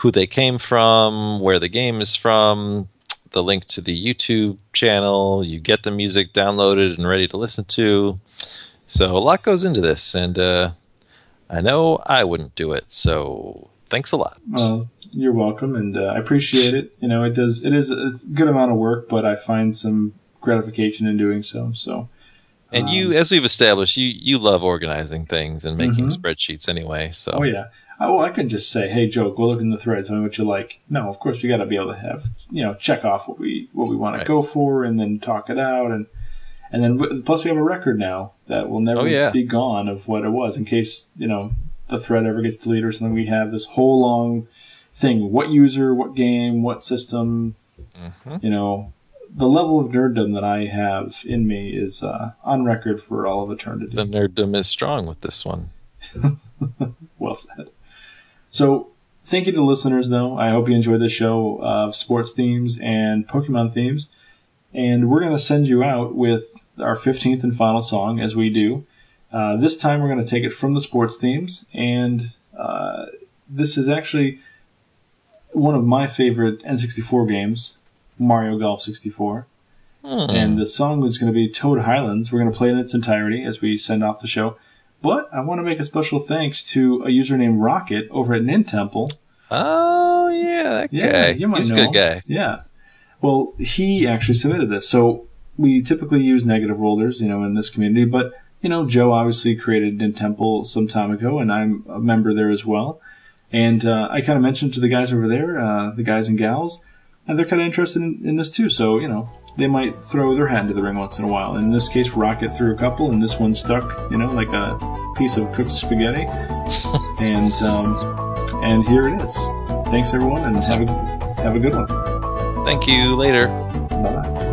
who they came from, where the game is from, the link to the YouTube channel. You get the music downloaded and ready to listen to. So a lot goes into this, and uh, I know I wouldn't do it. So thanks a lot. Well, you're welcome, and uh, I appreciate it. You know, it does. It is a good amount of work, but I find some gratification in doing so. So, And um, you, as we've established, you you love organizing things and making Mhm. spreadsheets anyway. So Oh yeah. Oh, I could just say, "Hey, Joe, go look in the thread. Tell me what you like." No, of course we got to be able to have you know check off what we what we want Right. to go for, and then talk it out, and and then plus we have a record now that will never Oh, yeah. be gone of what it was in case you know the thread ever gets deleted or something. We have this whole long thing: what user, what game, what system. Mhm. You know, the level of nerddom that I have in me is uh, on record for all of eternity. the nerddom is strong with this one. Well said. So, thank you to listeners, though. I hope you enjoyed the show of sports themes and Pokemon themes. And we're going to send you out with our 15th and final song, as we do. Uh, this time, we're going to take it from the sports themes. And uh, this is actually one of my favorite N64 games, Mario Golf 64. Hmm. And the song is going to be Toad Highlands. We're going to play it in its entirety as we send off the show. But I want to make a special thanks to a user named Rocket over at Nintemple. Oh yeah, that Yeah, guy. you might He's a good guy. Yeah. Well, he actually submitted this. So we typically use Negative Worlders, you know, in this community. But, you know, Joe obviously created Nintemple some time ago, and I'm a member there as well. And uh, I kind of mentioned to the guys over there, uh, the guys and gals, and they're kind of interested in, in this too. So, you know, they might throw their hat into the ring once in a while. In this case, Rocket threw a couple, and this one stuck, you know, like a piece of cooked spaghetti. and um, and here it is. Thanks everyone, and have a have a good one. Thank you. Later. Bye bye.